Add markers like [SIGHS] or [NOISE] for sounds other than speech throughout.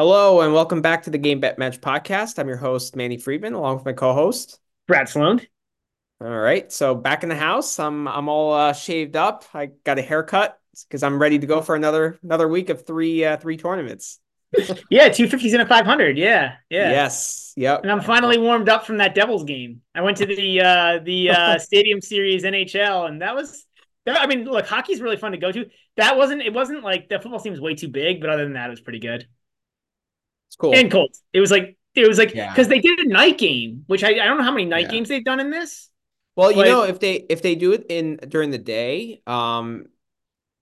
Hello and welcome back to the Game Bet Match podcast. I'm your host, Manny Friedman, along with my co-host. Brad Sloan. All right, so back in the house. I'm I'm all uh, shaved up. I got a haircut because I'm ready to go for another another week of three uh, three tournaments. [LAUGHS] Yeah, two fifties and a five hundred. Yeah, yeah. Yes. Yep. And I'm finally warmed up from that Devils game. I went to the uh the uh [LAUGHS] Stadium Series NHL, and that was. I mean, look, hockey's really fun to go to. That wasn't. It wasn't like the football seems way too big, but other than that, it was pretty good. It's cool. And cold. It was like it was like Yeah. because they did a night game, which I, I don't know how many night Yeah. games they've done in this. Well, you know, if they if they do it in during the day, um,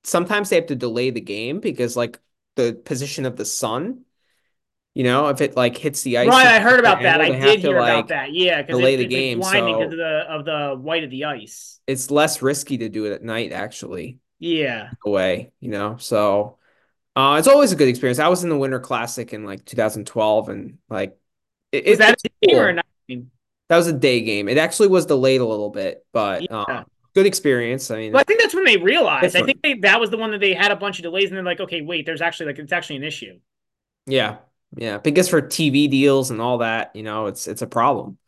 sometimes they have to delay the game because like the position of the sun, you know, if it like hits the ice, right, I heard about that. I did to, hear like, about that. Yeah, because delay it, the it's game, blinding so- because of the of the white of the ice. It's less risky to do it at night, actually. Yeah. Away, you know. So, uh, it's always a good experience. I was in the Winter Classic in like 2012, and like, it, Is that a game or cool. a night game? That was a day game. It actually was delayed a little bit, but Yeah. uh, good experience. I mean, Well, I think that's when they realized. I think they, that was the one that they had a bunch of delays, and they're like, okay, wait, there's actually like it's actually an issue. Yeah, yeah. Because for TV deals and all that, you know, it's it's a problem.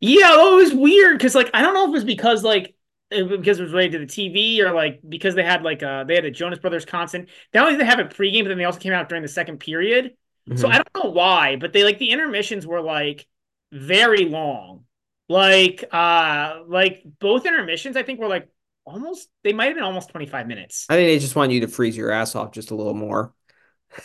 Yeah, well, it was weird because like I don't know if it was because like because it was related to the TV or like because they had like uh they had a Jonas Brothers concert. Not only did they have a pregame, but then they also came out during the second period. So Mhm. I don't know why, but they like the intermissions were like very long. Like uh like both intermissions I think were like almost they might have been almost 25 minutes. I think they just want you to freeze your ass off just a little more.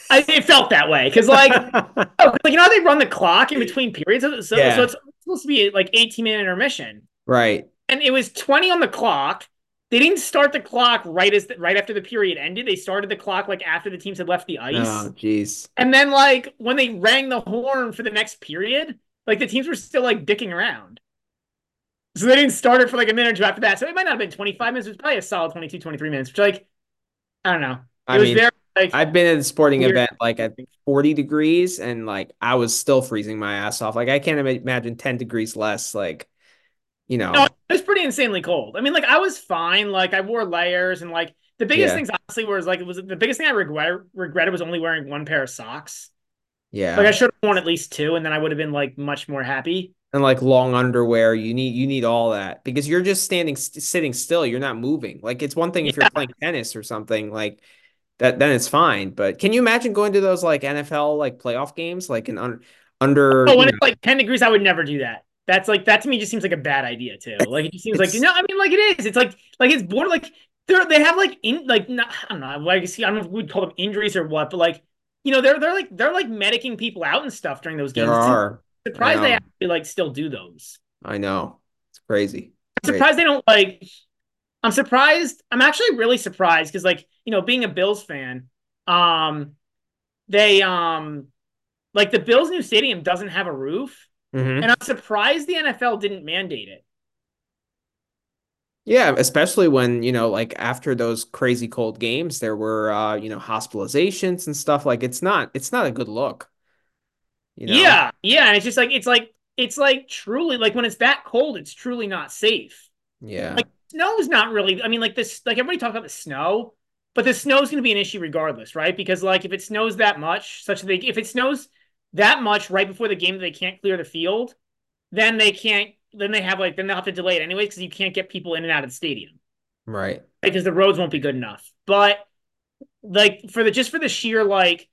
I it felt that way cuz like [LAUGHS] oh, like you know how they run the clock in between periods so, so, Yeah. so it's supposed to be like 18 minute intermission. right. And it was 20 on the clock. They didn't start the clock right as right after the period ended. They started the clock like after the teams had left the ice. Oh, jeez. And then like when they rang the horn for the next period, like the teams were still like dicking around. So they didn't start it for like a minute or two after that. So it might not have been 25 minutes. It was probably a solid 22, 23 minutes, which like, I don't know. It I was mean, very like, I've been at a sporting Weird. event like I think 40 degrees, and like I was still freezing my ass off. Like I can't imagine 10 degrees less. Like, you know, no, it was pretty insanely cold. I mean, like I was fine. Like I wore layers and like the biggest Yeah. things honestly was like, it was the biggest thing I regret, regretted was only wearing one pair of socks. yeah. Like I should have worn at least two and then I would have been like much more happy. and like long underwear you need you need all that because you're just standing st- sitting still you're not moving like it's one thing if Yeah. you're playing tennis or something like that then it's fine but can you imagine going to those like NFL like playoff games like an un- under Oh, when know, it's like 10 degrees, I would never do that. That's like that to me just seems like a bad idea too. Like it just seems like you know, I mean like it is. It's like like it's border like they're they have like in like not, I don't know. Like see, I don't know if we'd call them injuries or what, but like you know they're they're like they're like medicing people out and stuff during those games. there are surprised they actually like still do those. I know it's crazy I'm surprised they don't like. I'm surprised. I'm actually really surprised because like you know being a Bills fan, um, they um like the Bills' new stadium doesn't have a roof. Mhm. And I'm surprised the NFL didn't mandate it. yeah especially when you know like after those crazy cold games there were uh you know hospitalizations and stuff like it's not it's not a good look you know Yeah, yeah, and it's just like it's like it's like truly like when it's that cold, it's truly not safe. yeah Like snow's not really. I mean, like this, like everybody talks about the snow, but the snow's going to be an issue regardless, right? Because like if it snows that much, such that if it snows that much right before the game that they can't clear the field, then they can't. Then they have like then they'll have to delay it anyway because you can't get people in and out of the stadium. right because the roads won't be good enough. But like for the just for the sheer like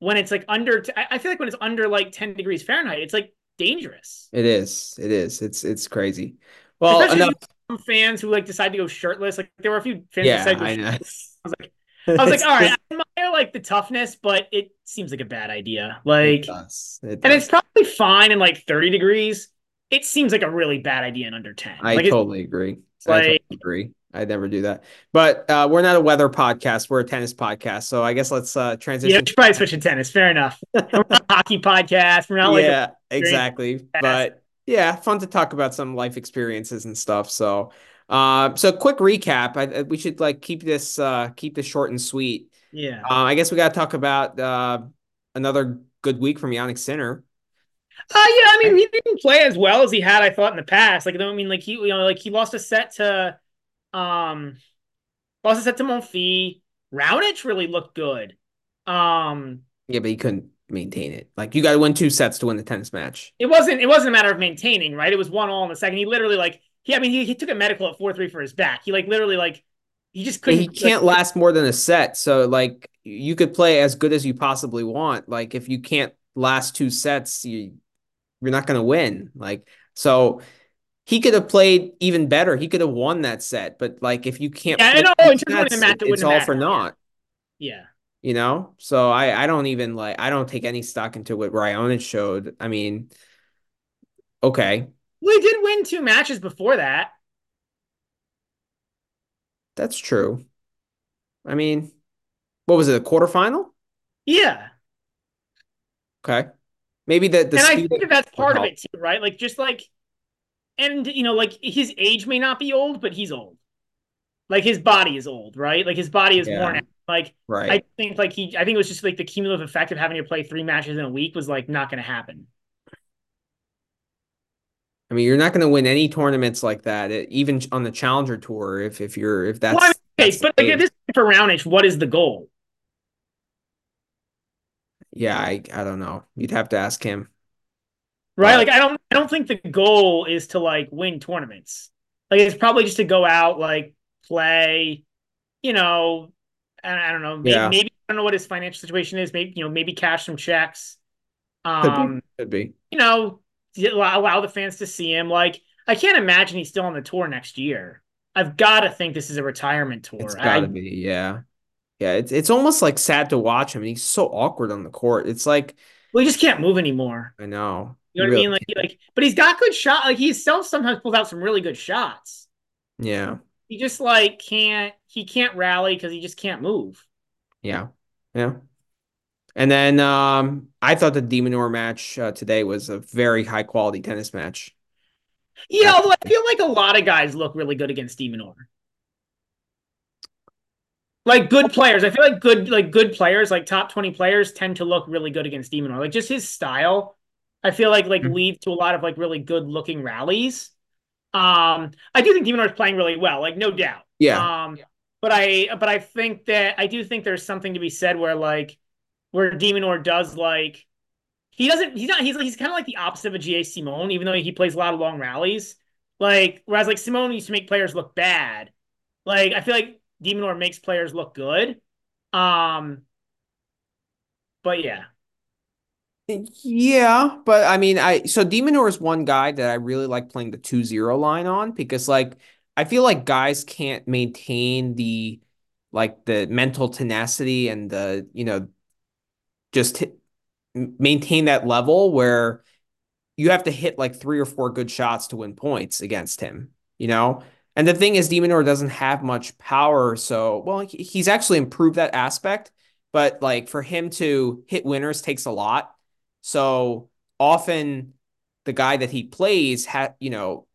when it's like under, t- I feel like when it's under like ten degrees Fahrenheit, it's like dangerous. It is. It is. It's it's crazy. Well, Especially enough. some fans who like decide to go shirtless. Like there were a few fans Yeah, I know. I was like, I was like, all right, I admire like the toughness, but it seems like a bad idea. Like, it does. It and it's probably fine in like thirty degrees. It seems like a really bad idea in under ten. I like, totally agree. I like- totally agree. I'd never do that. But uh, we're not a weather podcast. We're a tennis podcast. So I guess let's uh, yeah, transition. we should probably switch to tennis. Fair enough. [LAUGHS] We're not a hockey podcast. We're not like yeah, exactly. But yeah, fun to talk about some life experiences and stuff. So, uh, so quick recap. I, we should like keep this uh, keep this short and sweet. yeah. Um, I guess we got to talk about uh, another good week from Jannik Sinner. Uh, yeah, I mean, he didn't play as well as he had, I thought, in the past. Like, I mean, like he, you know, like he lost a set to, um, lost a set to Monfils. Raonic really looked good. Um, Yeah, but he couldn't maintain it. Like you got to win two sets to win the tennis match. It wasn't. It wasn't a matter of maintaining, right? It was one all in the second. He literally like he. I mean, he, he took a medical at four three for his back. He like literally like he just couldn't. He can't like, last more than a set. So like you could play as good as you possibly want. Like if you can't last two sets, you you're not going to win. Like so he could have played even better. He could have won that set, but like if you can't, yeah, I know. In terms match, it it's all for naught. Yeah. You know, so I I don't even like I don't take any stock into what Raonic showed. I mean, okay, we did win two matches before that. That's true. I mean, what was it? A quarterfinal? Yeah. Okay. Maybe the, the and I think that's part of it too, right? Like just like, and you know, like his age may not be old, but he's old. Like his body is old, right? Like his body is yeah. worn out. Like right. I think like he, I think it was just like the cumulative effect of having to play three matches in a week was like not going to happen. I mean, you're not going to win any tournaments like that, even on the Challenger Tour. If if you're if that's, well, I mean, that's but like this for Raonic, what is the goal? Yeah, I I don't know. You'd have to ask him. Right? But, like I don't I don't think the goal is to like win tournaments. Like it's probably just to go out, like play, you know, I, I don't know. Maybe, yeah. maybe I don't know what his financial situation is. Maybe you know, maybe cash some checks. Um, could be. Um, could be. You know, allow the fans to see him. Like I can't imagine he's still on the tour next year. I've got to think this is a retirement tour. It's got to be, yeah, yeah. It's it's almost like sad to watch him. He's so awkward on the court. It's like well, he just can't move anymore. I know. You know what really I mean? Like, like, but he's got good shot. Like he still sometimes pulls out some really good shots. Yeah. He just like can't. He can't rally because he just can't move. Yeah. Yeah. And then um, I thought the de Minaur match uh, today was a very high quality tennis match. Yeah, although I feel like a lot of guys look really good against de Minaur. Like good players, I feel like good like good players, like top twenty players, tend to look really good against de Minaur. Like just his style, I feel like like mm-hmm. leads to a lot of like really good looking rallies. Um, I do think de Minaur is playing really well, like no doubt. Yeah. Um, but I but I think that I do think there's something to be said where like where de Minaur does like he doesn't he's not he's he's kind of like the opposite of a GA Simon, even though he plays a lot of long rallies. Like whereas like Simon used to make players look bad. Like I feel like de Minaur makes players look good. Um but yeah. Yeah, but I mean I so de Minaur is one guy that I really like playing the 2-0 line on because like I feel like guys can't maintain the like the mental tenacity and the you know just hit, maintain that level where you have to hit like three or four good shots to win points against him, you know? And the thing is, de Minaur doesn't have much power. So, well, he's actually improved that aspect, but like for him to hit winners takes a lot. So often the guy that he plays, ha- you know,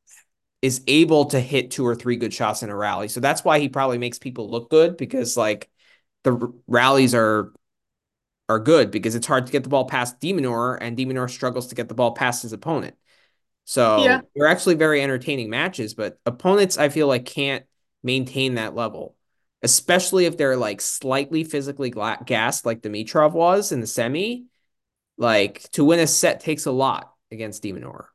is able to hit two or three good shots in a rally. So that's why he probably makes people look good because like the r- rallies are are good because it's hard to get the ball past de Minaur, and de Minaur struggles to get the ball past his opponent. So yeah. they're actually very entertaining matches, but opponents I feel like can't maintain that level, especially if they're like slightly physically gassed, like Dimitrov was in the semi. Like to win a set takes a lot against de Minaur.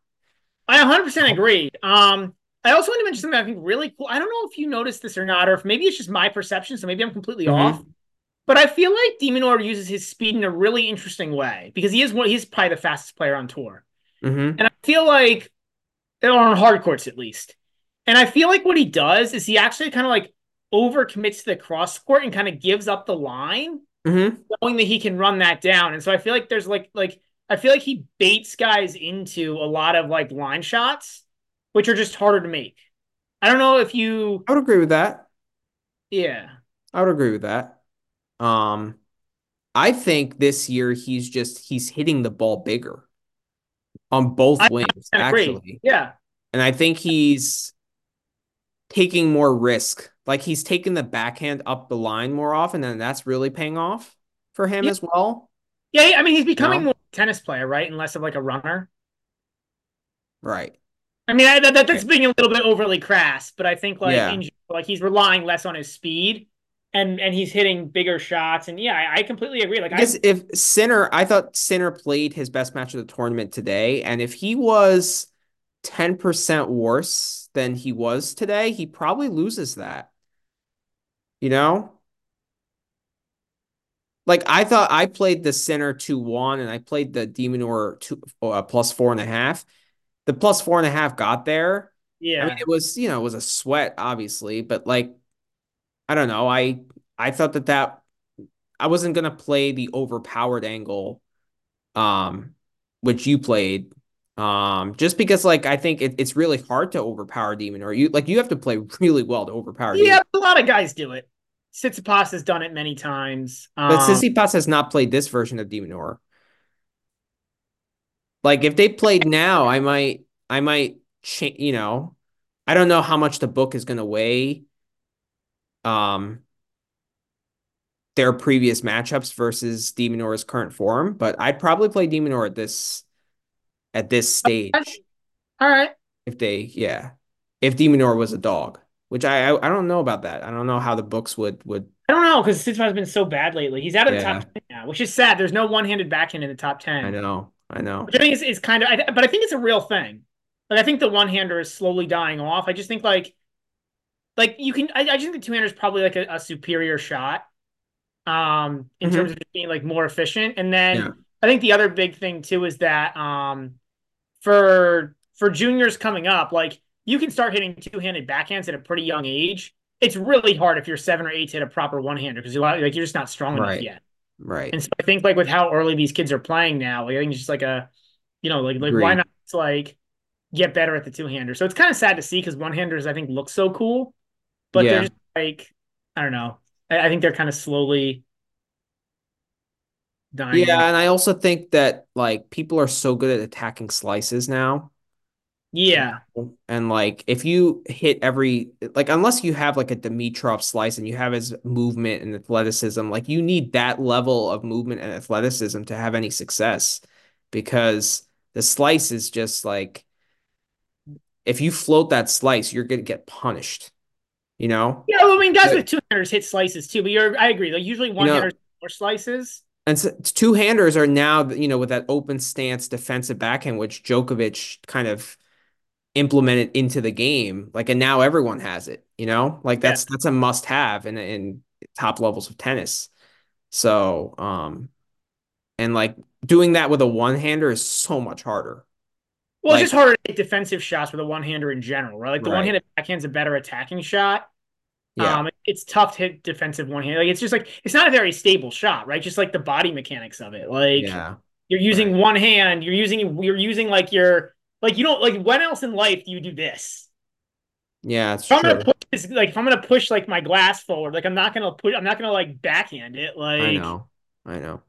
I 100% agree. Um, I also want to mention something I think really cool. I don't know if you noticed this or not, or if maybe it's just my perception, so maybe I'm completely mm-hmm. off. But I feel like de Minaur uses his speed in a really interesting way because he is one. He's probably the fastest player on tour, mm-hmm. and I feel like, on hard courts at least, and I feel like what he does is he actually kind of like overcommits to the cross court and kind of gives up the line, mm-hmm. knowing that he can run that down. And so I feel like there's like like I feel like he baits guys into a lot of like line shots, which are just harder to make. I don't know if you. I would agree with that. Yeah, I would agree with that. Um, I think this year he's just he's hitting the ball bigger on both wings, actually. Yeah. And I think he's taking more risk. Like he's taking the backhand up the line more often, and that's really paying off for him yeah. as well. Yeah, I mean he's becoming you know? more tennis player, right? And less of like a runner. Right. I mean, I, that, that's being a little bit overly crass, but I think like yeah. in, like he's relying less on his speed and and he's hitting bigger shots. And yeah, I, I completely agree. Like I guess I, if Sinner, I thought Sinner played his best match of the tournament today, and if he was ten percent worse than he was today, he probably loses that. You know, like I thought I played the Sinner two one, and I played the de Minaur two uh, plus four and a half. The plus four and a half got there. Yeah, I mean it was you know it was a sweat obviously, but like I don't know. I I thought that that I wasn't gonna play the overpowered angle, um, which you played, um, just because like I think it, it's really hard to overpower de Minaur you like you have to play [LAUGHS] really well to overpower. Yeah, demon. a lot of guys do it. Tsitsipas has done it many times, um, but Tsitsipas has not played this version of de Minaur. Like if they played now, I might, I might, change. you know, I don't know how much the book is gonna weigh um their previous matchups versus de Minaur's current form, but I'd probably play de Minaur at this at this stage. All right. If they yeah. If de Minaur was a dog, which I, I, I don't know about that. I don't know how the books would would I don't know because has been so bad lately. He's out of yeah. the top 10 now, which is sad. There's no one-handed backhand in the top 10. I know. I know. Which I think is, is kind of I, but I think it's a real thing. Like I think the one-hander is slowly dying off. I just think like like you can I, I just think the two-hander is probably like a, a superior shot um in mm-hmm. terms of being like more efficient. And then yeah. I think the other big thing too is that um for for juniors coming up, like you can start hitting two-handed backhands at a pretty young age. It's really hard if you're seven or eight to hit a proper one-hander because you're like you're just not strong right. enough yet. Right. And so I think like with how early these kids are playing now, like I think it's just like a you know, like like Agreed. why not like get better at the two-hander. So it's kind of sad to see because one-handers I think look so cool, but yeah. they're just like I don't know. I, I think they're kind of slowly dying. Yeah, and I also think that like people are so good at attacking slices now. Yeah. And like if you hit every like unless you have like a Dimitrov slice and you have his movement and athleticism, like you need that level of movement and athleticism to have any success because the slice is just like if you float that slice, you're gonna get punished. You know? Yeah, well, I mean, guys but, with two handers hit slices too, but you're I agree. Like usually one you know, more slices. And so, two handers are now, you know, with that open stance defensive backhand, which Djokovic kind of implemented into the game. Like, and now everyone has it. You know, like that's yeah. that's a must have in in top levels of tennis. So, um, and like doing that with a one hander is so much harder. Well, like, it's just harder to hit defensive shots with a one hander in general, right? Like the right. one handed backhand's a better attacking shot. Yeah. Um, it's tough to hit defensive one hand. Like it's just like it's not a very stable shot, right? Just like the body mechanics of it. Like yeah. you're using right. one hand, you're using you're using like your like you don't like when else in life do you do this? Yeah, it's if I'm gonna push this, like if I'm gonna push like my glass forward, like I'm not gonna put I'm not gonna like backhand it. Like I know, I know.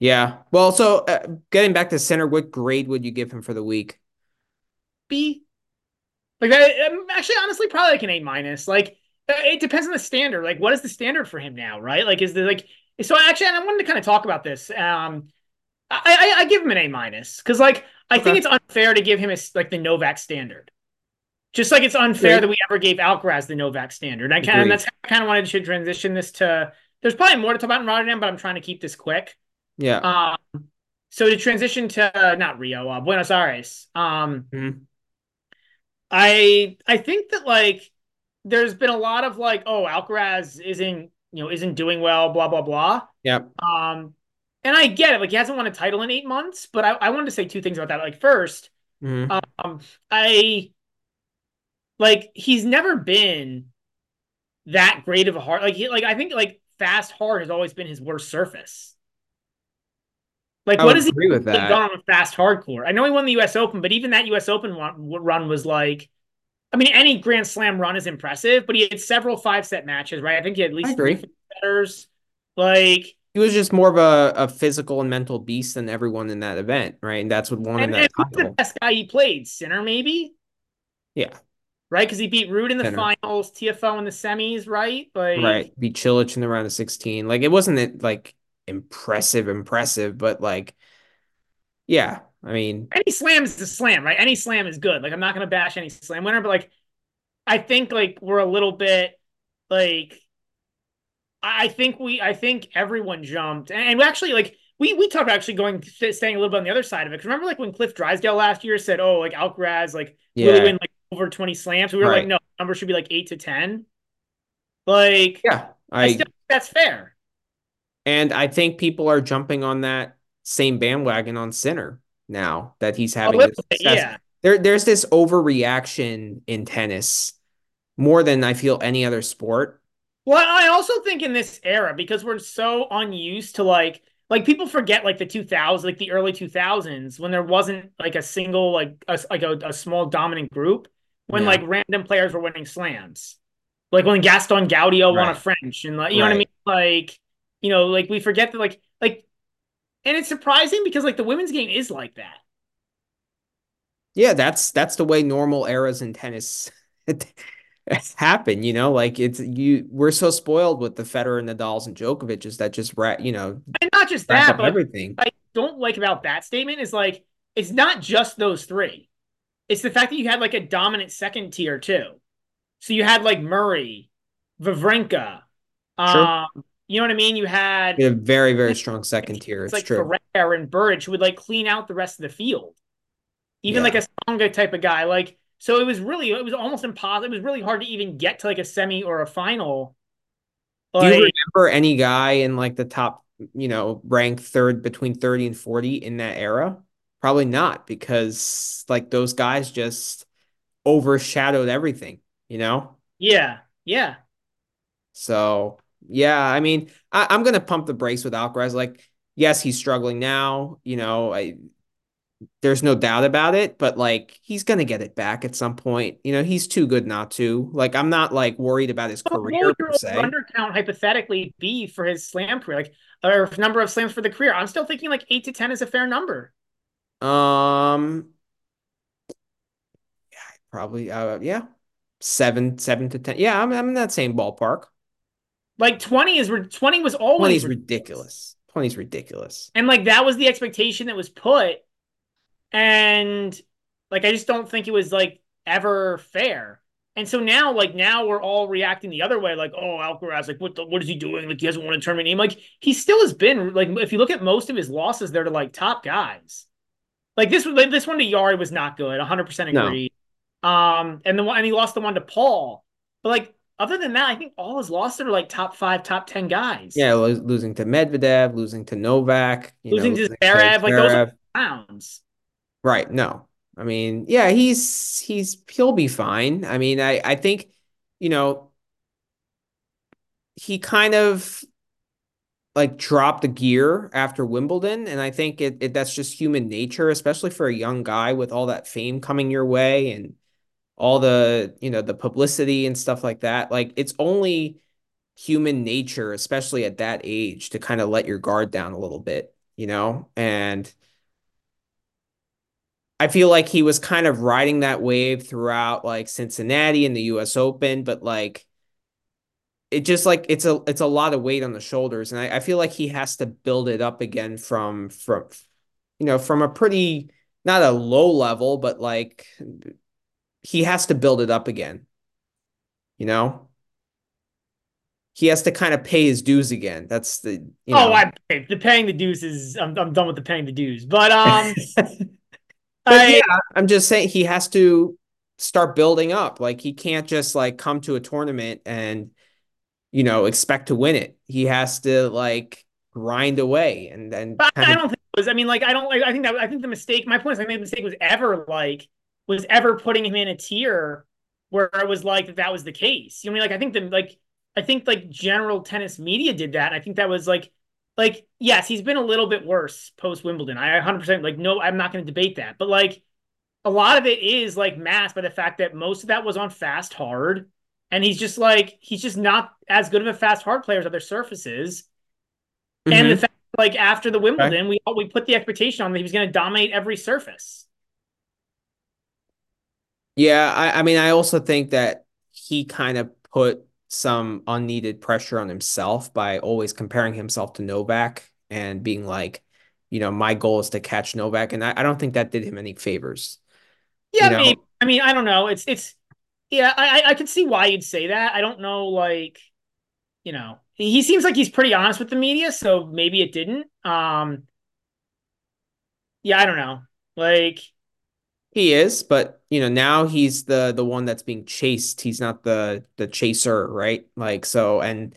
Yeah. Well, so uh, getting back to Sinner, what grade would you give him for the week? B. Like that, actually, honestly, probably like an A minus. Like uh, it depends on the standard. Like, what is the standard for him now? Right? Like, is the like so? Actually, I wanted to kind of talk about this. Um, I I, I give him an A minus because like I okay. think it's unfair to give him a, like the Novak standard. Just like it's unfair yeah. that we ever gave Alcaraz the Novak standard. I kind of that's I kind of wanted to transition this to. There's probably more to talk about in Rotterdam, but I'm trying to keep this quick. Yeah. Um, so to transition to uh, not Rio, uh, Buenos Aires. Um, mm-hmm. I I think that like there's been a lot of like, oh, Alcaraz isn't you know isn't doing well, blah blah blah. Yep. Um, and I get it. Like he hasn't won a title in eight months, but I, I wanted to say two things about that. Like 1st mm-hmm. um, I like he's never been that great of a hard. Like he like I think like fast hard has always been his worst surface. Like, I what does he with that? Gone with fast hardcore. I know he won the U.S. Open, but even that U.S. Open run was like, I mean, any Grand Slam run is impressive, but he had several five set matches, right? I think he had at least three setters. Like he was just more of a, a physical and mental beast than everyone in that event, right? And that's what won and, that and the best guy he played? Sinner, maybe. Yeah. Right, because he beat Ruud in the Sinner. finals, Tiafoe in the semis, right? Like, right, beat Cilic in the round of sixteen. Like, it wasn't like impressive, impressive, but like, yeah, I mean, any slam is a slam, right? Any slam is good. Like, I'm not gonna bash any slam winner, but like, I think like we're a little bit like I think we, I think everyone jumped, and, and actually, like we we talked about actually going staying a little bit on the other side of it. Because remember, like when Cliff Drysdale last year said, "Oh, like Alcaraz like Yeah. really win like over twenty slams," we were Right. like, "No, number should be like eight to 10. Like, Yeah. I I still think that's fair. And I think people are jumping on that same bandwagon on Sinner now that he's having success. yeah. There, there's this overreaction in tennis more than I feel any other sport. Well, I also think in this era because we're so unused to like like people forget like the 2000s, like the early 2000s when there wasn't like a single like a, like a, a small dominant group when Yeah. like random players were winning slams. Like when Gaston Gaudio won a French and like you know what I mean? Like, you know, like we forget that like like and it's surprising because like the women's game is like that. Yeah, that's that's the way normal eras in tennis [LAUGHS] happen, you know, like it's you we're so spoiled with the Federer and Nadals and Djokovic's that just ra you know, And not just that, but everything. I don't like about that statement is like it's not just those three. It's the fact that you had like a dominant second tier too. So you had like Murray, Wawrinka, Sure. Um, you know what I mean? You had a very, very strong second tier. it's It's like true. Ferrer and Berdych who would like clean out the rest of the field. Even Yeah. like a Tsonga type of guy. Like so it was really it was almost impossible. It was really hard to even get to like a semi or a final. Do you remember any guy in like the top, you know, ranked third between 30 and 40 in that era? Probably not, because like those guys just overshadowed everything, you know? yeah, yeah. So yeah, I mean, I, I'm gonna pump the brakes with Alcaraz. Like, yes, he's struggling now, you know, I there's no doubt about it, but like he's gonna get it back at some point. You know, he's too good not to. Like, I'm not like worried about his What career per se. under count hypothetically be for his slam career? Like or number of slams for the career? I'm still thinking like eight to ten is a fair number. Um, yeah, probably uh yeah. Seven, seven to ten. Yeah, I'm I'm in that same ballpark. Like 20 is 20 was 20 always is ridiculous. 20 is ridiculous. And like that was the expectation that was put. And like I just don't think it was like ever fair. And so now, like now we're all reacting the other way, like, oh, Alcaraz, like what the, what is he doing? Like he hasn't won a tournament name. Like he still has been like if you look at most of his losses, they're to like top guys. Like this like, this one to Jarry was not good, 100 percent No. agree. Um, and the one and he lost the one to Paul. But like other than that, I think all his losses are like top five, top ten guys. Yeah, lo- losing to Medvedev, losing to Novak, you losing know, to Zverev, like those rounds. Right. No. I mean, yeah, he's he's he'll be fine. I mean, I I think, you know, he kind of like dropped the gear after Wimbledon, and I think it, it that's just human nature, especially for a young guy with all that fame coming your way and all the, you know, the publicity and stuff like that. Like it's only human nature, especially at that age, to kind of let your guard down a little bit, you know? And I feel like he was kind of riding that wave throughout like Cincinnati and the US Open, but like it just like it's a it's a lot of weight on the shoulders. And I, I feel like he has to build it up again from from you know, from a pretty not a low level, but like he has to build it up again. You know? He has to kind of pay his dues again. That's the you know Oh, I the paying the dues is I'm I'm done with the paying the dues. But um [LAUGHS] But I yeah, I'm just saying he has to start building up. Like he can't just like come to a tournament and you know expect to win it. He has to like grind away and then but kind I don't think it was I mean like I don't like I think that I think the mistake my point is I think the mistake was ever like was ever putting him in a tier where it was like that was the case. You know what I mean like I think the like I think like general tennis media did that. And I think that was like like yes, he's been a little bit worse post Wimbledon. I 100% like no I'm not going to debate that. But like a lot of it is like masked by the fact that most of that was on fast hard and he's just like he's just not as good of a fast hard player as other surfaces. And Mhm. the fact like after the Wimbledon, we we put the expectation on that he was going to dominate every surface. Yeah, I, I mean I also think that he kind of put some unneeded pressure on himself by always comparing himself to Novak and being like, you know, my goal is to catch Novak. And I, I don't think that did him any favors. Yeah, You know? maybe. I mean, I don't know. It's it's yeah, I I- I can see why you'd say that. I don't know, like you know, he seems like he's pretty honest with the media, so maybe it didn't. Um, yeah, I don't know. Like He is, but you know, now he's the the one that's being chased. He's not the the chaser, right? Like so and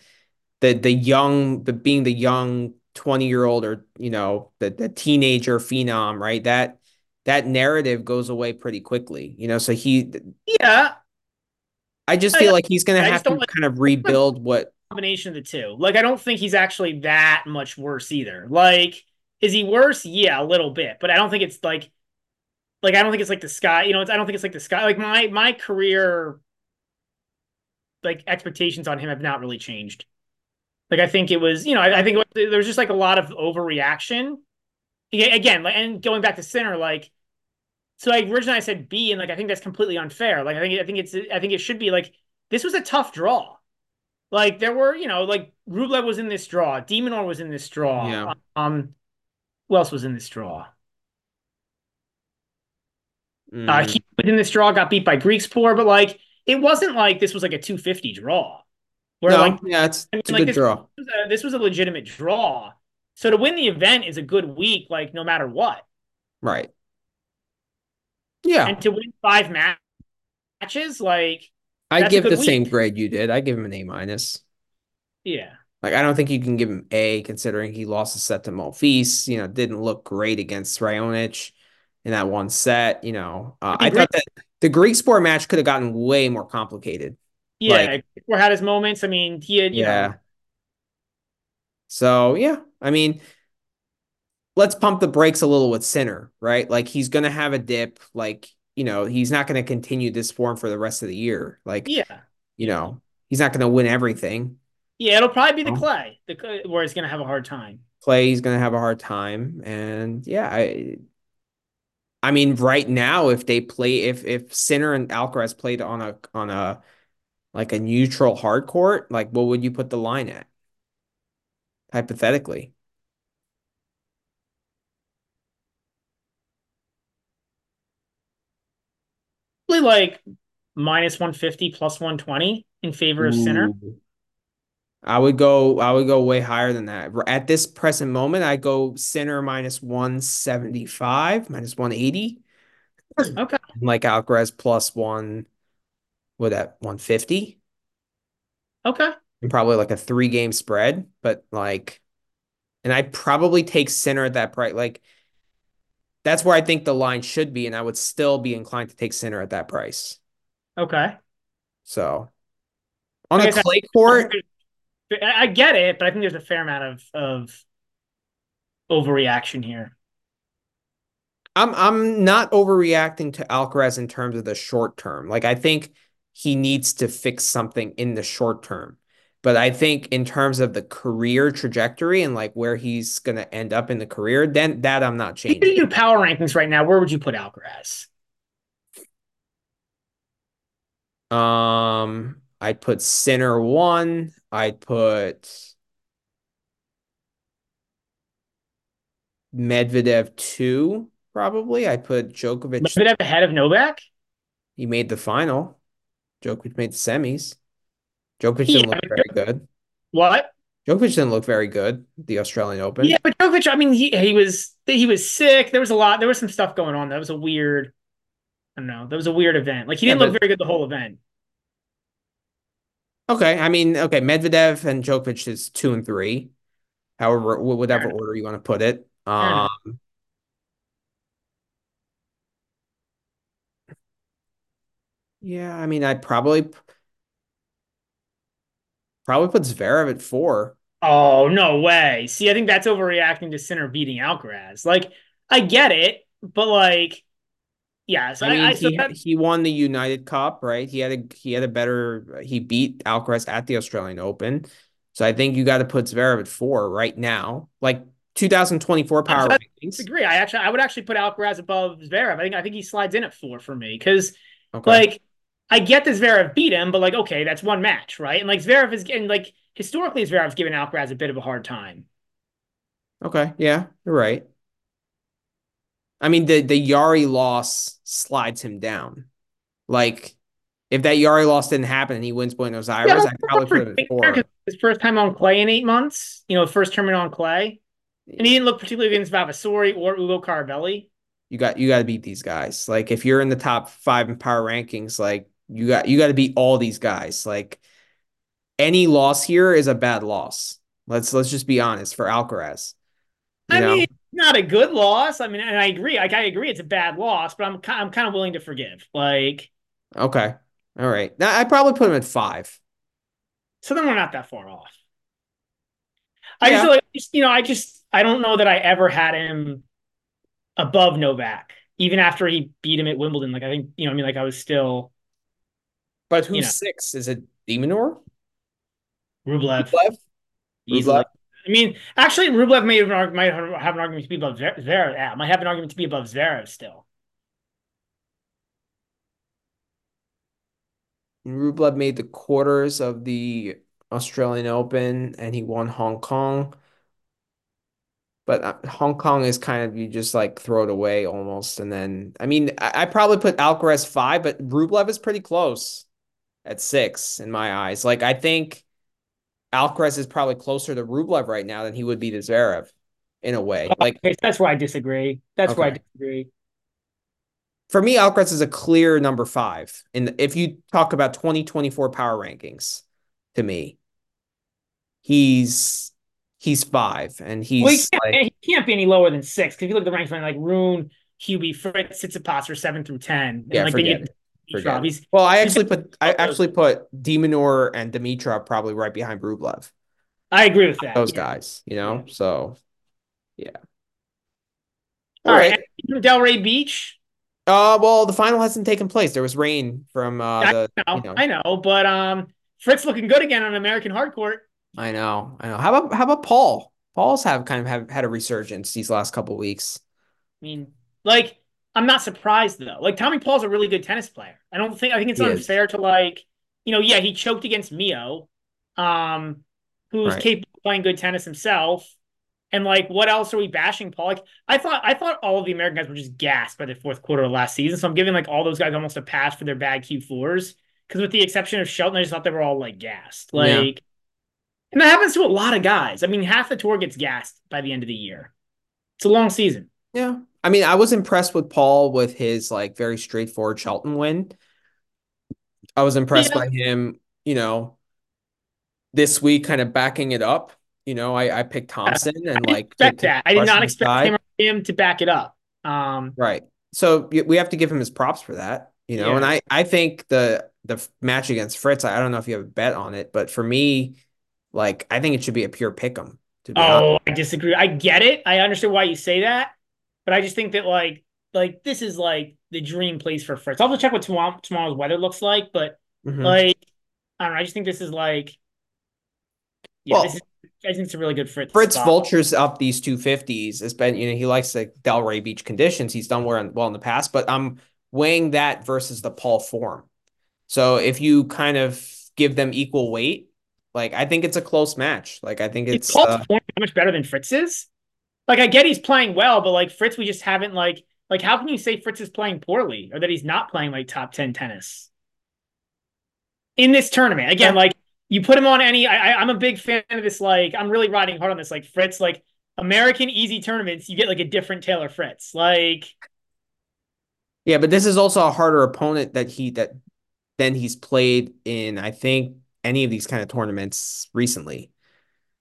the the young the being the young 20 year old or you know the the teenager phenom, right? That that narrative goes away pretty quickly. You know, so he yeah, I just I, feel like he's gonna I have to like kind of rebuild what combination of the two. Like I don't think he's actually that much worse either. Like is he worse? Yeah, a little bit, but I don't think it's like like I don't think it's like the sky. You know, it's, I don't think it's like the sky. Like my my career like expectations on him have not really changed. Like I think it was, you know, I, I think was, there was just like a lot of overreaction. Again, like and going back to Sinner, like so like originally I said B, and like I think that's completely unfair. Like I think I think it's I think it should be like this was a tough draw. Like there were, you know, like Rublev was in this draw, de Minaur was in this draw. yeah. Um, who else was in this draw? Uh, Mm, he was in this draw, got beat by Griekspoor, but like it wasn't like this was like a 250 draw. Where no, like yeah, it's I mean, a like good this, draw. was a, this was a legitimate draw. So to win the event is a good week, like no matter what. Right. Yeah. And to win five ma- matches, like I give the same grade you did. I give him an A minus. yeah, Like I don't think you can give him A considering he lost a set to Monfils, you know, didn't look great against Raonic in that one set, you know. Uh, I I thought that the Griekspoor match could have gotten way more complicated. yeah. Like, had his moments. I mean, he had, you yeah. know, So, yeah, I mean, let's pump the brakes a little with Sinner, right? Like he's going to have a dip, like, you know, he's not going to continue this form for the rest of the year. Like, yeah, you know, he's not going to win everything. yeah. It'll probably be the Oh. clay, the where he's gonna have a hard time. Clay, he's going to have a hard time and yeah, I I mean, right now, if they play, if if Sinner and Alcaraz played on a on a like a neutral hard court, like what would you put the line at? Hypothetically, Probably like minus 150 plus 120 in favor of Sinner. I would go. I would go way higher than that. At this present moment, I go Sinner minus one seventy five, minus one eighty, hmm, Okay, like Alcaraz plus one. What that one fifty, okay, and probably like a three game spread. But like, and I'd probably take Sinner at that price. Like that's where I think the line should be, and I would still be inclined to take Sinner at that price. okay. So on I said, clay court, I get it, but I think there's a fair amount of of overreaction here. I'm I'm not overreacting to Alcaraz in terms of the short term. Like I think he needs to fix something in the short term. But I think in terms of the career trajectory and like where he's gonna end up in the career, then that I'm not If you changing. do power rankings right now, where would you put Alcaraz? Um, I'd put Sinner one. I'd put Medvedev two, probably. I'd put Djokovic. Medvedev ahead of Novak? He made the final. Djokovic made the semis. Djokovic Yeah, didn't look very good. what? Djokovic didn't look very good the Australian Open. Yeah, but Djokovic, I mean, he he was he was sick. There was a lot. There was some stuff going on. That was a weird. I don't know. That was a weird event. Like he didn't look but very good the whole event. Okay. I mean, okay, Medvedev and Djokovic is two and three. However, whatever order you want to put it. Um, yeah, I mean, I'd probably probably put Zverev at four. Oh no way! See, I think that's overreacting to Sinner beating Alcaraz. Like I get it, but like, yeah. So I mean, I, I he he won the United Cup, right? He had a he had a better he beat Alcaraz at the Australian Open. So I think you got to put Zverev at four right now. Like 2024 power I rankings. disagree. I actually I would actually put Alcaraz above Zverev. I think I think he slides in at four for me because Okay. like I get that Zverev beat him, but like okay, that's one match, right? And like Zverev is getting like historically Zverev's given Alcaraz a bit of a hard time. Okay. Yeah, you're right. I mean, the the Jarry loss slides him down. Like if that Jarry loss didn't happen and he wins Buenos Aires, Yeah, I'd probably put him four. His first time on clay in eight months, you know, first tournament on clay. And he didn't look particularly against Vavassori or Ugo Carabelli. You got you got to beat these guys. Like if you're in the top five in power rankings, like you got you got to beat all these guys. Like any loss here is a bad loss. Let's let's just be honest for Alcaraz. I know? mean, not a good loss. I mean, and I agree. Like I agree, it's a bad loss, but I'm I'm kind of willing to forgive. Like, okay, all right. Now I probably put him at five. So then we're not that far off. I yeah. just like you know, I just I don't know that I ever had him above Novak, even after he beat him at Wimbledon. Like I think you know, I mean, like I was still. But who's you know, six? Is it de Minaur? Rublev. Rublev. Easily. Rublev. I mean, actually, Rublev may have, might have an argument to be above Zverev. Yeah, might have an argument to be above Zverev still. Rublev made the quarters of the Australian Open and he won Hong Kong. But uh, Hong Kong is kind of you just like throw it away almost, and then I mean I, I probably put Alcaraz five, but Rublev is pretty close at six in my eyes. Like I think Alcaraz is probably closer to Rublev right now than he would be to Zverev in a way. Oh, like okay, that's where I disagree. That's okay. where I disagree. For me, Alcaraz is a clear number five. And if you talk about 2024 power rankings, to me, he's he's five, and he's well, he, can't, like, he can't be any lower than six. Because if you look at the ranks, like Rune, Hubie, Fritz, Tsitsipas are seven through ten. And yeah, like forget Dimitrov. He's, well, I actually put I actually put de Minaur and Dimitrov probably right behind Rublev. I agree with that. Those yeah. guys, you know. Yeah. So, yeah. All, All right. right. Delray Beach. Uh, well, the final hasn't taken place. There was rain from uh, I the. Know, you know. I know, but um, Fritz looking good again on American hardcourt. I know, I know. How about how about Paul? Paul's have kind of have had a resurgence these last couple weeks. I mean, like I'm not surprised though. Like Tommy Paul's a really good tennis player. I don't think I think it's he unfair is. to like, you know, yeah, he choked against Mio, um, who's right. capable of playing good tennis himself. And like, what else are we bashing Paul? Like, I thought I thought all of the American guys were just gassed by the fourth quarter of last season. So I'm giving like all those guys almost a pass for their bad Q4s. Because with the exception of Shelton, I just thought they were all like gassed. Like, yeah. and that happens to a lot of guys. I mean, half the tour gets gassed by the end of the year. It's a long season. Yeah. I mean, I was impressed with Paul with his like very straightforward Shelton win. I was impressed yeah. by him, you know, this week kind of backing it up. You know, I, I picked Thompson and like expect that. I did not expect him, him, to back it up. Um, right. So we have to give him his props for that, you know. Yeah. And I I think the the match against Fritz, I don't know if you have a bet on it, but for me, like I think it should be a pure pick 'em. oh, honest. I disagree. I get it. I understand why you say that. But I just think that like like this is like the dream place for Fritz. I'll have to check what tomorrow, tomorrow's weather looks like, but mm-hmm. like I don't know. I just think this is like yeah, well, this is, I think it's a really good Fritz. Fritz spot. vultures up these two fifties. Has been you know he likes the Delray Beach conditions. He's done well in, well in the past, but I'm weighing that versus the Paul form. So if you kind of give them equal weight, like I think it's a close match. Like I think it's Paul's uh, form much better than Fritz's. Like I get he's playing well, but like Fritz, we just haven't like like how can you say Fritz is playing poorly or that he's not playing like top ten tennis in this tournament? Again, like you put him on any. I, I'm a big fan of this. Like I'm really riding hard on this. Like Fritz, like American easy tournaments, you get like a different Taylor Fritz. Like yeah, but this is also a harder opponent that he that than he's played in. I think any of these kind of tournaments recently.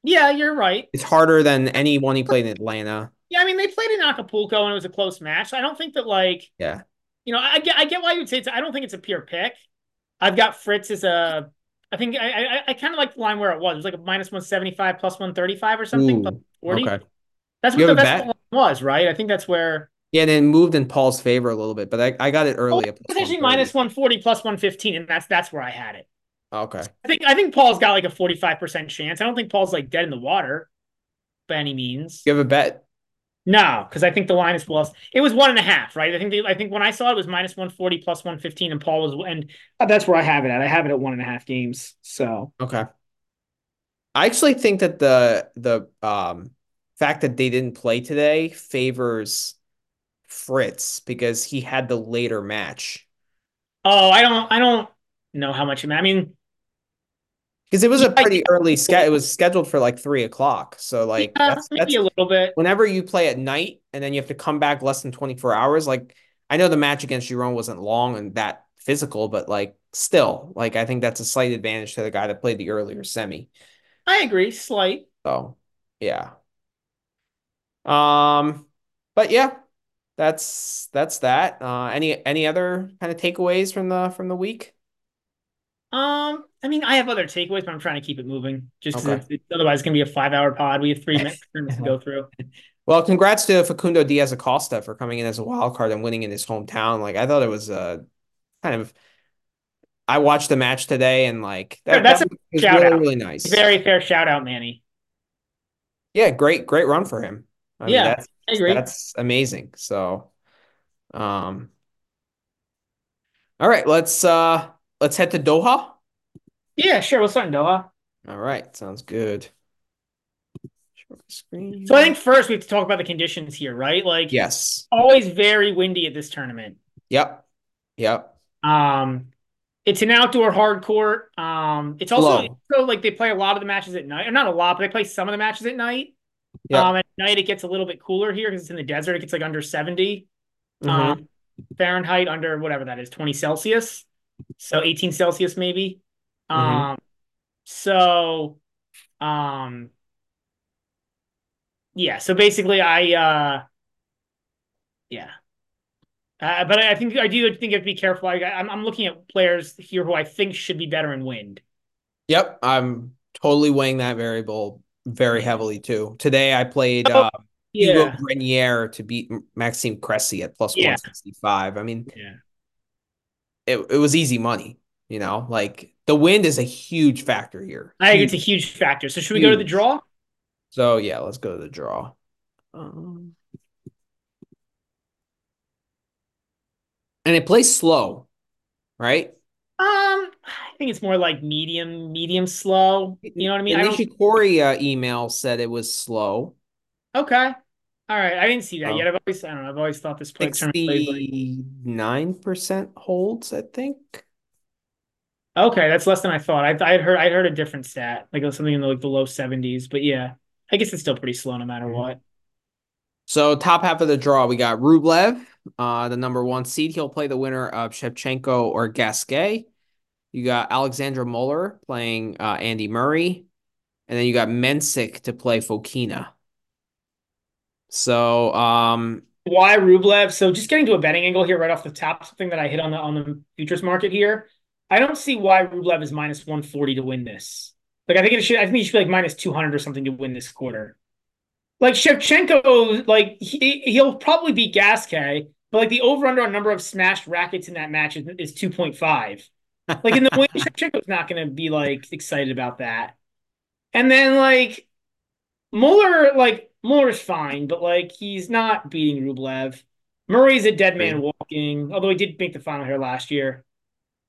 Yeah, you're right. It's harder than anyone he played in Atlanta. Yeah, I mean they played in Acapulco and it was a close match. I don't think that like yeah, you know, I get I get why you would say it's. I don't think it's a pure pick. I've got Fritz as a. I think I I, I kind of like the line where it was. It was like a minus one seventy five plus one thirty five or something. Ooh, forty. Okay. That's what the best line was, right? I think that's where. Yeah, and then moved in Paul's favor a little bit, but I, I got it early. Oh, it's actually minus one forty plus one fifteen, and that's that's where I had it. Okay. I think I think Paul's got like a 45% chance. I don't think Paul's like dead in the water by any means. You have a bet? No, because I think the line is plus. It was one and a half, right? I think the, I think when I saw it, it was minus 140 plus 115, and Paul was and that's where I have it at. I have it at one and a half games. So okay. I actually think that the the um fact that they didn't play today favors Fritz because he had the later match. Oh, I don't I don't know how much. I mean, because it was a pretty early schedule. It was scheduled for like three o'clock. So like yeah, that's maybe that's a little bit. whenever you play at night and then you have to come back less than 24 hours. Like I know the match against Giron wasn't long and that physical, but like still, like I think that's a slight advantage to the guy that played the earlier semi. I agree, slight. So yeah. Um, but yeah, that's that's that. Uh, any any other kind of takeaways from the from the week? Um, I mean, I have other takeaways, but I'm trying to keep it moving just because Okay. it's, it's, otherwise it's gonna be a five hour pod. We have three minutes to go [LAUGHS] through. Well, congrats to Facundo Diaz Acosta for coming in as a wild card and winning in his hometown. Like I thought it was uh kind of I watched the match today and like Sure, that's that a shout really, out. really nice. Very fair shout out, Manny. Yeah, great, great run for him. I mean, Yeah, that's I agree. that's amazing. So, um, all right, let's uh let's head to Doha. Yeah, sure. We'll start in Doha. All right, sounds good. Screen. So I think first we have to talk about the conditions here, right? Like, yes. always very windy at this tournament. Yep. Yep. Um, it's an outdoor hard court. Um, it's also so like they play a lot of the matches at night, or not a lot, but they play some of the matches at night. Yep. Um, at night it gets a little bit cooler here because it's in the desert. It gets like under 70 Mhm. um, Fahrenheit, under whatever that is, 20 Celsius. So 18 Celsius maybe. Mhm. Um, so um, yeah. So basically, I uh, yeah. Uh, but I think I do think you have to be careful. I, I'm I'm looking at players here who I think should be better in wind. Yep. I'm totally weighing that variable very heavily too. Today I played Oh, uh, Hugo Grenier to beat Maxime Cressy at plus Yeah. 165. I mean, Yeah. It, it was easy money, you know, like the wind is a huge factor here. I think it's a Huge. huge factor. So should we go to the draw? So yeah, let's go to the draw. Um, and it plays slow, right? Um, I think it's more like medium, medium slow. You know what I mean? The I don't. Nishikori uh, email said it was slow. Okay. All right. I didn't see that Oh. yet. I've always, I don't know. I've always thought this play like. 69% holds, I think. Okay, that's less than I thought. I, I had heard, I heard a different stat, like something in the, like the low seventies. But yeah, I guess it's still pretty slow no matter what. So top half of the draw, we got Rublev, uh, the number one seed. He'll play the winner of Shevchenko or Gasquet. You got Alexandre Muller playing uh, Andy Murray, and then you got Mensik to play Fokina. So um, Why Rublev? So just getting to a betting angle here right off the top, something that I hit on the on the futures market here. I don't see why Rublev is minus one forty to win this. Like I think it should. I think he should be like minus two hundred or something to win this quarter. Like Shevchenko, like he he'll probably beat Gasquet, but like the over under on number of smashed rackets in that match is, is two point five. Like in the win, [LAUGHS] Shevchenko's not going to be like excited about that. And then like Muller, like Muller's fine, but like he's not beating Rublev. Murray's a dead man walking, although he did make the final here last year.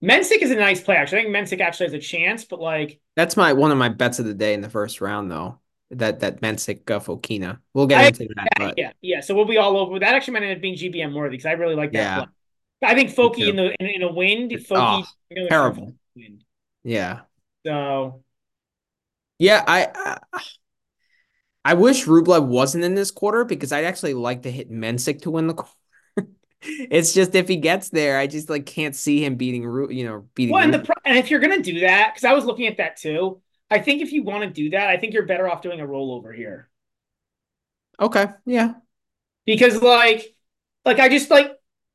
Mensik is a nice play, actually. I think Mensik actually has a chance, but like that's my one of my bets of the day in the first round, though. That that Mensik uh, Fokina. We'll get I- into that, but yeah, yeah. So we'll be all over. That actually might end up being GBM worthy because I really like that Yeah. play. I think Foki in the in, in a wind, Foki Oh, you know, terrible. Wind. yeah, So yeah. I, I I wish Rublev wasn't in this quarter because I'd actually like to hit Mensik to win the quarter. [LAUGHS] it's just if he gets there, I just like can't see him beating Ru. You know, beating. well, and the pro- and if you're gonna do that, because I was looking at that too. I think if you want to do that, I think you're better off doing a rollover here. okay, yeah, because like like I just like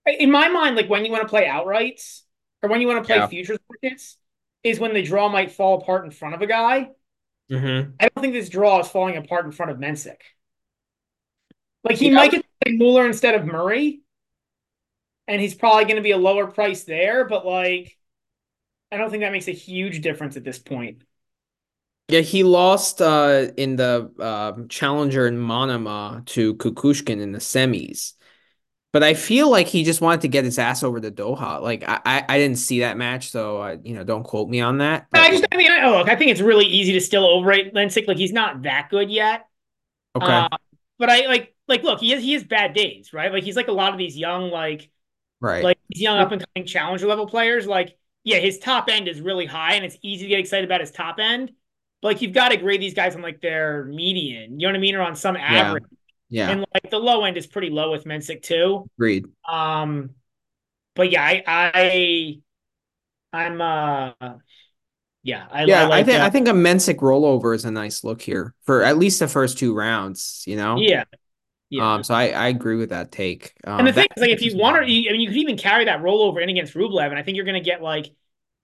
in my mind like when you want to play outrights or when you want to play Yeah. futures markets is when the draw might fall apart in front of a guy. Mm-hmm. I don't think this draw is falling apart in front of Mensik. Like he Yeah. might get to play Mueller instead of Murray, and he's probably going to be a lower price there, but like I don't think that makes a huge difference at this point. Yeah, he lost uh, in the um challenger in Manama to Kukushkin in the semis. But I feel like he just wanted to get his ass over to Doha. Like I, I, I didn't see that match, so uh, you know, don't quote me on that. I just I mean I, oh, look, I think it's really easy to still overrate Mensik. Like he's not that good yet. okay, Uh, but I like like look, he has he has bad days, right? Like he's like a lot of these young like right. like these young up and coming challenger level players. Like yeah, his top end is really high, and it's easy to get excited about his top end. But like you've got to grade these guys on like their median, you know what I mean, or on some average. Yeah. And like the low end is pretty low with Mensik too. Agreed. Um, but yeah, I, I I'm uh yeah, I, Yeah, I I think uh, I think a Mensik rollover is a nice look here for at least the first two rounds, you know? yeah, yeah. Um, so I, I agree with that take. Um, and the thing is, like, if you want to, I mean, you could even carry that rollover in against Rublev, and I think you're going to get like,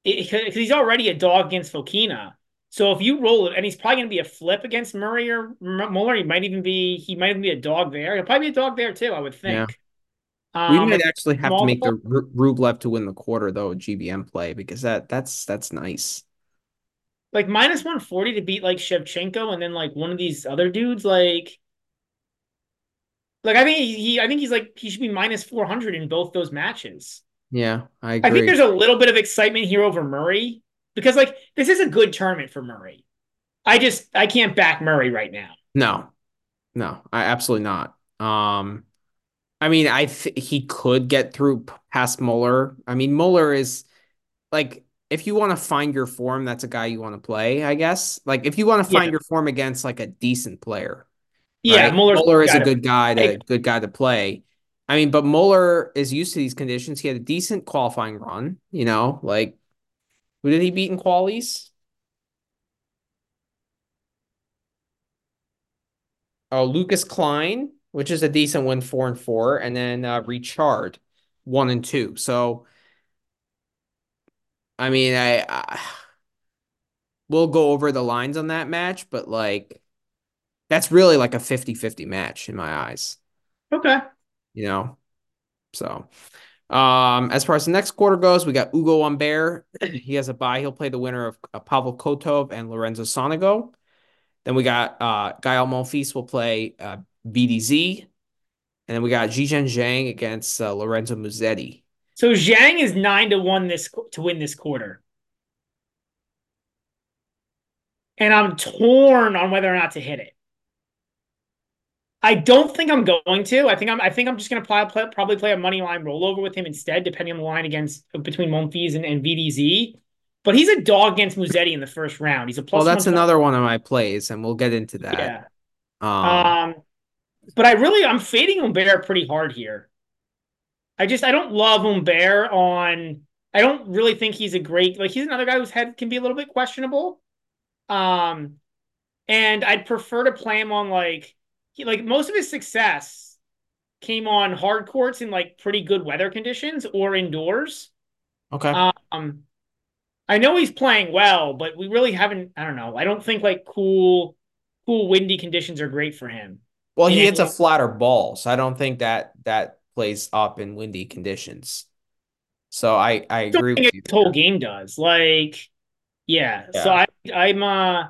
because he's already a dog against Fokina. So if you roll it, and he's probably going to be a flip against Murray or Muller, he might even be, he might even be a dog there. He'll probably be a dog there too, I would think. we Um, might actually have to make the multiple- Ru- Rublev to win the quarter though, GBM play because that that's that's nice. like minus 140 to beat like Shevchenko and then like one of these other dudes, like, like I think he, he I think he's like he should be minus 400 in both those matches. Yeah, I I think there's a little bit of excitement here over Murray because like this is a good tournament for Murray. I just I can't back Murray right now. No, no, I absolutely not. Um, I mean, I th he could get through past Muller. I mean, Muller is like if you want to find your form, that's a guy you want to play, I guess. Like if you want to find Yeah. your form against like a decent player, Yeah, right? Muller's Muller is a good guy to good guy to play. I mean, but Muller is used to these conditions. He had a decent qualifying run, you know, like who did he beat in qualies? Oh, Lukas Klein, which is a decent win, four and four, and then uh, Richard, one and two. So, I mean, I, I we'll go over the lines on that match, but like that's really like a 50-50 match in my eyes, Okay. you know. So, um, as far as the next quarter goes, we got Ugo Humbert. he has a bye. He'll play the winner of uh, Pavel Kotov and Lorenzo Sonego. Then we got uh Gael Monfils will play uh BDZ. And then we got Zhizhen Zhang against uh, Lorenzo Musetti. So Zhang is nine to one this to win this quarter. And I'm torn on whether or not to hit it. I don't think I'm going to. I think I'm. I think I'm just going to play, play, probably play a money line rollover with him instead, depending on the line against between Monfils and, and VDZ. But he's a dog against Musetti in the first round. He's a plus. Well, that's 120 another one of my plays, and we'll get into that. Yeah. Um, Um, but I really I'm fading Humbert pretty hard here. I just I don't love Humbert on. I don't really think he's a great like he's another guy whose head can be a little bit questionable. Um, and I'd prefer to play him on like he like most of his success came on hard courts in like pretty good weather conditions or indoors. okay. Um, I know he's playing well, but we really haven't. I don't know. I don't think like cool, cool windy conditions are great for him. well, he hits a flatter ball, so I don't think that that plays up in windy conditions. So I I don't agree think with you. his whole game does. Like, yeah. So I I'm uh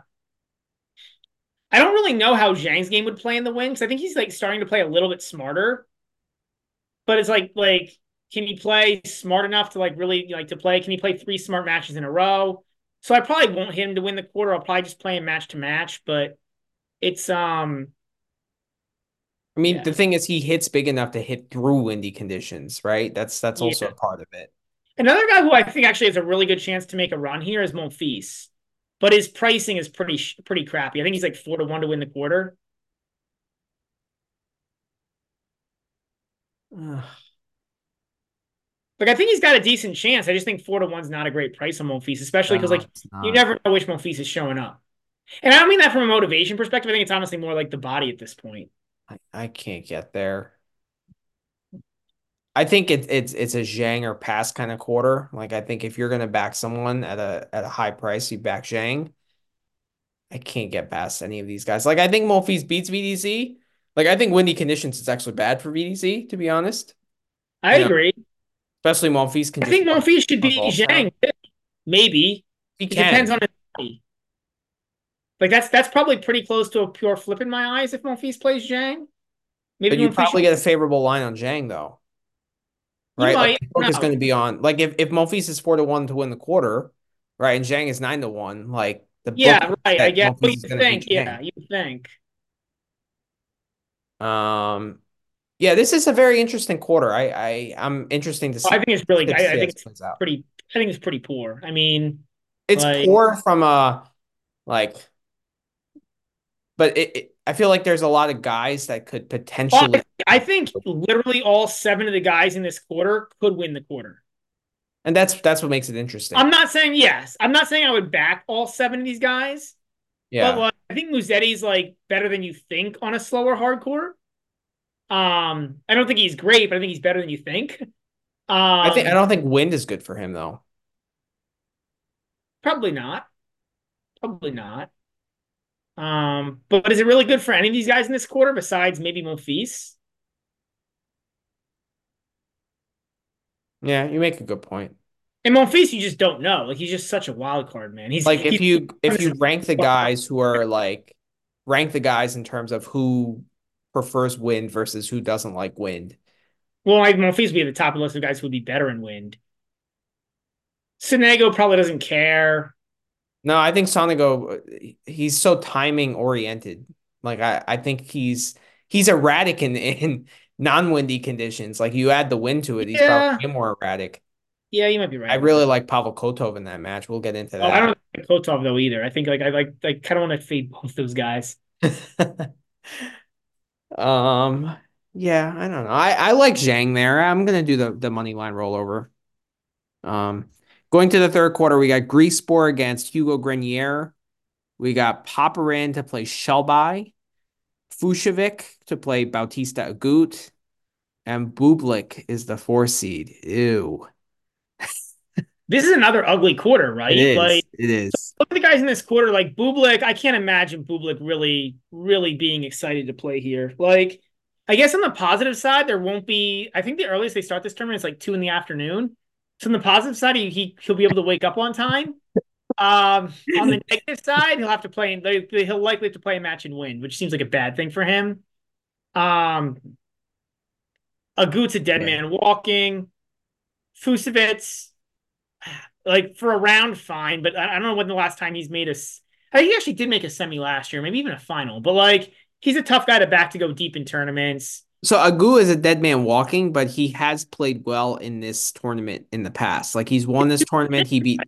I don't really know how Zhang's game would play in the win because I think he's like starting to play a little bit smarter. But it's like like can he play smart enough to like really like to play? Can he play three smart matches in a row? So I probably won't hit him to win the quarter. I'll probably just play him match to match. But it's um I mean, Yeah. the thing is, he hits big enough to hit through windy conditions, right? That's that's also Yeah. a part of it. Another guy who I think actually has a really good chance to make a run here is Monfils, but his pricing is pretty pretty crappy. I think he's like four to one to win the quarter. Like I think he's got a decent chance. I just think four to one's not a great price on Monfils, especially because No, like you never know which Monfils is showing up. And I don't mean that from a motivation perspective. I think it's honestly more like the body at this point. I, I can't get there. I think it, it's it's a Zhang or pass kind of quarter. Like I think if you're gonna back someone at a at a high price, you back Zhang. I can't get past any of these guys. Like I think Monfils beats VDZ. Like I think windy conditions is actually bad for VDZ, to be honest. I Yeah. agree. Especially Monfils can I think just should be Zhang. Maybe. he It can. depends on his body. Like that's that's probably pretty close to a pure flip in my eyes if Monfils plays Zhang. Maybe But you Monfils probably should- get a favorable line on Zhang though. Right? might, Like the book is no. going to be on like if if Monfils is four to one to win the quarter, right? And Zhang is nine to one, like the Yeah, right. I guess Monfils you think. Yeah, you think. Um, Yeah, this is a very interesting quarter. I, I I'm interesting to see. I think it's really. I, I think it's pretty. I think it's pretty poor. I mean, It's like, poor from a like, but it, it I feel like there's a lot of guys that could potentially. I, think literally all seven of the guys in this quarter could win the quarter. And that's that's what makes it interesting. I'm not saying yes. I'm not saying I would back all seven of these guys. yeah. But like, I think Musetti's like better than you think on a slower hardcore. Um, I don't think he's great, but I think he's better than you think. Um, I think I don't think wind is good for him though. probably not. Probably not. Um, but, but is it really good for any of these guys in this quarter besides maybe Monfils? Yeah, you make a good point. And Monfils, you just don't know. Like he's just such a wild card, man. He's Like if he's, you if you [LAUGHS] rank the guys who are like rank the guys in terms of who prefers wind versus who doesn't like wind. well, like Monfils would be at the top of the list of guys who would be better in wind. Sonego probably doesn't care. No, I think Sonego he's so timing oriented. Like I, I think he's he's erratic in [LAUGHS] in non-windy conditions. Like you add the wind to it, he's Yeah. probably more erratic. Yeah, you might be right. I really like Pavel Kotov in that match. We'll get into Oh, I don't like Kotov though either. I think like I like like kind of want to fade both those guys. [LAUGHS] um, yeah, I don't know. I I like Zhang there. I'm gonna do the the money line rollover. Um, going to the third quarter, we got Griekspoor against Hugo Grenier. We got Popyrin to play Shelbayh, Fucsovics to play Bautista Agut, and Bublik is the four seed. Ew. [LAUGHS] This is another ugly quarter, right? It is. Like it is. look at the guys in this quarter, like Bublik. I can't imagine Bublik really, really being excited to play here. Like, I guess on the positive side, there won't be. I think the earliest they start this tournament is like two in the afternoon. On the positive side, he, he he'll be able to wake up on time. Um, on the [LAUGHS] negative side, he'll have to play. He'll likely have to play a match and win, which seems like a bad thing for him. Um, Agut's a dead man walking. Fucsovics, like for a round, fine, but I, I don't know when the last time he's made a. s- I think he actually did make a semi last year, maybe even a final. But like, he's a tough guy to back to go deep in tournaments. So Agu is a dead man walking, but he has played well in this tournament in the past. Like he's won this tournament. He beat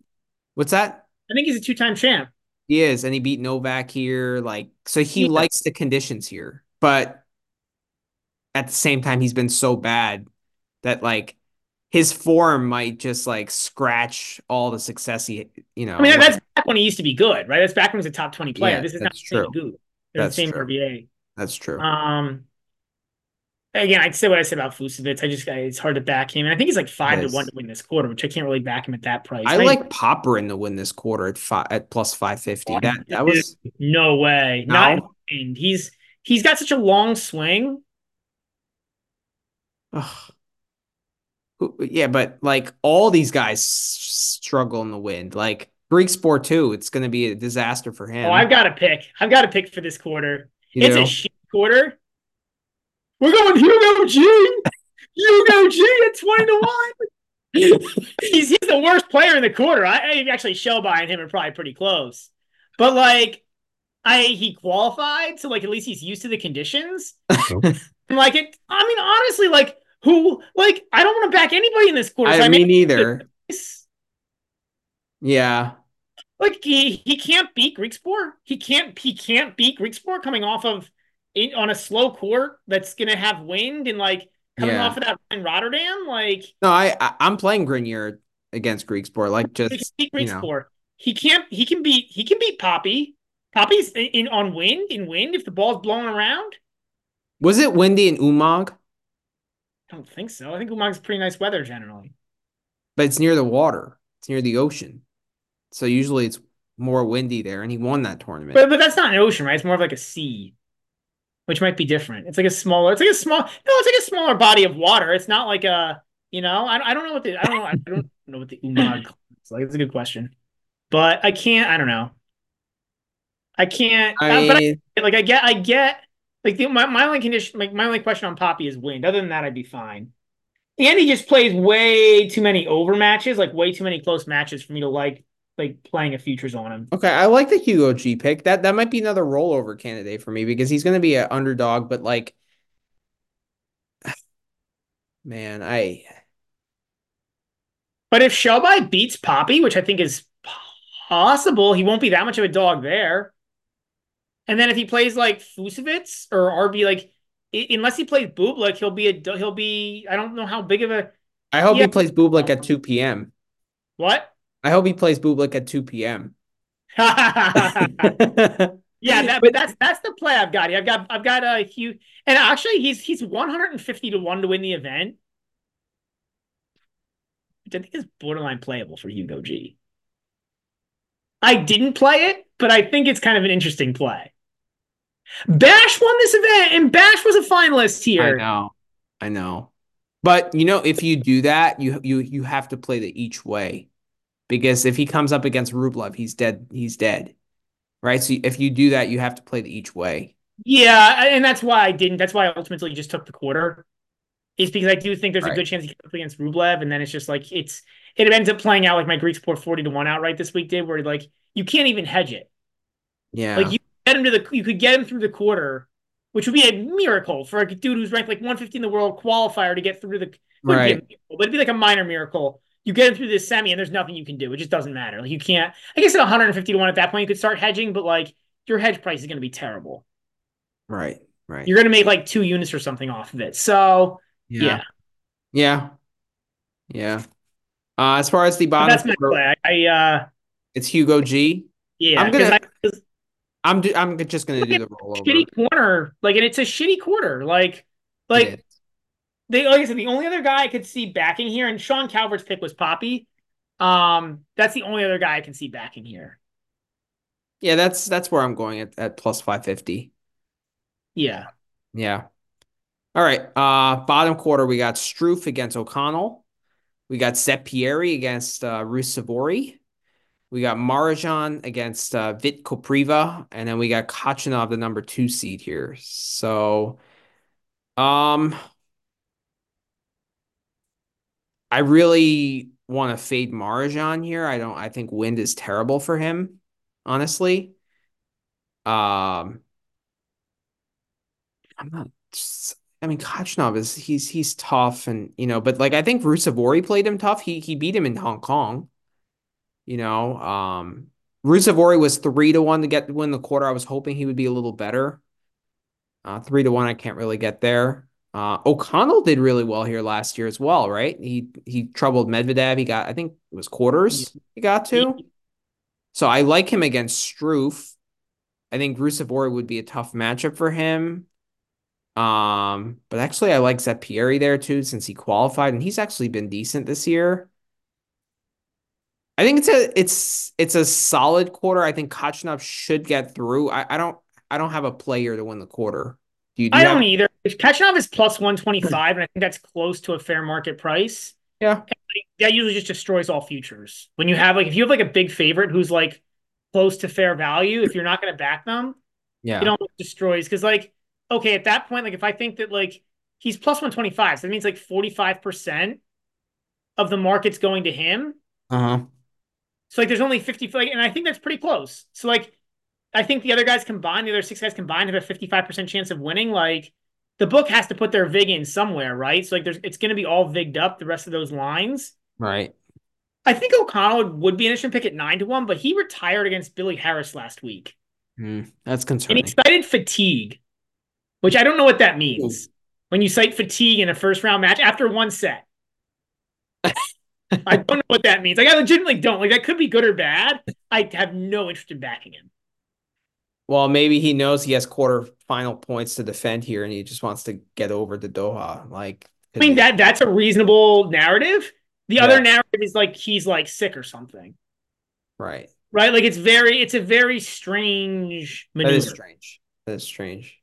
what's that? I think he's a two time champ. He is, and he beat Novak here. Like, so he Yeah. likes the conditions here, but at the same time, he's been so bad that like his form might just like scratch all the success he, you know. I mean, that's back when he used to be good, right? That's back when he was a top twenty player. Yeah, this is not the same true. That's the same true. RBA. that's true. Um, again, I'd say what I said about Fucsovics. I just it's hard to back him, and I think he's like five to one to win this quarter, which I can't really back him at that price. I like Popyrin to win this quarter at five at plus five fifty. That that was no way, No? not. He's he's got such a long swing. Ugh. Yeah, but like all these guys struggle in the wind. Like Griekspoor too, it's going to be a disaster for him. Oh, I've got to pick. I've got to pick for this quarter. You it's know? a shit quarter. We're going Hugo G. Hugo G at twenty to one. he's he's the worst player in the quarter. I, I actually Shelby and him are probably pretty close, but like I he qualified, so like at least he's used to the conditions. [LAUGHS] And, like it, I mean, honestly, like who, like I don't want to back anybody in this quarter. so I mean, neither. Yeah, Like he he can't beat Griekspoor. He can't he can't beat Griekspoor coming off of in, on a slow court that's gonna have wind and like coming Yeah. off of that in Rotterdam. Like no, I, I I'm playing Grenier against Griekspoor. Like he can just Greek you know. Sport. He can't. He can beat. He can beat Poppy. Poppy's in, in on wind in wind if the ball's blowing around. Was it windy in Umag? I don't think so. I think Umag's pretty nice weather generally. But it's near the water. It's near the ocean. So usually it's more windy there, and he won that tournament. But but that's not an ocean, right? It's more of like a sea, which might be different. It's like a smaller. It's like a small. No, it's like a smaller body of water. It's not like a. You know, I, I don't know what the I don't know I don't know what the Umag [LAUGHS] is like. It's a good question, but I can't. I don't know. I can't. I uh, but I like I get I get like the, my my only condition like my only question on Poppy is wind. Other than that, I'd be fine. Andy just plays way too many over matches, like way too many close matches for me to like like playing a futures on him. Okay, I like the Hugo G pick. That that might be another rollover candidate for me because he's going to be an underdog, but like [SIGHS] man, I But if Shelby beats Poppy, which I think is possible, he won't be that much of a dog there. And then if he plays like Fucsovics or RB, like unless he plays Bublik, he'll be a he'll be. I don't know how big of a. I hope yeah. he plays Bublik at two p.m. What? I hope he plays Bublik at two p.m. [LAUGHS] [LAUGHS] yeah, that, but that's that's the play I've got. I've got I've got a huge, and actually he's he's one hundred and fifty to one to win the event, which I think is borderline playable for Hugo G. I didn't play it, but I think it's kind of an interesting play. Bash won this event, and Bash was a finalist here. I know, I know. But you know, if you do that, you you you have to play the each way, because if he comes up against Rublev, he's dead. He's dead, right? So if you do that, you have to play the each way. Yeah, and that's why I didn't. That's why I ultimately just took the quarter. Is because I do think there's right. a good chance he comes up against Rublev, and then it's just like it's it ends up playing out like my Griekspoor forty to one outright this week did, where like you can't even hedge it. Yeah, like you get him to the you could get him through the quarter, which would be a miracle for a dude who's ranked like 150 in the world qualifier to get through the right. Miracle, but it'd be like a minor miracle. You get him through this semi, and there's nothing you can do. It just doesn't matter. Like you can't. I guess at 150 to one at that point, you could start hedging, but like your hedge price is going to be terrible. Right. Right. You're going to make like two units or something off of it. So yeah. Yeah. Yeah. Uh, as far as the bottom, that's my play. I, I uh, it's Hugo G. Yeah, I'm gonna. I, I'm do, I'm just gonna do the rollover. Shitty corner, like, and it's a shitty quarter. Like, like they like I said, the only other guy I could see backing here, and Sean Calvert's pick was Poppy. Um, that's the only other guy I can see backing here. Yeah, that's that's where I'm going at at plus five fifty. Yeah. Yeah. All right. Uh bottom quarter, we got Struff against O'Connell. We got Seppieri against uh Ruusuvuori. We got Marozsan against uh, Vit Kopriva, and then we got Khachanov, the number two seed here. So, um, I really want to fade Marozsan here. I don't. I think wind is terrible for him, honestly. Um, I'm not. I mean, Khachanov is he's he's tough, and you know, but like I think Ruusuvuori played him tough. He he beat him in Hong Kong. You know, um, Ruusuvuori was three to one to get win the quarter. I was hoping he would be a little better. Uh, three to one, I can't really get there. Uh, O'Connell did really well here last year as well, right? He he troubled Medvedev. He got, I think it was quarters he got to. So I like him against Struff. I think Ruusuvuori would be a tough matchup for him. Um, but actually, I like Seppieri there too, since he qualified, and he's actually been decent this year. I think it's a it's it's a solid quarter. I think Khachanov should get through. I, I don't I don't have a player to win the quarter. Do you, do I don't have... either. Khachanov is plus one twenty five, and I think that's close to a fair market price. Yeah, that usually just destroys all futures. When you have like if you have like a big favorite who's like close to fair value, if you're not going to back them, yeah, it almost destroys because like okay at that point like if I think that like he's plus one twenty five, so that means like forty five percent of the market's going to him. Uh huh so like there's only 50 like, and I think that's pretty close. So like I think the other guys combined, the other six guys combined have a 55% chance of winning. Like the book has to put their vig in somewhere, right? So like there's it's gonna be all vigged up the rest of those lines. Right. I think O'Connell would be an interesting pick at nine to one, but he retired against Billy Harris last week. Mm, that's concerning. And he cited fatigue, which I don't know what that means. When you cite fatigue in a first round match after one set. [LAUGHS] I don't know what that means. Like I legitimately don't. Like that could be good or bad. I have no interest in backing him. Well, maybe he knows he has quarter final points to defend here, and he just wants to get over the Doha. Like, I mean that that's a reasonable narrative. The yeah. other narrative is like he's like sick or something. Right. Right. Like it's very it's a very strange maneuver. That is strange. That is strange.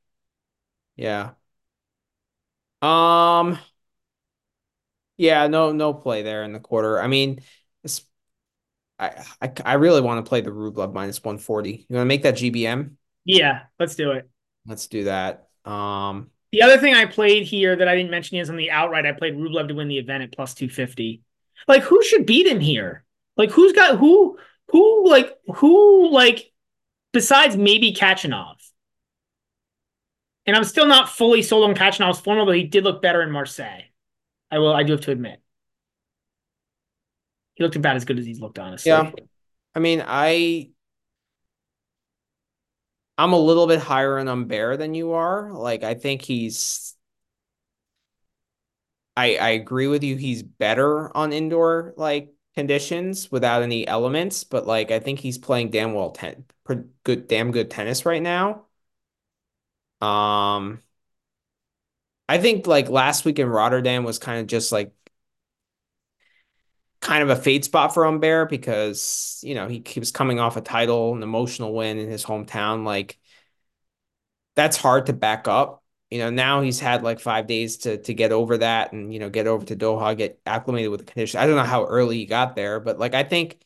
Yeah. Um. Yeah, no, no play there in the quarter. I mean, I, I, I really want to play the Rublev minus 140. You want to make that GBM? Yeah, let's do it. Let's do that. Um, the other thing I played here that I didn't mention is on the outright. I played Rublev to win the event at plus 250. Like, who should beat him here? Like, who's got who? Who like who like besides maybe Khachanov? And I'm still not fully sold on Khachanov's form, although he did look better in Marseille. I will. I do have to admit, he looked about as good as he's looked, honestly. Yeah. I mean, I I'm a little bit higher on Humbert than you are. Like, I think he's I I agree with you. He's better on indoor like conditions without any elements, but like I think he's playing damn well ten good damn good tennis right now. Um, I think like last week in Rotterdam was kind of just like kind of a fade spot for Humbert because you know he, was coming off a title, an emotional win in his hometown. Like that's hard to back up. You know, now he's had like five days to to get over that and you know get over to Doha, get acclimated with the condition. I don't know how early he got there, but like I think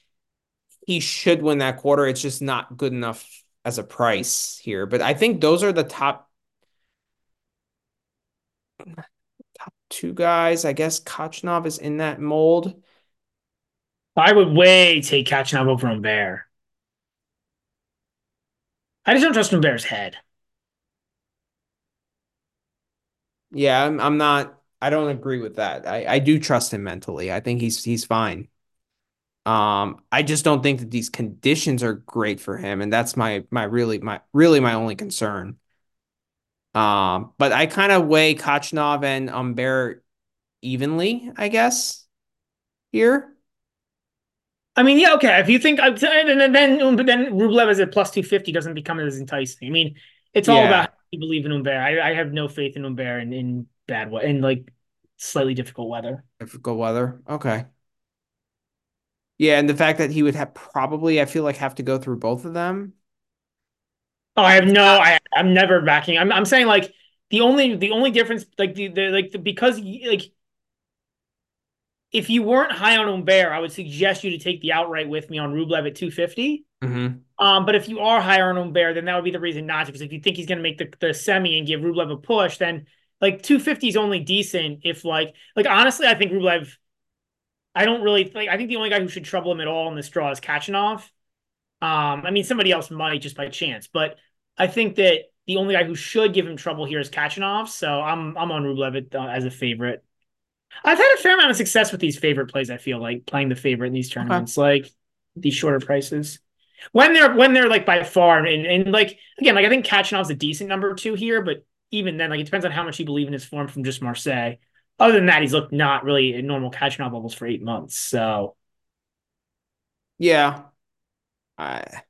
he should win that quarter. It's just not good enough as a price here. But I think those are the top top two guys. I guess Khachanov is in that mold. I would way take Khachanov over Humbert. I just don't trust Humbert's head. Yeah, I'm, I'm not. I don't agree with that. I, I do trust him mentally. I think he's he's fine. Um, I just don't think that these conditions are great for him, and that's my my really my really my only concern. Um, but I kind of weigh Khachanov and Humbert evenly, I guess, here. I mean, yeah, okay. If you think, uh, and then then but then Rublev as a plus two fifty doesn't become as enticing. I mean, it's all Yeah, about how you believe in Humbert. I, I have no faith in Humbert in, in bad weather, in like slightly difficult weather. difficult weather. Okay. Yeah, and the fact that he would have probably, I feel like, have to go through both of them. Oh, I have no. I I'm never backing. I'm I'm saying like the only the only difference like the, the like the, because like if you weren't high on Humbert, I would suggest you to take the outright with me on Rublev at 250. Mm-hmm. Um, but if you are higher on Humbert, then that would be the reason not to. Because if you think he's going to make the, the semi and give Rublev a push, then like 250 is only decent if like like honestly, I think Rublev. I don't really like. I think the only guy who should trouble him at all in this draw is Khachanov. Um, I mean somebody else might just by chance, but I think that the only guy who should give him trouble here is Khachanov. So I'm I'm on Rublev uh, as a favorite. I've had a fair amount of success with these favorite plays. I feel like playing the favorite in these Okay. tournaments, like these shorter prices. When they're when they're like by far and, and like again, like I think Khachanov's a decent number two here, but even then, like it depends on how much you believe in his form from just Marseille. Other than that, he's looked not really at normal Kachanov levels for eight months. So Yeah. I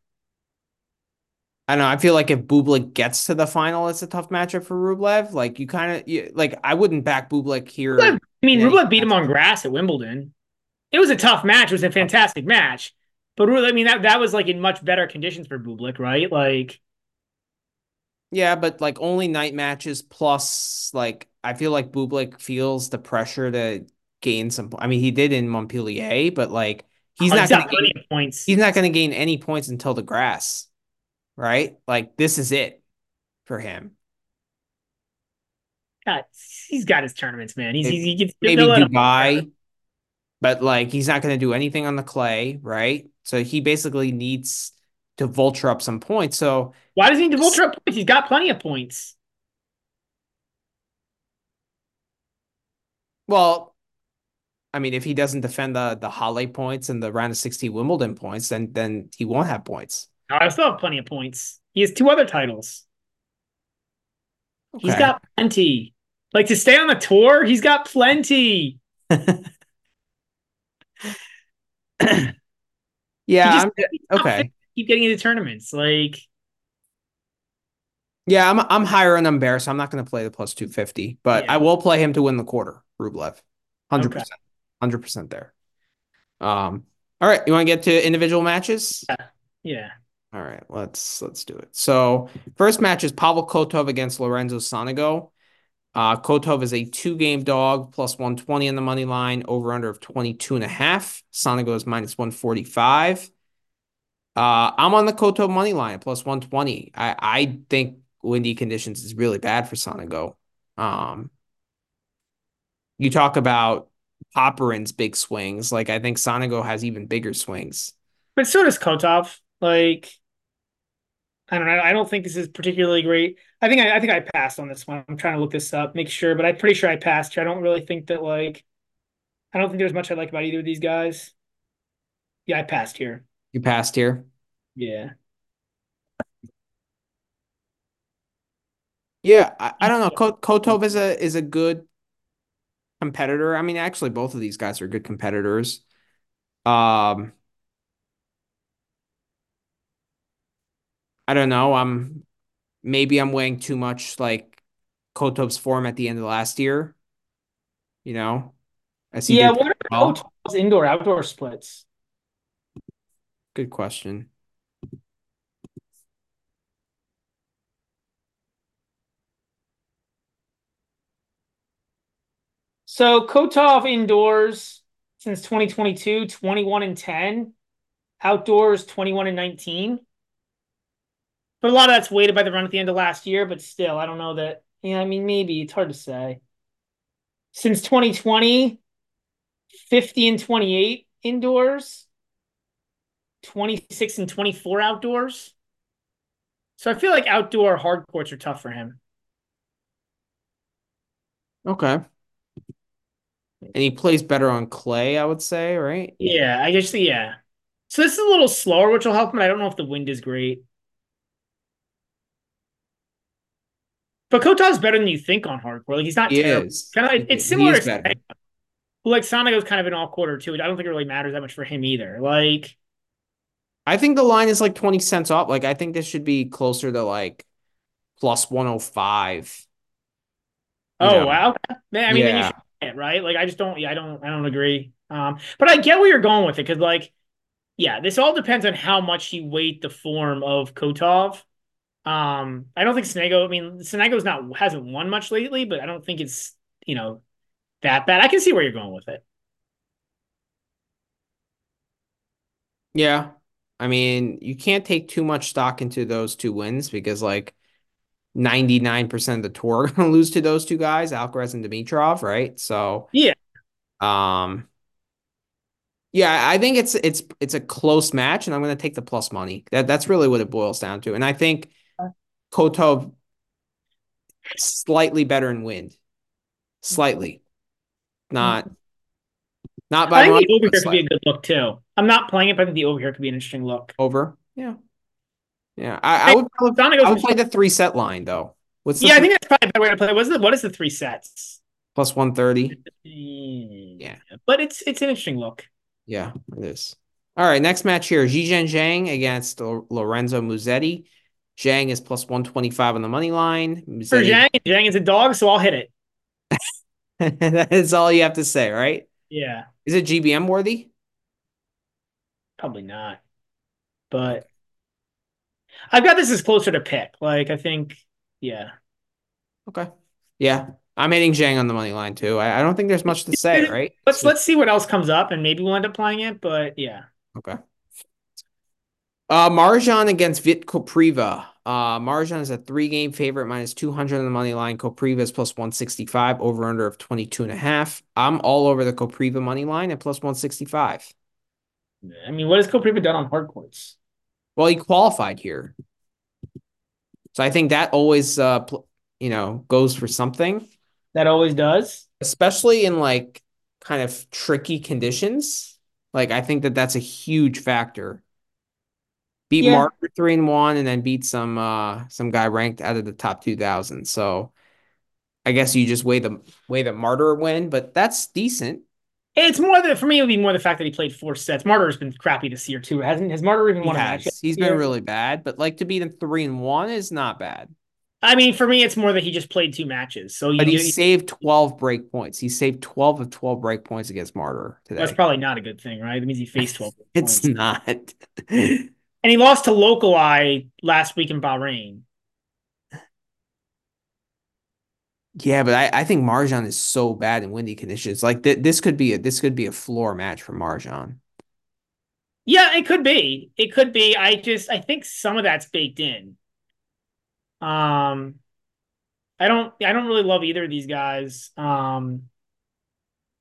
I don't know. I feel like if Bublik gets to the final, it's a tough matchup for Rublev. Like you kind of like I wouldn't back Bublik here. I mean, Yeah. Rublev beat him on grass at Wimbledon. It was a tough match. It was a fantastic match. But I mean, that that was like in much better conditions for Bublik, right? Like Yeah, but like only night matches plus like I feel like Bublik feels the pressure to gain some. I mean, he did in Montpellier, but like he's oh, not going to of points. he's not going to gain any points until the grass, right? Like this is it for him. God, he's got his tournaments, man. He's, he's he gets Maybe Dubai, but like he's not going to do anything on the clay, right? So he basically needs to vulture up some points. So Why does he need to vulture up points? He's got plenty of points. Well, I mean, if he doesn't defend the the Halle points and the round of 16 Wimbledon points, then then he won't have points. I still have plenty of points. He has two other titles. He's got plenty. Like to stay on the tour, he's got plenty. [CLEARS THROAT] yeah, okay. Keep getting into tournaments. Like Yeah, I'm I'm higher on Humbert, so I'm not going to play the plus 250, but Yeah. I will play him to win the quarter, Rublev. 100%. 100% there. Um all right, you want to get to individual matches? yeah. All right, let's let's do it. So, first match is Pavel Kotov against Lorenzo Sonego. Uh, Kotov is a two-game dog, plus 120 on the money line, over under of 22 and a half. Sonego is minus 145. Uh, I'm on the Kotov money line plus 120. I, I think windy conditions is really bad for Sonego. Um, you talk about Popyrin's big swings. Like, I think Sonego has even bigger swings. But so does Kotov. Like I don't know. I don't think this is particularly great. I think I, I think I passed on this one. I'm trying to look this up, make sure, but I'm pretty sure I passed here. I don't really think that like I don't think there's much I like about either of these guys. Yeah, I passed here. You passed here. Yeah. Yeah, I, I don't know. Kotov is a is a good competitor. I mean, actually, both of these guys are good competitors. Um, I don't know. I'm maybe I'm weighing too much like Kotov's form at the end of last year. You know, I see. Yeah, what are well. Kotov's indoor outdoor splits? Good question. So Kotov indoors since 2022, 21 and 10. Outdoors, 21 and 19. But a lot of that's weighted by the run at the end of last year, but still, I don't know that. Yeah, I mean, maybe it's hard to say. Since 2020, 50 and 28 indoors, 26 and 24 outdoors. So I feel like outdoor hard courts are tough for him. Okay. And he plays better on clay, I would say, right? Yeah, I guess yeah. So this is a little slower, which will help him. I don't know if the wind is great. But Kotov's better than you think on hardcore. Like he's not he terrible. Is. Kind of, it's similar to better. like kind of an all quarter too. I don't think it really matters that much for him either. Like I think the line is like 20 cents off. Like I think this should be closer to like plus 105. Oh know? wow. Man, I mean yeah. then you should it, right? Like I just don't yeah, I don't I don't agree. Um but I get where you're going with it because like yeah, this all depends on how much you weight the form of Kotov. Um, I don't think Sonego. I mean, Sonego's not hasn't won much lately, but I don't think it's you know that bad. I can see where you're going with it. Yeah, I mean, you can't take too much stock into those two wins because like 99% of the tour are going to lose to those two guys, Alcaraz and Dimitrov, right? So, yeah. Um yeah, I think it's it's it's a close match and I'm going to take the plus money. That that's really what it boils down to. And I think Kotov slightly better in wind. Slightly. Not not by I think the over here could be a good look too. I'm not playing it, but I think the over here could be an interesting look. Over? Yeah. Yeah. I, I would, probably, I would play the three set line though. What's yeah, I think that's probably a better way to play. What's the what is the three sets? Plus one thirty. Mm. Yeah. But it's it's an interesting look. Yeah, it is. All right, next match here. Zhizhen Zhang against Lorenzo Musetti. Zhang is plus 125 on the money line. Musetti... For Zhang, Zhang is a dog, so I'll hit it. [LAUGHS] that is all you have to say, right? Yeah. Is it GBM worthy? Probably not. But I've got this as closer to pick. Like, I think, yeah. Okay. Yeah. I'm hitting Zhang on the money line too. I, I don't think there's much to say, right? Let's let's see what else comes up and maybe we'll end up playing it, but yeah. Okay. Uh, Marozsan against Vit Kopriva. Uh, Marozsan is a three game favorite, minus 200 on the money line. Kopriva is plus 165, over under of 22 and a half. I'm all over the Kopriva money line at plus 165. I mean, what has Kopriva done on hard courts? Well, he qualified here. So I think that always, uh, you know, goes for something. That always does. Especially in like kind of tricky conditions. Like, I think that that's a huge factor beat yeah. Mark for three and one, and then beat some uh some guy ranked out of the top two thousand. So I guess you just weigh the weigh the Martyr win, but that's decent. It's more the for me. It would be more the fact that he played four sets. Martyr's been crappy this year too, hasn't? Has Martyr even he won has. a match? He's been really bad, but like to beat him three and one is not bad. I mean, for me, it's more that he just played two matches. So, but you, he saved twelve break points. He saved twelve of twelve break points against Martyr today. That's probably not a good thing, right? That means he faced twelve. [LAUGHS] it's points. not. [LAUGHS] And he lost to Local Eye last week in Bahrain. Yeah, but I, I think Marozsan is so bad in windy conditions. Like th- this could be a this could be a floor match for Marozsan. Yeah, it could be. It could be. I just I think some of that's baked in. Um I don't I don't really love either of these guys. Um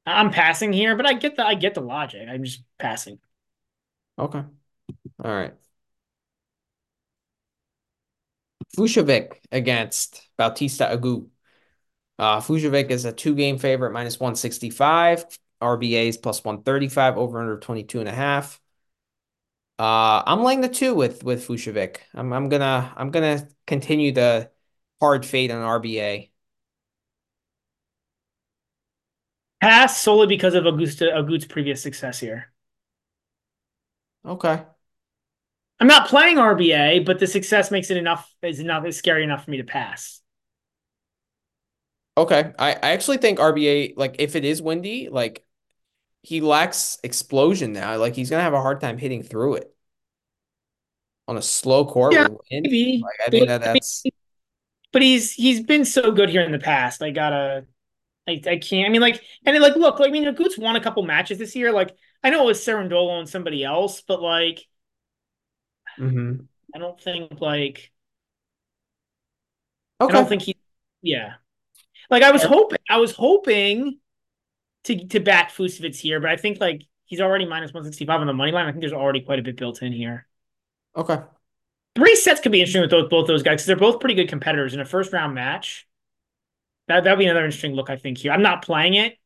I'm passing here, but I get the I get the logic. I'm just passing. Okay. All right. Fucsovics against Bautista Agu. Uh, Fucsovics is a two game favorite, minus 165. RBA is plus 135, over under 22 and a half. Uh, I'm laying the two with with Fucsovics. I'm I'm gonna I'm gonna continue the hard fade on RBA. Pass solely because of Bautista Agut's previous success here. Okay. I'm not playing RBA, but the success makes it enough is enough is scary enough for me to pass. Okay. I, I actually think RBA, like if it is windy, like he lacks explosion now. Like he's gonna have a hard time hitting through it. On a slow court Yeah, maybe. Like I think that that's But he's he's been so good here in the past. I gotta I, I can't I mean like and then, like look, like, I mean Agut's won a couple matches this year. Like I know it was Cerundolo and somebody else, but like Mhm. I don't think like I don't think he yeah. Like I was hoping I was hoping to to back Fucsovics here, but I think like he's already minus 165 on the money line. I think there's already quite a bit built in here. Okay. Three sets could be interesting with those, both those guys because they're both pretty good competitors in a first round match. That that'd be another interesting look, I think, here. I'm not playing it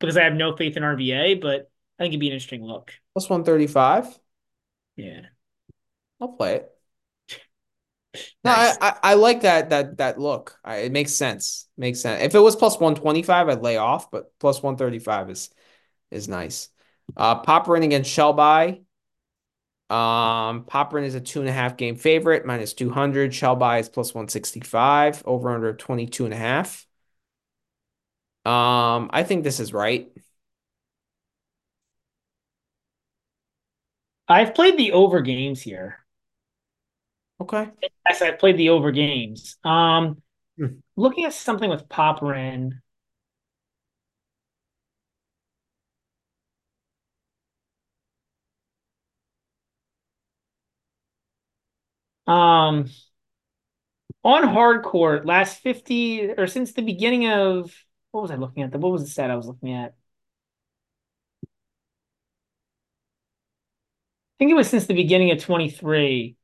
because I have no faith in RBA, but I think it'd be an interesting look. Plus 135. Yeah. I'll play it. No, Nice. I, I, I like that that that look. I, it makes sense. Makes sense. If it was plus 125, I'd lay off, but plus 135 is is nice. Uh Popyrin against Shelbayh. Um Popyrin is a two and a half game favorite, minus 200. Shelbayh is plus 165, over under 22 and a half. Um, I think this is right. I've played the over games here. Okay. Yes, I've played the over games. Um, Hmm. looking at something with Popyrin. Um, on hard court, last 50 or since the beginning of what was I looking at? What was the stat I was looking at? I think it was since the beginning of 23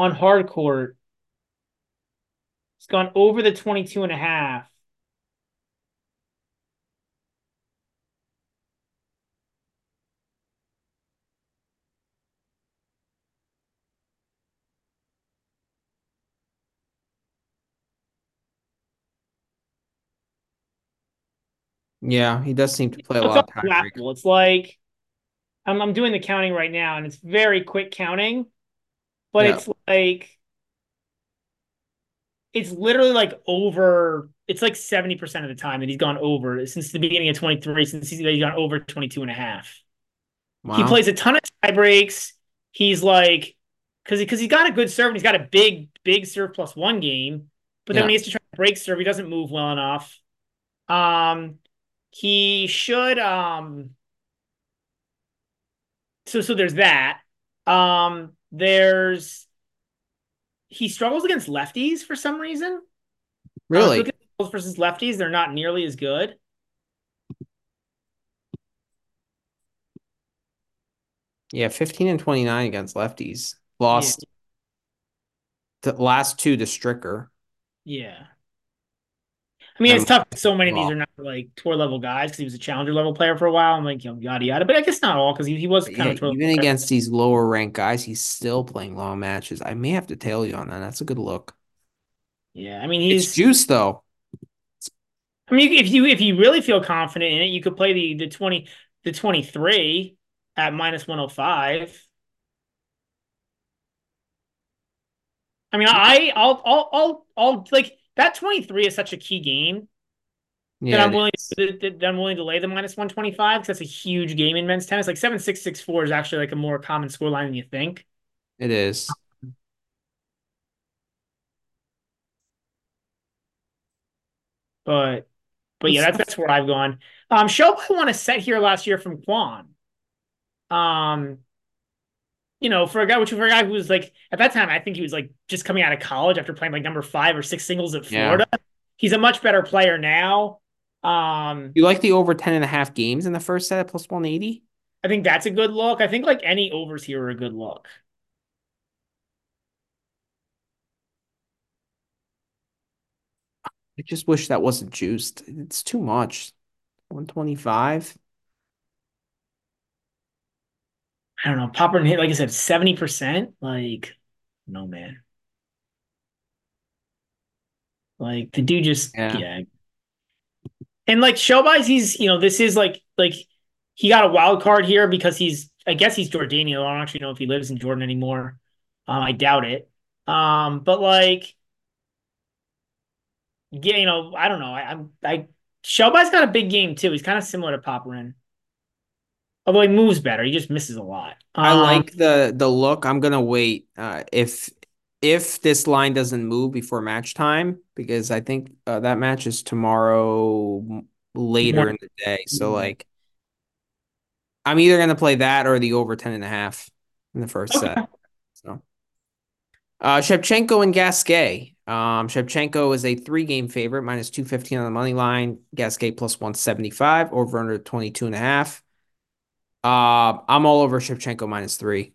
on hard court. It's gone over the 22 and a half. Yeah, he does seem to play a lot of laughable. It's like I'm I'm doing the counting right now, and it's very quick counting, but Yeah. it's like it's literally like over it's like 70% of the time that he's gone over since the beginning of 23, since he's, gone over 22 and a half. Wow. He plays a ton of tie breaks. He's like because because he's got a good serve and he's got a big, big serve plus one game. But then Yeah. when he has to try to break serve, he doesn't move well enough. Um he should um so so there's that. Um there's he struggles against lefties for some reason. Uh, Really? versus lefties, they're not nearly as good. Yeah, 15 and 29 against lefties. Lost the last two to Stricker. Yeah. I mean, it's tough. So many of these are not like tour level guys because he was a challenger level player for a while. I'm like, you know, yada yada. But I guess not all because he, he was kind yeah, of tour even against these lower ranked guys, he's still playing long matches. I may have to tail you on that. That's a good look. Yeah, I mean, It's he's. juice though. I mean, if you if you really feel confident in it, you could play the the twenty the twenty three at minus one hundred five. I mean, I I'll I'll I'll I'll like that twenty three is such a key game Yeah, that I'm willing to, that, I'm willing to lay the minus one twenty five because that's a huge game in men's tennis. Like seven six six four is actually like a more common score line than you think. It is. But but yeah, That's- that's where I've gone. Um, Show I won a set here last year from Quan. Um, you know, for a guy, which for a guy who was like at that time, I think he was like just coming out of college after playing like number five or six singles at Florida. Yeah. He's a much better player now. Um, You like the over 10 and a half games in the first set at plus 180? I think that's a good look. I think like any overs here are a good look. I just wish that wasn't juiced. It's too much. 125. I don't know. Popper and hit, like I said, 70%. Like, no, man. Like, the dude just, Yeah. yeah. And like, Shelbayh, he's, you know, this is like, like, he got a wild card here because he's, I guess he's Jordanian. I don't actually know if he lives in Jordan anymore. Um, I doubt it. Um, but like, yeah, you know, I don't know. I, I'm, I, Shelbayh's got a big game too. He's kind of similar to Popyrin. Although he moves better, he just misses a lot. I Um, like the the look. I'm gonna wait uh, if if this line doesn't move before match time because I think uh, that match is tomorrow later in the day. So Mhm. like I'm either gonna play that or the over 10 and a half in the first Okay. set. So uh Shevchenko and Gasquet. Um Shevchenko is a three game favorite, minus 215 on the money line, Gasquet plus 175, over under 22 and a half. Uh, I'm all over Shevchenko minus three.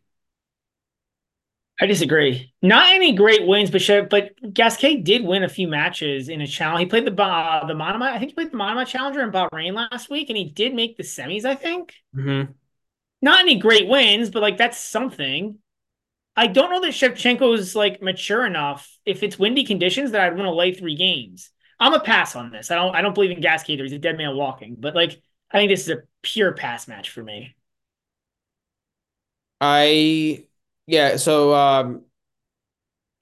I disagree. Not any great wins, but Chev, but Gasquet did win a few matches in a challenge. He played the uh, the Manama, I think he played the Manama Challenger in Bahrain last week, and he did make the semis. I think Mm-hmm. not any great wins, but like that's something. I don't know that Shevchenko's like mature enough. If it's windy conditions, that I'd want to lay three games. I'm a pass on this. I don't. I don't believe in Gasquet. Either. He's a dead man walking. But like, I think this is a pure pass match for me. I yeah, so um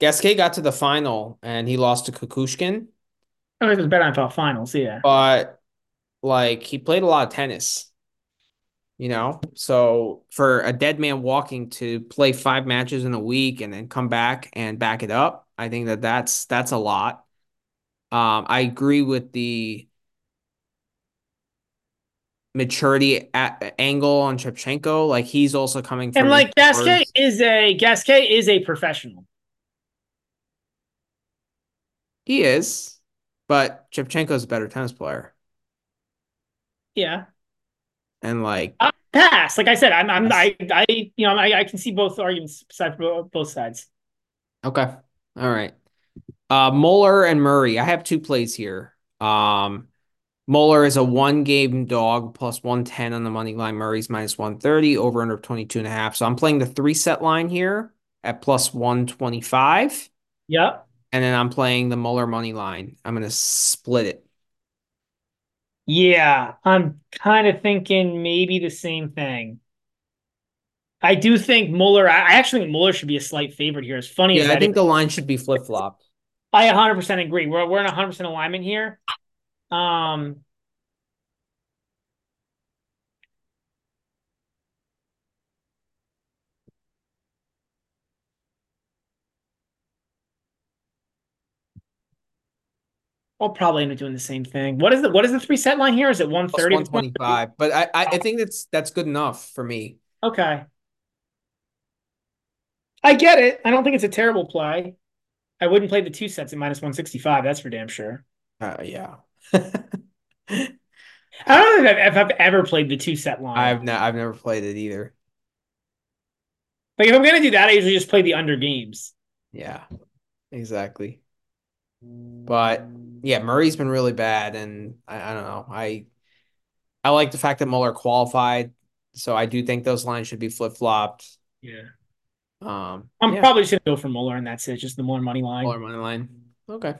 Gasquet got to the final and he lost to Kukushkin, Oh, it was better NFL finals. Yeah. but like he played a lot of tennis, you know? So for a dead man walking to play five matches in a week and then come back and back it up, I think that that's that's a lot. Um, I agree with the maturity at, angle on Shevchenko. Like he's also coming from And like Gasquet is a Gasquet is a professional. He is, but Shevchenko's a better tennis player. Yeah. And like, Uh, pass. Like I said, I'm, I'm, I, I, you know, I, I can see both arguments side bo- both sides. okay, all right. Uh, Muller and Murray. I have two plays here. Um, Muller is a one game dog plus 110 on the money line. Murray's minus 130 over under 22 and a half. So I'm playing the three set line here at plus 125. Yep. And then I'm playing the Muller money line. I'm going to split it. Yeah, I'm kind of thinking maybe the same thing. I do think Muller. I actually think Muller should be a slight favorite here. As funny as Yeah, I think the line should be flip flopped. I 100% agree. We're we're in 100% alignment here. Um, I'll probably end up doing the same thing. What is the what is the three set line here? Is it Plus 130? 125. But I, I, I think that's that's good enough for me. Okay. I get it. I don't think it's a terrible play. I wouldn't play the two sets at minus 165. That's for damn sure. Uh, yeah. [LAUGHS] I don't know if I've, ever played the two set line. I've ne I've never played it either. Like if I'm gonna do that, I usually just play the under games. Yeah, exactly. But yeah, Murray's been really bad, and I, I don't know. I I like the fact that Muller qualified, so I do think those lines should be flip flopped. Yeah. Um, I'm yeah, probably just gonna go for Muller, and that's it. Just the more money line. Muller money line. Okay.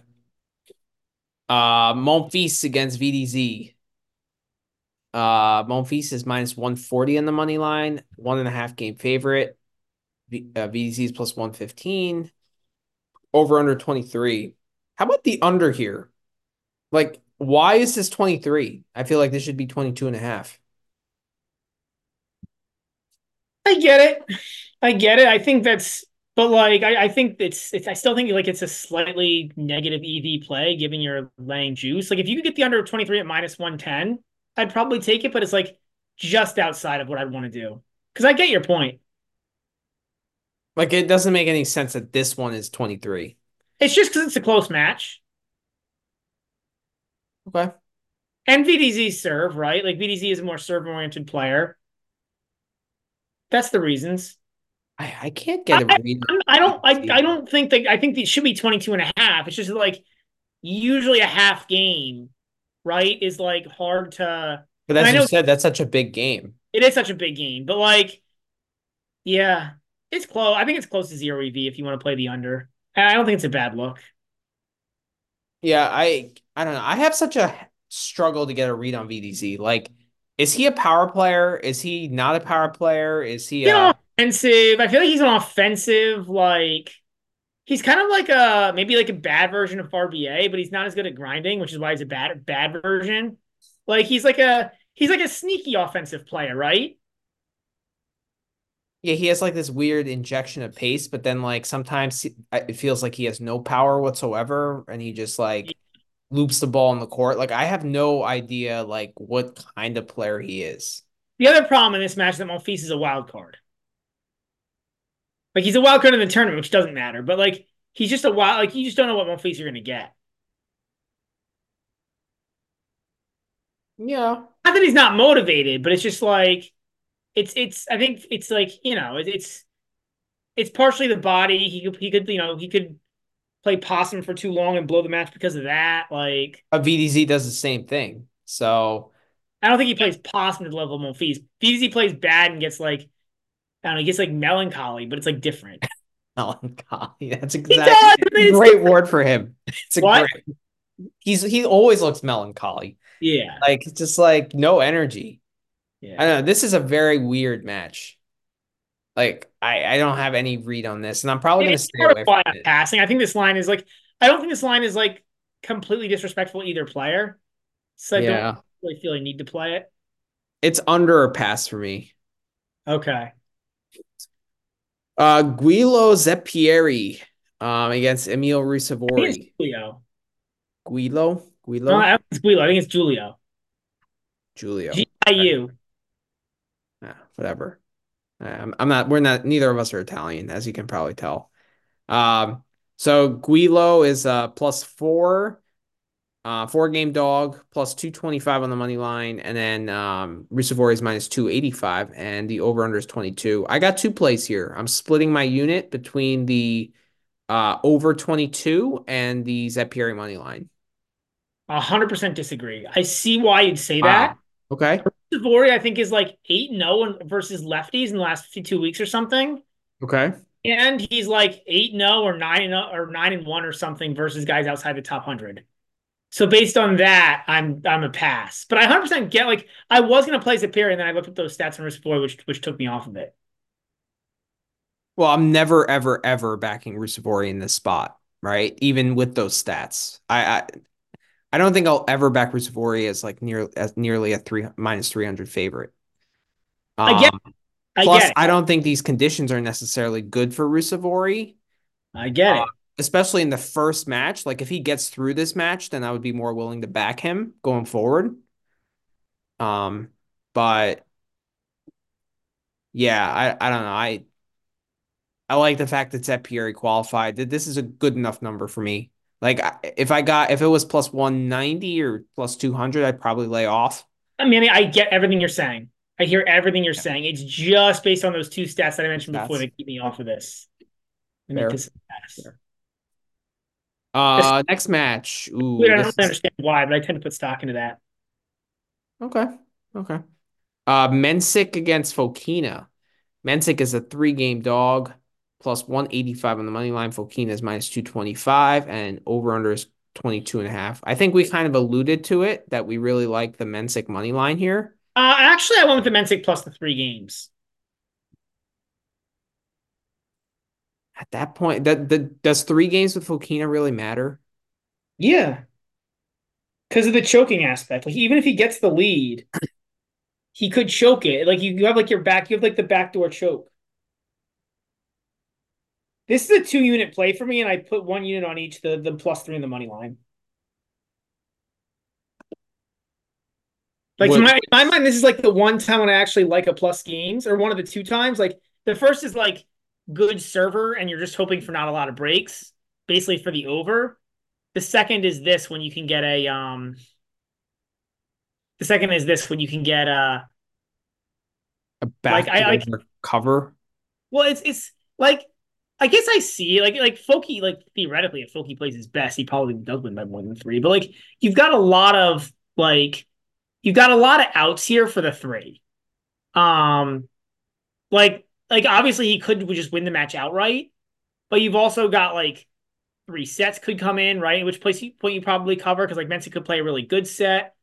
Uh, Monfils against VDZ. Uh, Monfils is minus 140 on the money line, one and a half game favorite. V, uh, VDZ is plus 115. Over under 23. How about the under here? Like, why is this 23? I feel like this should be 22 and a half. I get it. I get it. I think that's, but like, I, I think it's, it's, I still think like it's a slightly negative EV play, given you're laying juice. Like if you could get the under 23 at minus 110, I'd probably take it, but it's like just outside of what I'd want to do. Because I get your point. Like, it doesn't make any sense that this one is 23. It's just because it's a close match. Okay. And VDZ serve, right? Like VDZ is a more serve oriented player. That's the reasons. I, I can't get a read. I'm- I don't I, I don't think that I think it should be 22 and a half. It's just like usually a half game, right, is like hard to. But as you know said, that's such a big game. it is such a big game, but like, yeah, it's close. I think it's close to zero EV if you want to play the under. I don't think it's a bad look. Yeah, I I don't know. I have such a struggle to get a read on VDZ. Like, is he a power player? Is he not a power player? Is he know, a offensive. I feel like he's an offensive, like he's kind of like a maybe like a bad version of RBA, but he's not as good at grinding, which is why he's a bad bad version. Like he's like a he's like a sneaky offensive player, right? yeah, he has like this weird injection of pace, but then like sometimes he- it feels like he has no power whatsoever, and he just like loops the ball in the court. Like I have no idea like what kind of player he is. The other problem in this match is that Monfils is a wild card. Like he's a wild card in the tournament, which doesn't matter, but like he's just a wild. Like you just don't know what Monfils you're going to get. Yeah. Not that he's not motivated, but it's just like it's it's. I think it's like you know it, it's it's partially the body. He could he could you know he could play possum for too long and blow the match because of that. Like A VDZ does the same thing. So I don't think he plays possum to the level of Monfils. VZ plays bad and gets like I don't know, he gets like melancholy, but it's like different. [LAUGHS] melancholy. That's exactly. I mean, great different. word for him. It's a What? great. He's he always looks melancholy. Yeah, Like just like no energy. I yeah. don't know. This is a very weird match. Like I I don't have any read on this, and I'm probably gonna It's stay away from it. passing. I think this line is like I don't think this line is like completely disrespectful to either player. So I Yeah, don't really feel I need to play it. it's under a pass for me. Okay. Uh, Guilo Zeppieri, um, against Emil I think it's Ruusuvuori. Julio. Guilo, No, I think it's Julio. I think it's Julio. Julio. G I U. Ah, whatever. Um, I'm not. We're not. Neither of us are Italian, as you can probably tell. Um, so Guilo is uh plus four, uh, four game dog plus two twenty five on the money line, and then um Ruusuvuori is minus two eighty five, and the over under is twenty two. I got two plays here. I'm splitting my unit between the uh over twenty two and the Zeppieri money line. A hundred percent disagree. I see why you'd say that. Okay. Savory, I think, is like 8 0 versus lefties in the last 52 weeks or something. Okay. And he's like 8 0 or 9 0 or 9 and 1 or something versus guys outside the top 100. So based on that, I'm I'm a pass. But I 100% get like I was going to play Zeppieri and then I looked at those stats on Ruusuvuori, which which took me off of it. Well, I'm never, ever, ever backing Ruusuvuori in this spot, right? Even with those stats, I, I, I don't think I'll ever back Ruusuvuori as like near as nearly a three minus three hundred favorite. I get- Um, I plus, get it. I don't think these conditions are necessarily good for Ruusuvuori, I get it. Especially in the first match. Like if he gets through this match, then I would be more willing to back him going forward. Um, but yeah, I, I don't know. I I like the fact that Zeppieri qualified. That this is a good enough number for me. Like if I got if it was plus 190 or plus 200, I'd probably lay off. I mean, I get everything you're saying. I hear everything you're Yeah. saying. It's just based on those two stats that I mentioned before that keep me off of this. Fair. make this pass. Fair. Uh, next match. Ooh, Weird, I don't is- understand why, but I tend to put stock into that. okay, okay. Uh, Mensik against Fokina. Mensik is a three-game dog, plus 185 on the money line. Fokina is minus 225, and over/under is 22 and a half. I think we kind of alluded to it that we really like the Mensik money line here. Uh, actually, I went with the Mensik plus the three games. At that point, that the does three games with Fokina really matter? Yeah. Because of the choking aspect. Like, even if he gets the lead, [CLEARS THROAT] he could choke it. Like, you, you have like your back, you have like the backdoor choke. This is a two unit play for me, and I put one unit on each, the, the plus three in the money line. Like, in my, in my mind, this is like the one time when I actually like a plus games, or one of the two times. Like, the first is like good server, and you're just hoping for not a lot of breaks, basically for the over. The second is this when you can get a um the second is this when you can get a A Like, back I- I- cover. well it's it's like I guess I see like like Foki like theoretically if Foki plays his best he probably does win by more than three but like you've got a lot of like you've got a lot of outs here for the three um like like obviously he could just win the match outright but you've also got like three sets could come in right which place you point you probably cover because like Mensik could play a really good set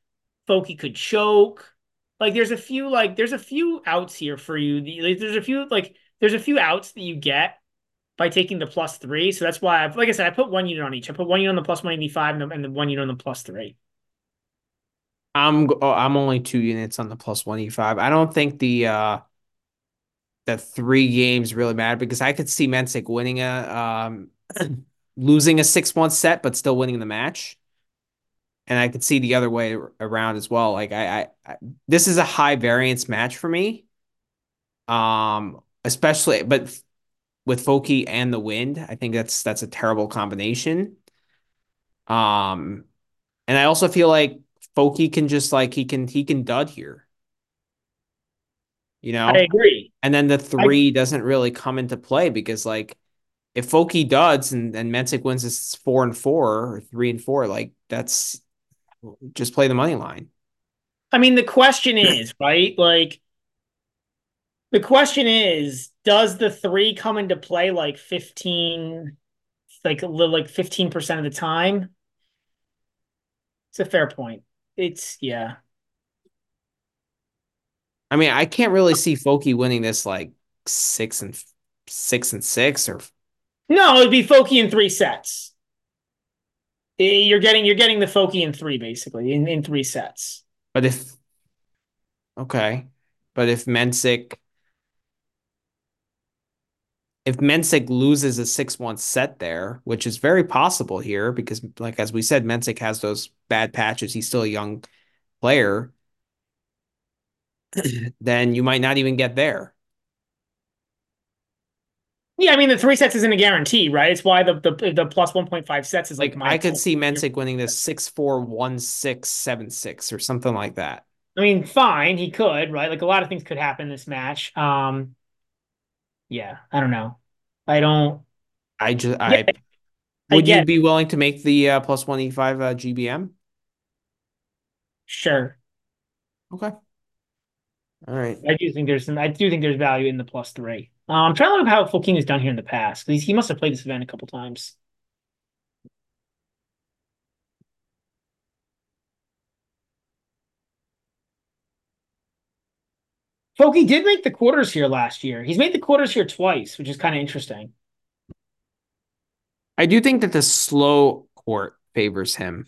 Foki could choke like there's a few like there's a few outs here for you there's a few like there's a few outs that you get by taking the plus three. So that's why I've, like I said, I put one unit on each. I put one unit on the plus 185 and, the, and the one unit on the plus three. I'm oh, I'm only two units on the plus 185. I don't think the uh the three games really matter because I could see Mensik winning a um [CLEARS THROAT] losing a 6-1 set but still winning the match. And I could see the other way around as well. Like I, I, I this is a high variance match for me. Um especially but with Foki and the wind. I think that's that's a terrible combination. Um, and I also feel like Foki can just like he can he can dud here. You know, I agree. And then the three I... doesn't really come into play because like if Foki duds and and Mensik wins this four and four or three and four, like that's just play the money line. I mean, the question is [CLEARS THROAT] right, like the question is, does the three come into play like 15, like like 15% of the time? It's a fair point. It's yeah. I mean, I can't really see Foki winning this like six and six and six or no, it'd be Foki in three sets. Eh, you're getting you're getting the Foki in three basically in, in three sets. But if okay, but if Mensik if Mensik loses a 6-1 set there, which is very possible here because like as we said Mensik has those bad patches, he's still a young player, [CLEARS THROAT] then you might not even get there. Yeah, I mean the three sets isn't a guarantee, right? It's why the the, the plus 1.5 sets is like, like I could see Mensik winning this 6-4 1-6 or something like that. I mean, fine, he could, right? Like a lot of things could happen this match. Um yeah, I don't know. I don't. I just I. Yeah, would I you be willing to make the uh, plus one e five uh, GBM? Sure. Okay. All right. I do think there's some. I do think there's value in the plus three. Um, I'm trying to look how Fokina has done here in the past. He, he must have played this event a couple times. Foki did make the quarters here last year. He's made the quarters here twice, which is kind of interesting. I do think that the slow court favors him.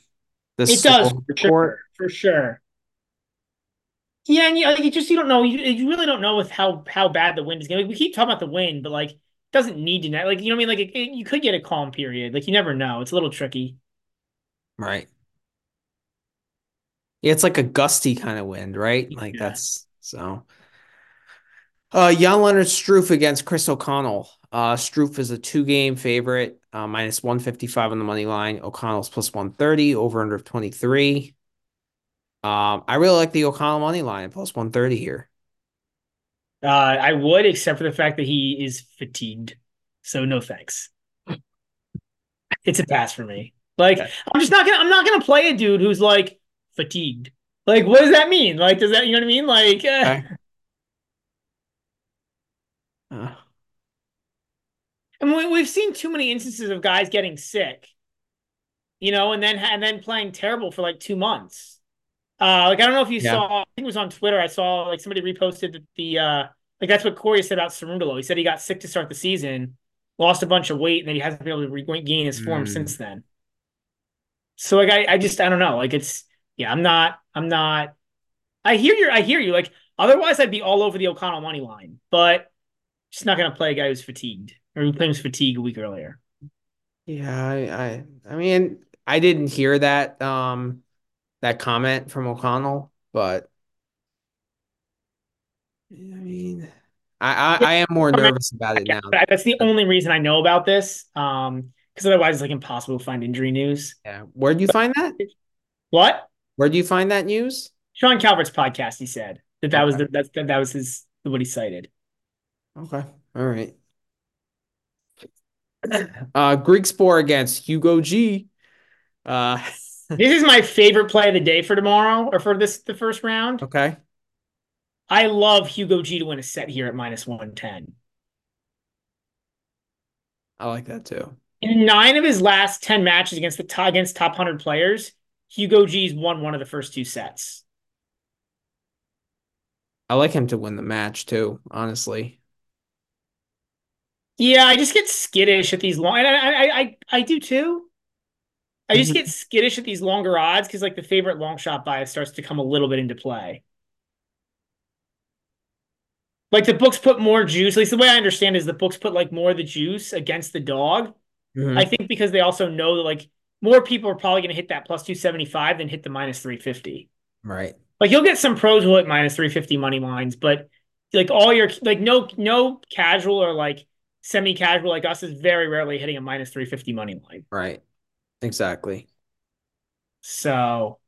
The it does for court. sure, for sure. Yeah, and you, like, you just you don't know. You, you really don't know with how how bad the wind is going. Like, we keep talking about the wind, but like it doesn't need to. Net. Like you know what I mean? Like it, it, you could get a calm period. Like you never know. It's a little tricky. Right. Yeah, it's like a gusty kind of wind, right? Like yeah. that's so. Uh, Jan-Lennard Struff against Chris O'Connell. Uh, Struff is a two game favorite, uh, minus 155 on the money line. O'Connell's plus 130, over under of 23. Um, I really like the O'Connell money line, plus 130 here. Uh, I would, except for the fact that he is fatigued. So no thanks. it's a pass for me. Like okay. I'm just not gonna I'm not gonna play a dude who's like fatigued. Like what does that mean? Like does that you know what I mean? Like uh, okay. Uh. [SIGHS] And we, we've seen too many instances of guys getting sick, you know, and then and then playing terrible for like two months. Uh, like I don't know if you yeah. saw, I think it was on Twitter. I saw like somebody reposted the, the uh, like that's what Corey said about Cerundolo. He said he got sick to start the season, lost a bunch of weight, and then he hasn't been able to regain his form mm. since then. So like I, I just I don't know. Like it's yeah, I'm not I'm not. I hear you. I hear you. Like otherwise, I'd be all over the O'Connell money line, but just not going to play a guy who's fatigued or who claims fatigue a week earlier. Yeah, I, I, I mean, I didn't hear that um that comment from O'Connell, but I mean, I, I, I am more nervous about it now. That's the only reason I know about this. Um, because otherwise it's like impossible to find injury news. Yeah, where do you find that? What? Where do you find that news? Sean Calvert's podcast. He said that that okay. was the, that, that that was his what he cited. Okay. All right. [COUGHS] Uh, Griekspoor against Hugo G. Uh, this is my favorite play of the day for tomorrow or for this the first round. Okay. I love Hugo G to win a set here at minus 110. I like that too. In nine of his last 10 matches against the top, against top 100 players, Hugo G's won one of the first two sets. I like him to win the match too, honestly. Yeah, I just get skittish at these long. And I, I, I, I do too. I just get skittish at these longer odds because like the favorite long shot bias starts to come a little bit into play. Like the books put more juice. At least the way I understand is the books put like more of the juice against the dog. Mm-hmm. I think because they also know that like more people are probably going to hit that plus 275 than hit the minus 350. Right. Like you'll get some pros will hit minus 350 money lines, but like all your like no no casual or like semi casual like us is very rarely hitting a minus 350 money line. Right. Exactly. So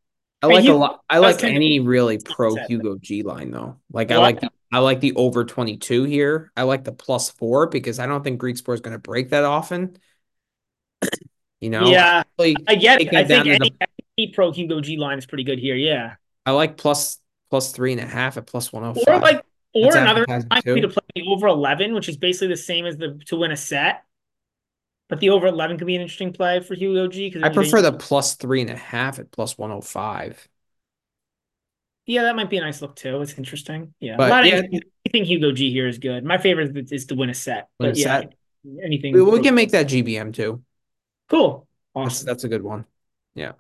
I like a lot. I like any really pro Hugo G line though. Like I like the, I like the over 22 here. I like the plus four because I don't think Griekspoor is going to break that often. [CLEARS THROAT] you know? Yeah. Like, I get it. I think any, the, any pro Hugo G line is pretty good here. Yeah. I like plus plus three and a half at plus 105. Or like or That's another time to play the over 11, which is basically the same as the to win a set. But the over 11 could be an interesting play for Hugo G. I prefer the plus three and a half at plus 105. Yeah, that might be a nice look too. It's interesting. Yeah, but yeah, anything, anything Hugo G here is good. My favorite is to win a set. Win but a yeah, set. anything. We, we, can make that GBM too. Cool. Awesome. That's, that's a good one. Yeah.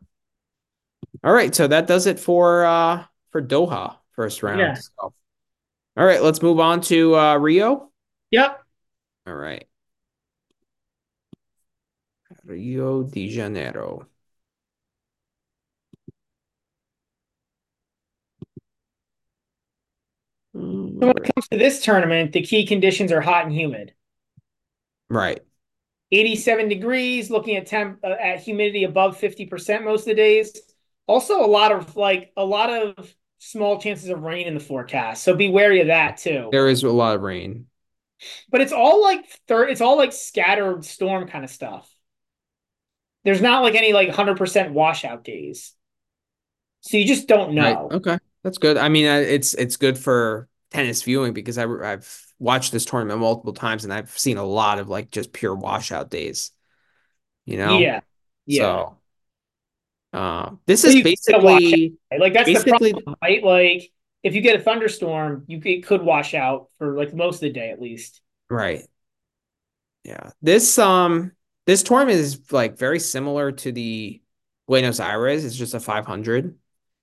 All right, so that does it for uh for Doha first round. Yeah. So. All right, let's move on to uh Rio. Yep. All right. Rio de Janeiro. when it comes to this tournament, the key conditions are hot and humid. Right. 87 degrees, looking at temp uh, at humidity above 50% most of the days. Also a lot of like a lot of small chances of rain in the forecast. So be wary of that too. There is a lot of rain. But it's all like third it's all like scattered storm kind of stuff. There's not like any like 100% washout days. So you just don't know. Right. Okay. That's good. I mean, it's it's good for tennis viewing because I, I've watched this tournament multiple times and I've seen a lot of like just pure washout days. You know? Yeah. Yeah. So, uh, this so is basically like that's basically, the problem, right? Like if you get a thunderstorm, you it could wash out for like most of the day at least. Right. Yeah. This um this tournament is like very similar to the Buenos Aires. It's just a 500.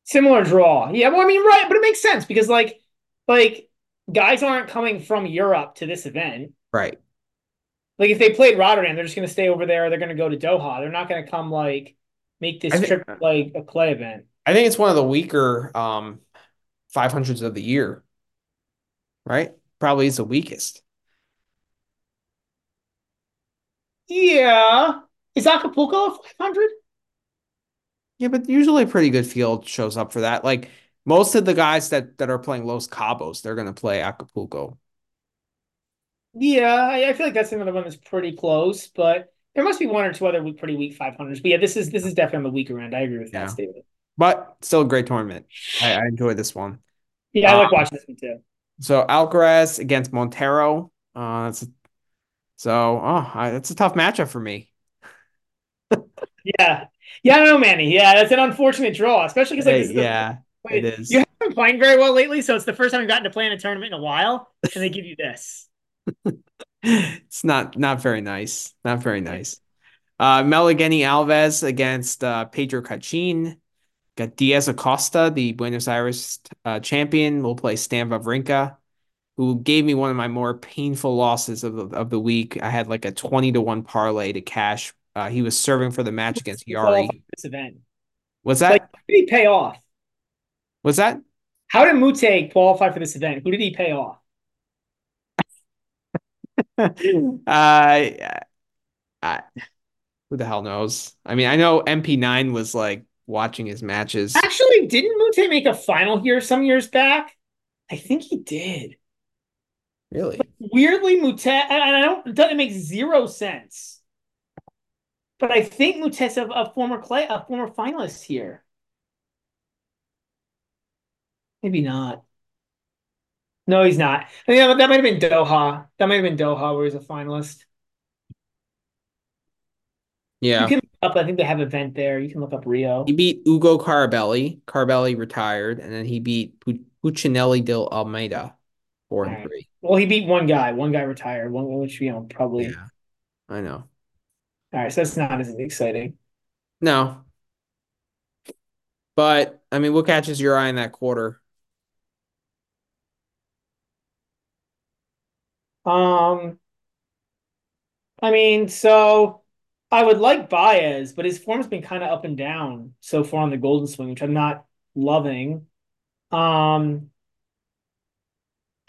Similar draw. Yeah, well, I mean, right, but it makes sense because like like guys aren't coming from Europe to this event. Right. Like if they played Rotterdam, they're just gonna stay over there, they're gonna go to Doha. They're not gonna come like make this think, trip like a clay event. I think it's one of the weaker um 500s of the year. Right? Probably is the weakest. Yeah. Is Acapulco a 500? Yeah, but usually a pretty good field shows up for that. Like most of the guys that that are playing Los Cabos, they're going to play Acapulco. Yeah, I, I, feel like that's another one that's pretty close, but there must be one or two other pretty weak 500s. But yeah, this is this is definitely on the weaker end. I agree with yeah. that statement. But still a great tournament. I, I enjoy this one. Yeah, I like um, watching this one too. So Alcaraz against Monteiro. Uh, that's so oh, I, that's a tough matchup for me. yeah, yeah, I don't know, Manny. Yeah, that's an unfortunate draw, especially because like hey, yeah, the, it is. You haven't been playing very well lately, so it's the first time I've gotten to play in a tournament in a while, and they give you this. [LAUGHS] it's not not very nice. Not very nice. Uh, Meligeni Alves against uh, Pedro Cachin. Got Diaz Acosta, the Buenos Aires uh, champion, will play Stan Wawrinka, who gave me one of my more painful losses of the, of the week. I had like a 20 to 1 parlay to cash uh, he was serving for the match against Jarry. This event. What's that? Like, did he pay off? What's that? How did Mute qualify for this event? Who did he pay off? [LAUGHS] uh, I, who the hell knows? I mean, I know MP9 was like watching his matches. Actually, didn't Mute make a final here some years back? I think he did. Really? weirdly, Mute, and I don't, it makes zero sense But I think Mutesa, a former clay, a former finalist here. Maybe not. No, he's not. I mean, that might have been Doha. That might have been Doha where he's a finalist. Yeah. You can look up, I think they have an event there. You can look up Rio. He beat Ugo Carabelli. Carabelli retired, and then he beat Puccinelli de Almeida, four and right. three. Well, he beat one guy. One guy retired. One, which you know probably. Yeah, I know. All right, so that's not as exciting. No, but I mean, what catches your eye in that quarter? Um, I mean, so I would like Baez, but his form's been kind of up and down so far on the Golden Swing, which I'm not loving. Um,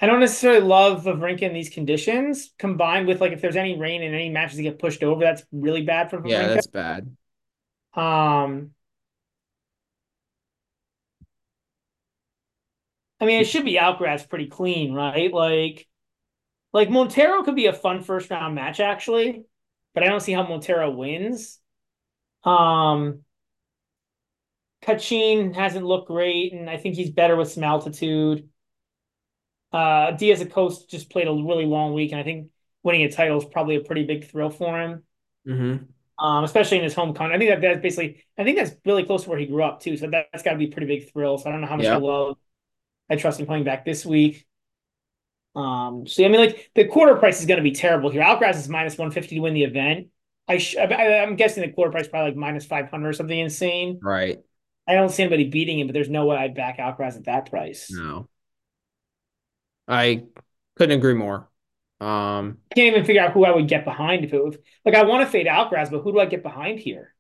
I don't necessarily love Wawrinka in these conditions. Combined with like if there's any rain and any matches that get pushed over, that's really bad for Wawrinka. Yeah, that's bad. Um, I mean, it should be Alcaraz pretty clean, right? Like, like Monteiro could be a fun first round match actually, but I don't see how Monteiro wins. Um, Cachin hasn't looked great, and I think he's better with some altitude. Uh, Diaz Acosta just played a really long week, and I think winning a title is probably a pretty big thrill for him. Mm-hmm. Um, especially in his home country. I think that that's basically, I think that's really close to where he grew up too. So that, has got to be a pretty big thrill. So I don't know how much I love. I trust him coming back this week. Um, so I mean, like the quarter price is going to be terrible here. Alcaraz is minus one fifty to win the event. I, sh- I am guessing the quarter price probably like minus five hundred or something insane. Right. I don't see anybody beating him, but there's no way I'd back Alcaraz at that price. No. I couldn't agree more. Um, I can't even figure out who I would get behind if it was like I want to fade Alcaraz, but who do I get behind here?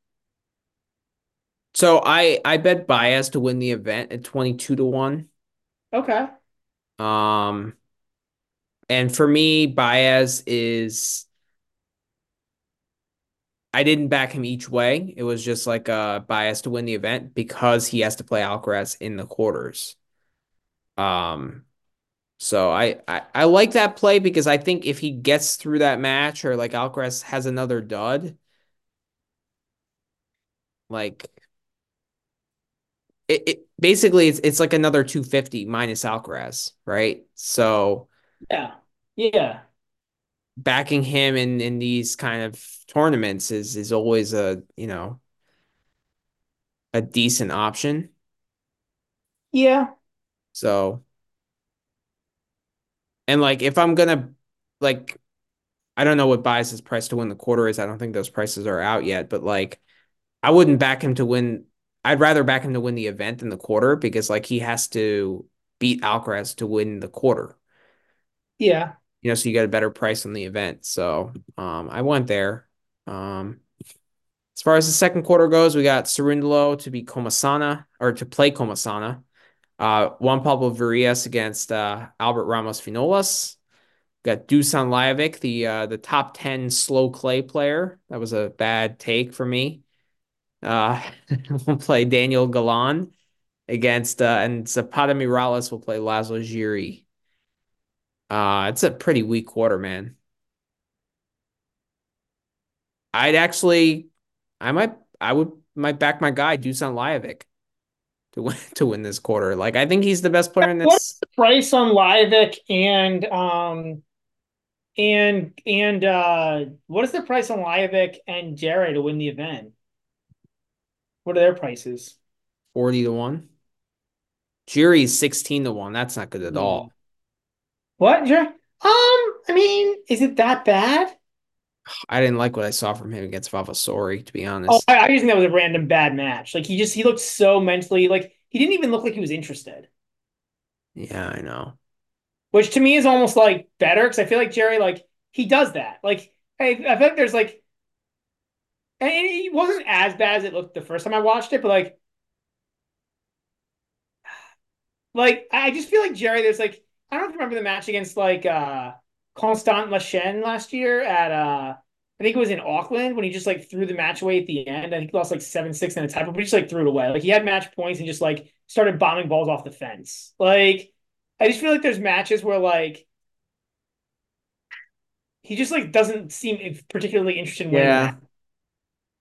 So I I bet Baez to win the event at 22 to 1. Okay. Um and for me Baez is I didn't back him each way. It was just like a bias to win the event because he has to play Alcaraz in the quarters. Um so I, I, I like that play because I think if he gets through that match or like Alcaraz has another dud, like it, it basically it's it's like another 250 minus Alcaraz, right? So yeah. Yeah. Backing him in in these kind of tournaments is is always a, you know, a decent option. Yeah. So and like if I'm gonna like I don't know what Baez's price to win the quarter is. I don't think those prices are out yet, but like I wouldn't back him to win. I'd rather back him to win the event than the quarter because like he has to beat Alcaraz to win the quarter. Yeah. You know, so you get a better price on the event. So um I went there. Um as far as the second quarter goes, we got Cerundolo to be Comesaña or to play Comesaña. Uh, Juan Pablo Varillas against uh, Albert Ramos Vinolas. Got Dusan Lajovic, the uh, the top 10 slow clay player. That was a bad take for me. Uh, [LAUGHS] we'll play Daniel Galan against uh, and Zapata Miralles will play Laslo Djere. Uh, it's a pretty weak quarter, man. I'd actually, I might, I would might back my guy Dusan Lajovic to win [LAUGHS] to win this quarter. Like I think he's the best player in this. What's the price on Lajovic and um and and uh what is the price on Lajovic and Djere to win the event? What are their prices? 40 to 1. Djere's 16 to 1. That's not good at all. What? Um, I mean, is it that bad? I didn't like what I saw from him against Vavassori, to be honest. Oh, I, I just think that was a random bad match. Like he just he looked so mentally like he didn't even look like he was interested. Yeah, I know. Which to me is almost like better because I feel like Djere like he does that. Like I, I feel like there's like and it wasn't as bad as it looked the first time I watched it, but like [SIGHS] like I just feel like Djere, there's like I don't remember the match against like uh Constant Lestienne last year at uh I think it was in Auckland when he just like threw the match away at the end. I think he lost like seven six in a tie, but he just like threw it away. Like he had match points and just like started bombing balls off the fence. Like I just feel like there's matches where like he just like doesn't seem particularly interested in winning. Yeah.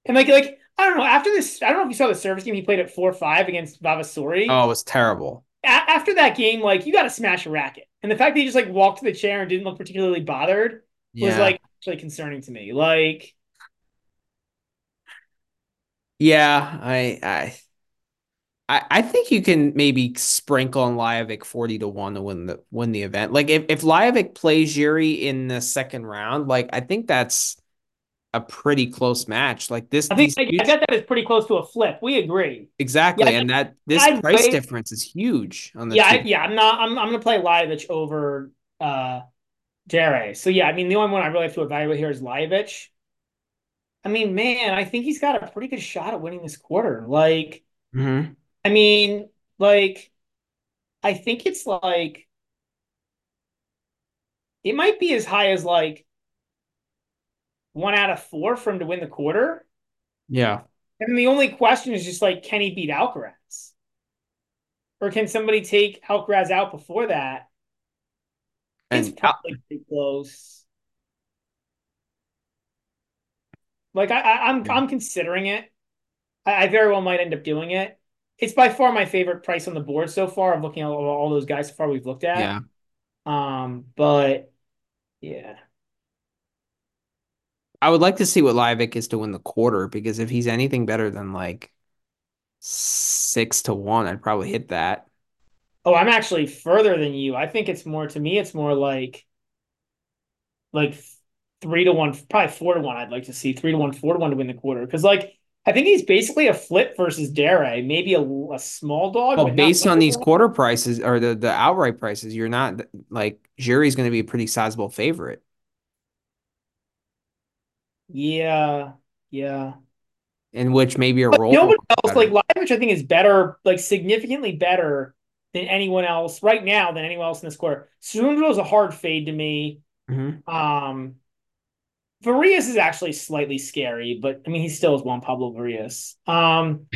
And like like I don't know. After this, I don't know if you saw the service game he played at four five against Vavassori. Oh, it was terrible. A- after that game, like you got to smash a racket. And the fact that he just like walked to the chair and didn't look particularly bothered was like actually concerning to me. Like Yeah, I I I I think you can maybe sprinkle on Lajovic 40 to 1 to win the win the event. Like if if Lajovic plays Yuri in the second round, like I think that's a pretty close match. Like this I think I that is pretty close to a flip. We agree. exactly Yeah, and that this I'd price wait- difference is huge on the Yeah, I, yeah, I'm not. I'm I'm gonna play Lajovic over uh Djere. So yeah, I mean the only one I really have to evaluate here is Lajovic. I mean, man, I think he's got a pretty good shot at winning this quarter. Like, Mhm. I mean, like, I think it's like it might be as high as like one out of four for him to win the quarter. Yeah. And the only question is just like, can he beat Alcaraz? Or can somebody take Alcaraz out before that? It's And Al- probably pretty close. Like I, I I'm Yeah. I'm considering it. I, I very well might end up doing it. It's by far my favorite price on the board so far. I'm looking at all, all those guys so far we've looked at. yeah. Um, but yeah. I would like to see what Lajovic is to win the quarter because if he's anything better than like six to one, I'd probably hit that. Oh, I'm actually further than you. I think it's more to me, it's more like like three to one, probably four to one. I'd like to see three to one, four to one to win the quarter. Because like I think he's basically a flip versus Dare, maybe a, a small dog. Well, but based on these quarter prices or the the outright prices, you're not like Djere's going to be a pretty sizable favorite. Yeah, yeah. in which maybe a But role. nobody else, like Live, which I think is better, like significantly better than anyone else right now than anyone else in this quarter. Sundro is a hard fade to me. Mhm. Um, Varillas is actually slightly scary, but I mean, he still is Juan Pablo Varillas. Um,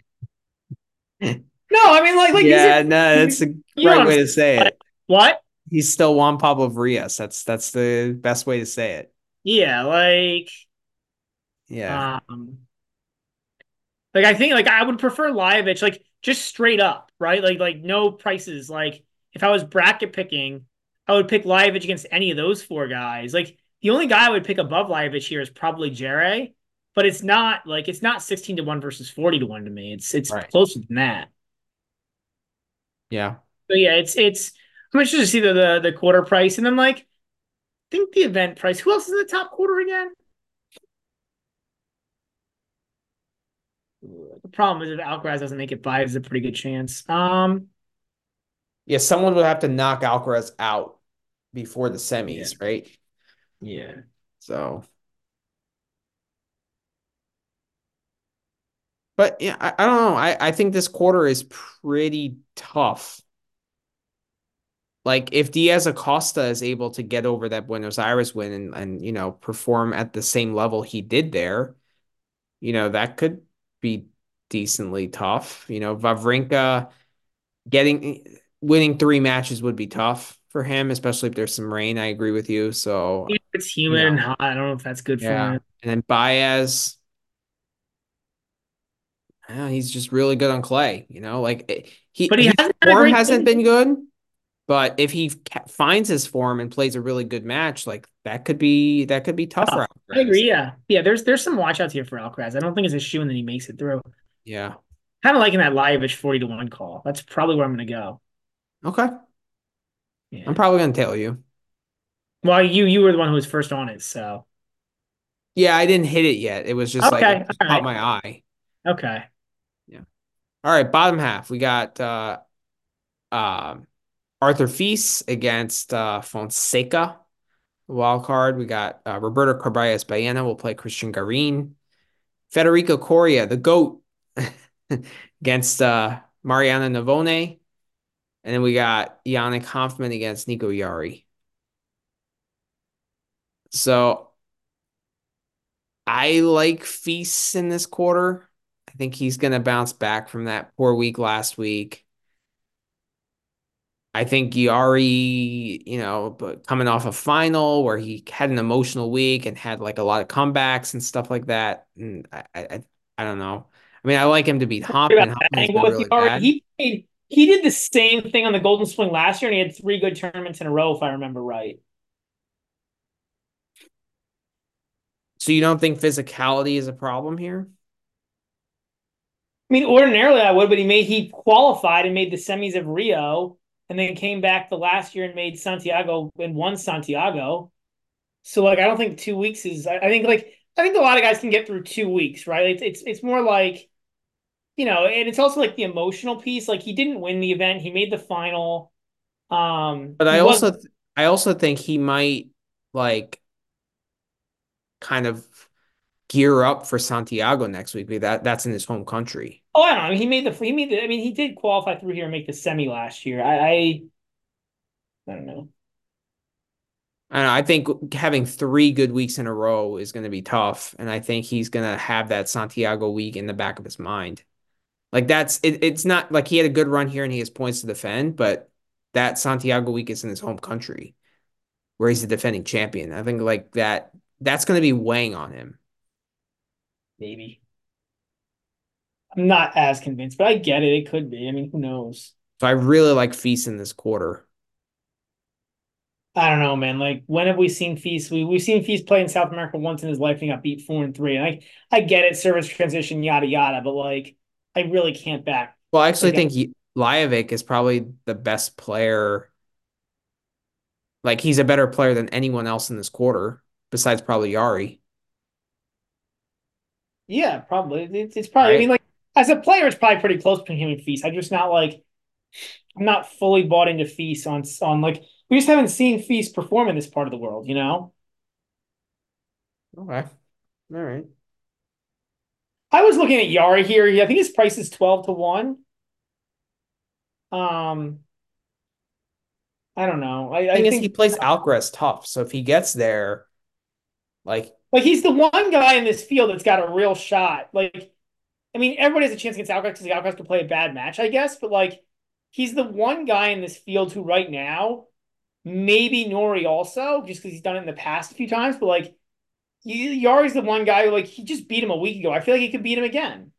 no, I mean, like, like yeah, are- no, that's the right way to say it. what? He's still Juan Pablo Varillas. That's that's the best way to say it. Yeah, like, Yeah. um, like I think like I would prefer Lajovic, like just straight up, right? Like, like no prices. Like, if I was bracket picking, I would pick Lajovic against any of those four guys. Like, the only guy I would pick above Lajovic here is probably Djere, but it's not like it's not 16 to 1 versus 40 to 1 to me. It's it's Right. closer than that. yeah. But yeah, it's it's I'm interested to see the, the the quarter price and then like I think the event price. Who else is in the top quarter again? The problem is if Alcaraz doesn't make it five, is a pretty good chance. Um, Yeah, someone would have to knock Alcaraz out before the semis, right? yeah. So, but yeah, I, I don't know. I, I think this quarter is pretty tough. Like if Diaz Acosta is able to get over that Buenos Aires win and, and you know perform at the same level he did there, you know, that could be decently tough. You know, Wawrinka getting winning three matches would be tough for him, especially if there's some rain. I agree with you. So It's humid Yeah. and hot. I don't know if that's good for yeah, him. and then Baez, yeah, he's just really good on clay. You know, like eh, he, But he hasn't form hasn't game. been good. But if he finds his form and plays a really good match, like that could be that could be tough for I agree. Yeah, yeah. There's there's some watchouts here for Alcaraz. I don't think it's a shoe and then he makes it through. Yeah. Kind of liking that Lajovic 40 to 1 call. That's probably where I'm going to go. Okay. Yeah. I'm probably gonna tell you. Well, you you were the one who was first on it, so Yeah, I didn't hit it yet. It was just like it just caught right. my eye. okay. Yeah. All right, bottom half. We got uh um Arthur Fils against uh Fonseca. Wild card. We got uh, Roberto Carballes Baena will play Cristian Garin. Federico Coria, the GOAT, [LAUGHS] against uh Mariano Navone. And then we got Yannick Hanfmann against Nico Jarry. So I like Fils in this quarter. I think he's going to bounce back from that poor week last week. I think Jarry, you know, but coming off a final where he had an emotional week and had like a lot of comebacks and stuff like that. And I, I, I don't know. I mean, I like him to beat About Hanfmann. that Hanfmann's angle been with really. He played, he did the same thing on the Golden Swing last year, and he had three good tournaments in a row, if I remember right. So you don't think physicality is a problem here? I mean, ordinarily I would, but he made he qualified and made the semis of Rio, and then came back the last year and made Santiago and won Santiago. So like, I don't think two weeks is. I, I think like I think a lot of guys can get through two weeks, right? It's it's it's more like, you know, and it's also like the emotional piece. Like he didn't win the event, he made the final. Um, But I also I also think he might like kind of gear up for Santiago next week. because That that's in his home country. Oh I don't know. Mean, he made the he made the. I mean, he did qualify through here and make the semi last year. I I, I don't know. And I think having three good weeks in a row is going to be tough. And I think he's going to have that Santiago week in the back of his mind. Like that's it, it's not like he had a good run here and he has points to defend, but that Santiago week is in his home country where he's the defending champion. I think like that that's going to be weighing on him. Maybe. I'm not as convinced, but I get it. It could be. I mean, who knows? So I really like Fils in this quarter. I don't know, man. Like, when have we seen Fils? We we've seen Fils play in South America once in his life, and he got beat four and three. And I I get it, service transition, yada yada, but like, I really can't back. Well, I actually think Lajovic is probably the best player. Like he's a better player than anyone else in this quarter, besides probably Jarry, yeah, probably. It's, it's probably. I mean, like, as a player, it's probably pretty close between him and Fils. I'm just not like, I'm not fully bought into Fils on on like. We just haven't seen Fils perform in this part of the world, you know. Okay. All right. I was looking at Jarry here. I think his price is twelve to one. Um, I don't know. I, I think he plays Alcaraz tough, so if he gets there, like like he's the one guy in this field that's got a real shot. Like, I mean, everybody has a chance against Alcaraz because Alcaraz could play a bad match, I guess. But like, he's the one guy in this field who, right now, maybe Norrie also, just because he's done it in the past a few times. But like, Jarry's the one guy who, like, he just beat him a week ago. I feel like he could beat him again. I'm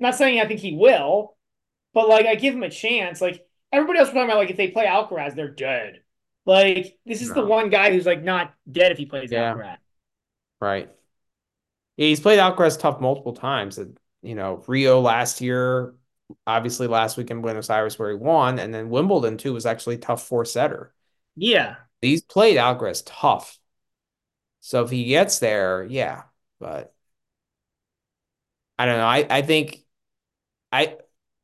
not saying I think he will, but like, I give him a chance. Like, everybody else was talking about, like, if they play Alcaraz, they're dead. Like, this is the one guy who's like not dead if he plays Yeah. Alcaraz. right. Yeah, he's played Alcaraz tough multiple times. You know, Rio last year, obviously last week in Buenos Aires where he won, and then Wimbledon too was actually a tough four setter. Yeah. He's played Alcaraz tough. So if he gets there, yeah, but I don't know. I, I think I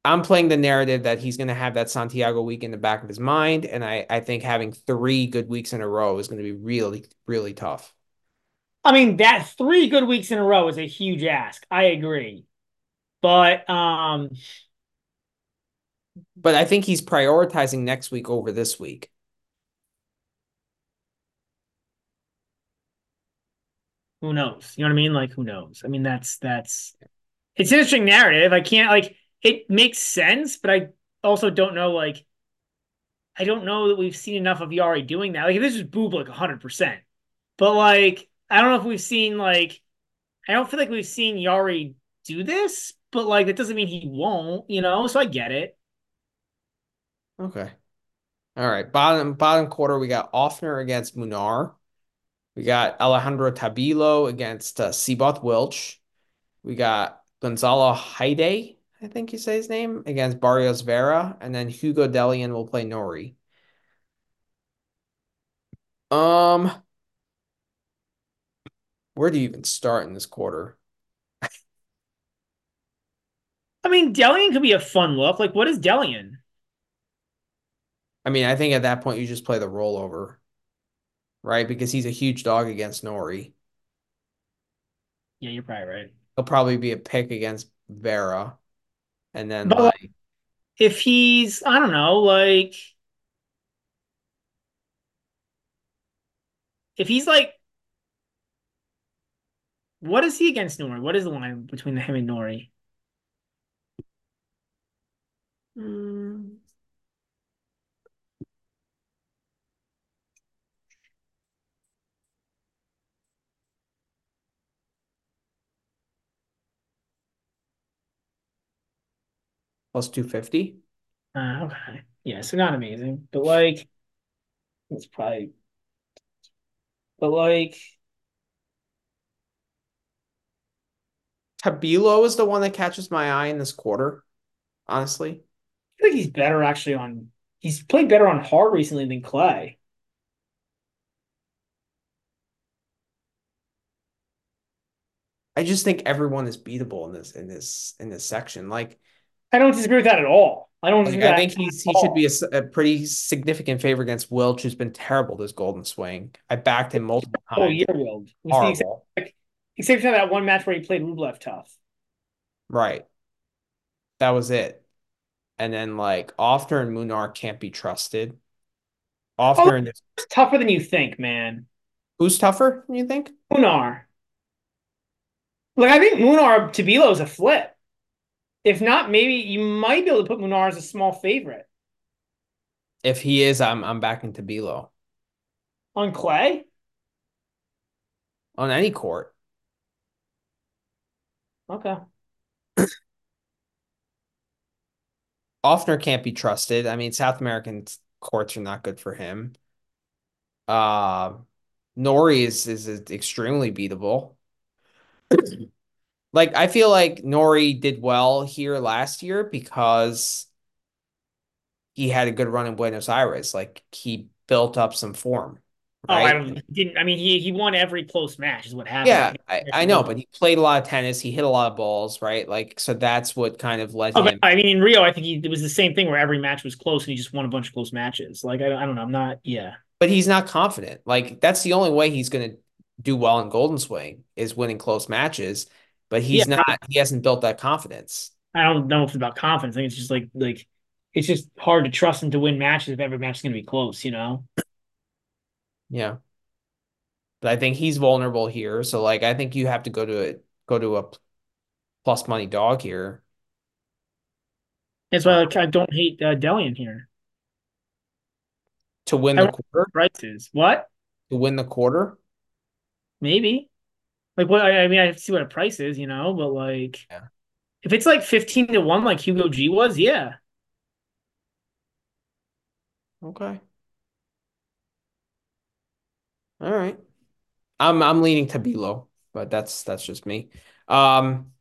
I'm playing the narrative that he's going to have that Santiago week in the back of his mind, and I I think having three good weeks in a row is going to be really really tough. I mean, that three good weeks in a row is a huge ask. I agree. But um But I think he's prioritizing next week over this week. who knows? You know what I mean? Like who knows? I mean, that's that's it's an interesting narrative. I can't like it makes sense, but I also don't know like I don't know that we've seen enough of Jarry doing that. Like if this is Bublik 100%. But like I don't know if we've seen like I don't feel like we've seen Jarry do this, but like that doesn't mean he won't, you know? So I get it. Okay. All right. Bottom bottom quarter, we got Ofner against Munar. We got Alejandro Tabilo against uh, Seyboth Wild. We got Gonzalo Heide, I think you say his name, against Barrios Vera, and then Hugo Dellien will play Norrie. Um, where do you even start in this quarter? I mean, Dellien could be a fun look. Like what is Dellien? I mean, I think at that point you just play the rollover, right? Because he's a huge dog against Norrie. Yeah, you're probably right. He'll probably be a pick against Vera. And then But like if he's I don't know, like if he's like what is he against Norrie? What is the line between him and Norrie? Plus 250. Uh, okay. Yeah, so not amazing, but like, it's probably, but like, Tabilo is the one that catches my eye in this quarter, honestly. I think he's better actually on he's played better on hard recently than Clay. I just think everyone is beatable in this in this in this section. Like I don't disagree with that at all. I don't. Like, I think he's he should be a, a, pretty significant favor against Wild, who's been terrible this Golden Swing. I backed him multiple times. Oh, year Wild. Except, for that one match where he played Rublev tough. Right. That was it. And then like Ofner and Munar can't be trusted. Ofner oh, and tougher than you think, man. Who's tougher than you think? Munar. Look, I think Munar Tabilo is a flip. If not, maybe you might be able to put Munar as a small favorite. If he is, I'm I'm backing Tabilo. On clay? On any court. Okay. Ofner can't be trusted. I mean, South American courts are not good for him. Uh Norrie is is extremely beatable. [CLEARS THROAT] Like I feel like Norrie did well here last year because he had a good run in Buenos Aires. Like he built up some form. Right? Oh, I don't didn't. I mean, he he won every close match is what happened. Yeah, I, I know, but he played a lot of tennis. He hit a lot of balls, right? Like so, that's what kind of led oh, him. I mean, in Rio, I think he it was the same thing where every match was close and he just won a bunch of close matches. Like I, I don't know, I'm not. Yeah, but he's not confident. Like that's the only way he's going to do well in Golden Swing is winning close matches but he's yeah, not. He hasn't built that confidence. I don't know if it's about confidence. I think it's just like like it's just hard to trust him to win matches if every match is going to be close. You know. Yeah. But I think he's vulnerable here. So like I think you have to go to it go to a plus money dog here. That's why like, I don't hate uh, Dellien here. To win the quarter? Prices. What? To win the quarter? Maybe. Like what I mean, I have to see what a price is, you know, but like yeah. if it's like 15 to 1 like Hugo G was, yeah. Okay. All right. I'm I'm leaning Tabilo, but that's that's just me. Um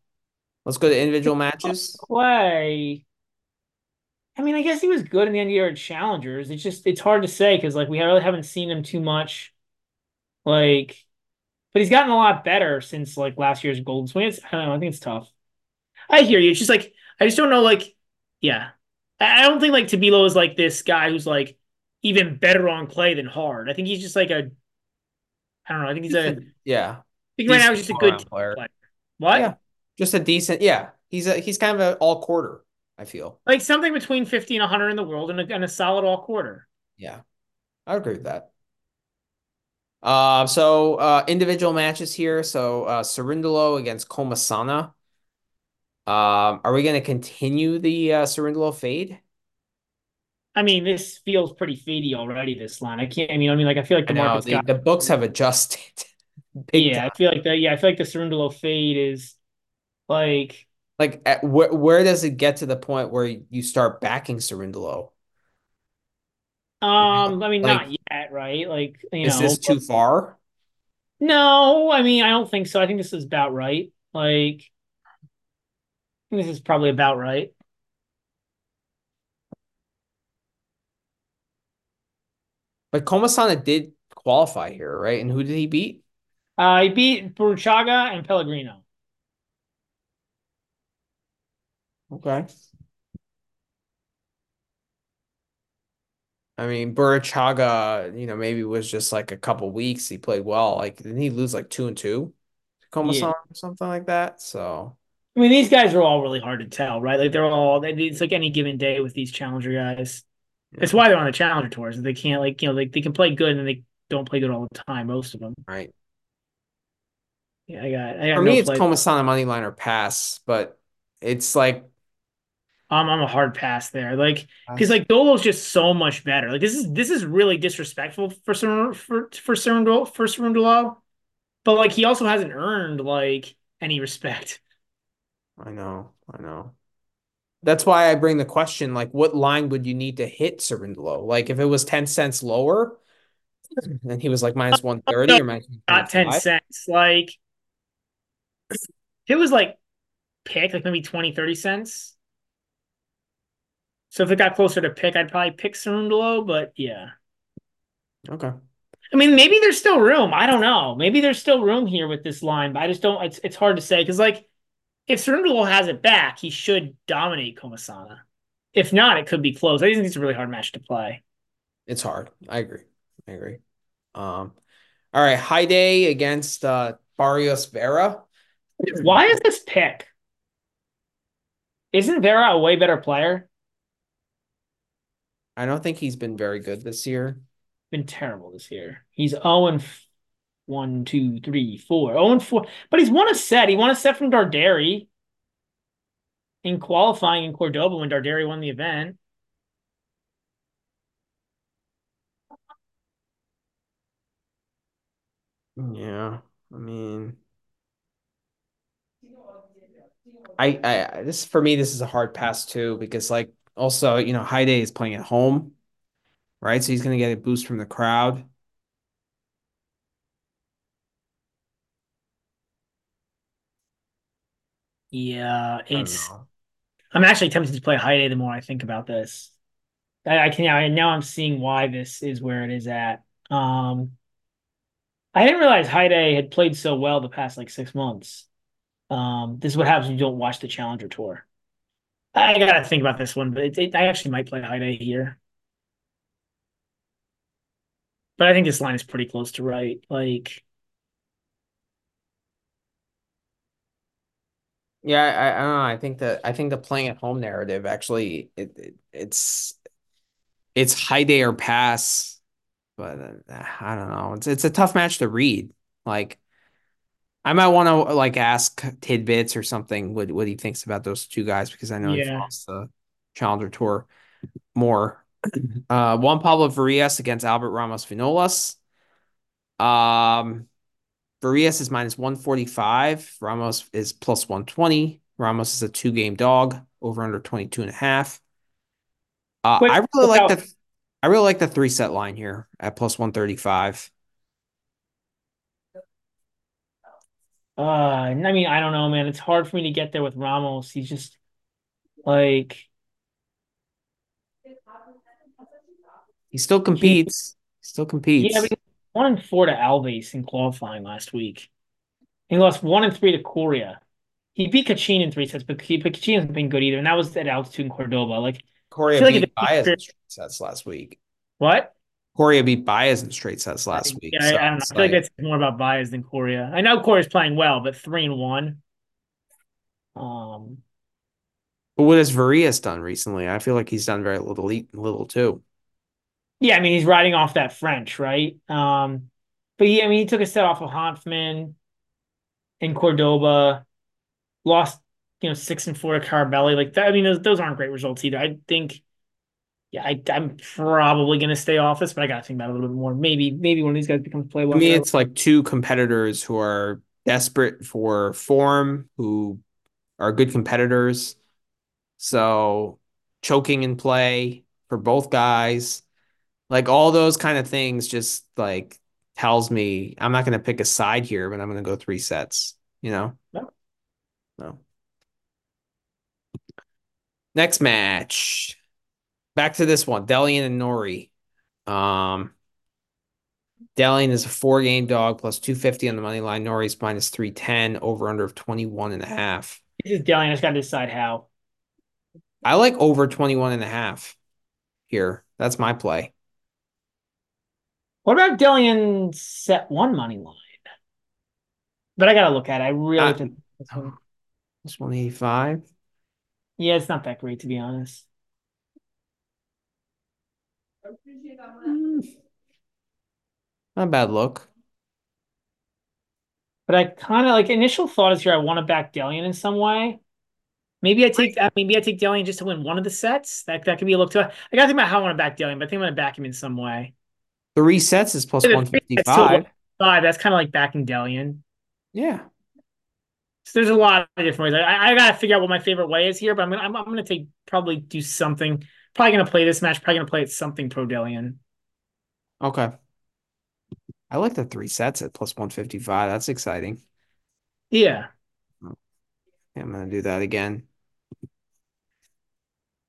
let's go to individual matches. Play. I mean, I guess he was good in the end of year challengers. It's just it's hard to say because like we really haven't seen him too much. Like but he's gotten a lot better since like last year's Golden Swing. It's, I don't know. I think it's tough. I hear you. It's just like I just don't know. Like, yeah, I, I don't think like Tabilo is like this guy who's like even better on clay than hard. I think he's just like a. I don't know. I think he's a. yeah. I think right now he's just a good player. player. What? Yeah. Just a decent. Yeah. He's a he's kind of an all quarter. I feel like something between fifty and hundred in the world, and a, and a solid all quarter. Yeah, I agree with that. Uh, so uh, individual matches here. So uh, Cerundolo against Comesaña. Um, are we going to continue the uh, Cerundolo fade? I mean, this feels pretty fadey already. This line, I can't. I mean, I mean, like I feel like the know, the, got, the books have adjusted. [LAUGHS] yeah, time. I feel like that. Yeah, I feel like the Cerundolo fade is like like at, where where does it get to the point where you start backing Cerundolo? Um, I mean, like, not yet, right? Like, you is know, this too far? No, I mean, I don't think so. I think this is about right. Like, this is probably about right. But Comesaña did qualify here, right? And who did he beat? Uh, he beat Burruchaga and Pellegrino. Okay. I mean, Burruchaga, you know, maybe was just like a couple weeks. He played well. Like, didn't he lose like two and two? Comesaña yeah. or something like that. So, I mean, these guys are all really hard to tell, right? Like, they're all, it's like any given day with these challenger guys. That's why they're on the challenger tours. They can't, like, you know, like they can play good and they don't play good all the time, most of them. Right. Yeah, I got, I got For no me, it's Comesaña money line or pass, but it's like I'm I'm a hard pass there. Like because like Dolo's just so much better. Like this is this is really disrespectful for Sir for for Cerundolo for Cerundolo. But like he also hasn't earned like any respect. I know, I know. That's why I bring the question like, what line would you need to hit Cerundolo? Like, if it was 10 cents lower and he was like minus [LAUGHS] 130 or minus Not 10 cents. Like, it was like pick, like maybe 20, 30 cents. So if it got closer to pick, I'd probably pick Cerundolo, but yeah. Okay. I mean, maybe there's still room. I don't know. Maybe there's still room here with this line, but I just don't. It's it's hard to say because like if Cerundolo has it back, he should dominate Comesaña. If not, it could be close. I think it's a really hard match to play. It's hard. I agree. I agree. Um, all right, Heide against uh, Barrios Vera. Why is this pick? Isn't Vera a way better player? I don't think he's been very good this year. Been terrible this year. He's 0 and 1, 2, 3, 4. 0 and 4. But he's won a set. He won a set from Darderi in qualifying in Cordoba when Darderi won the event. Yeah, I mean, I, I this for me this is a hard pass too because like also you know Heide is playing at home, right? So he's gonna get a boost from the crowd. Yeah, it's. I'm actually tempted to play Heide the more I think about this. I, I can I, now I'm seeing why this is where it is at. Um, I didn't realize Heide had played so well the past like six months. Um, this is what happens when you don't watch the Challenger Tour. I gotta think about this one, but it, it, I actually might play Heide here. But I think this line is pretty close to right. Like, yeah, I, I don't know. I think that I think the playing at home narrative actually it, it it's it's day or pass, but uh, I don't know. It's it's a tough match to read. Like I might want to like ask tidbits or something what what he thinks about those two guys because I know Yeah. he follows the Challenger Tour more. Uh, Juan Pablo Varillas against Albert Ramos Vinolas. Um, Varillas is minus 145. Ramos is plus 120. Ramos is a two game dog over under 22 and a half. Uh, Quick- I really like quick the I really like the three set line here at plus 135. uh, I mean, I don't know, man. It's hard for me to get there with Ramos. He's just like, He still competes. He still competes. yeah, but one and four to Alves in qualifying last week. He lost one and three to Coria. He beat Cachin in three sets, but he, but Cachin hasn't been good either, and that was at altitude in Cordoba. Like, like beat if- Baez in straight sets last week. what? Coria beat Baez in straight sets last week. Yeah, I, so I don't know. it's I feel like like- that's more about Baez than Coria. I know Coria's playing well, but three and one. Um, But what has Varillas done recently? I feel like he's done very little, little too. Yeah, I mean he's riding off that French, right? Um, but he, I mean he took a set off of Hanfmann in Cordoba, lost, you know, six and four to Carabelli. Like that, I mean those those aren't great results either. I think, yeah, I, I'm probably gonna stay off this, but I gotta think about it a little bit more. Maybe maybe one of these guys becomes playable. I mean, it's like two competitors who are desperate for form, who are good competitors. So choking in play for both guys, like all those kind of things, just like tells me I'm not going to pick a side here, but I'm going to go three sets. You know. Yeah. No. Next match. Back to this one, Dellien and Norrie. Um, Dellien is a four game dog plus 250 on the money line. Norrie's minus 310 over under of 21 and a half. this is Dellien. I just gotta decide how. I like over 21 and a half here. That's my play. What about Dellien set one money line? But I gotta look at it. I really Uh, one- It's 185. yeah, it's not that great to be honest. Mm. Not a bad look. But I kind of like initial thought is here. I want to back Dellien in some way. Maybe I take maybe I take Dellien just to win one of the sets. That that could be a look to. I gotta think about how I want to back Dellien, but I think I'm gonna back him in some way. Three sets is three sets to 155. Five. That's kind of like backing Dellien. Yeah. So there's a lot of different ways. I, I gotta figure out what my favorite way is here, but I'm gonna I'm, I'm gonna take probably do something. Probably gonna play this match. Probably gonna play it something pro Dellien. Okay. I like the three sets at plus 155. That's exciting. Yeah. I'm gonna do that again.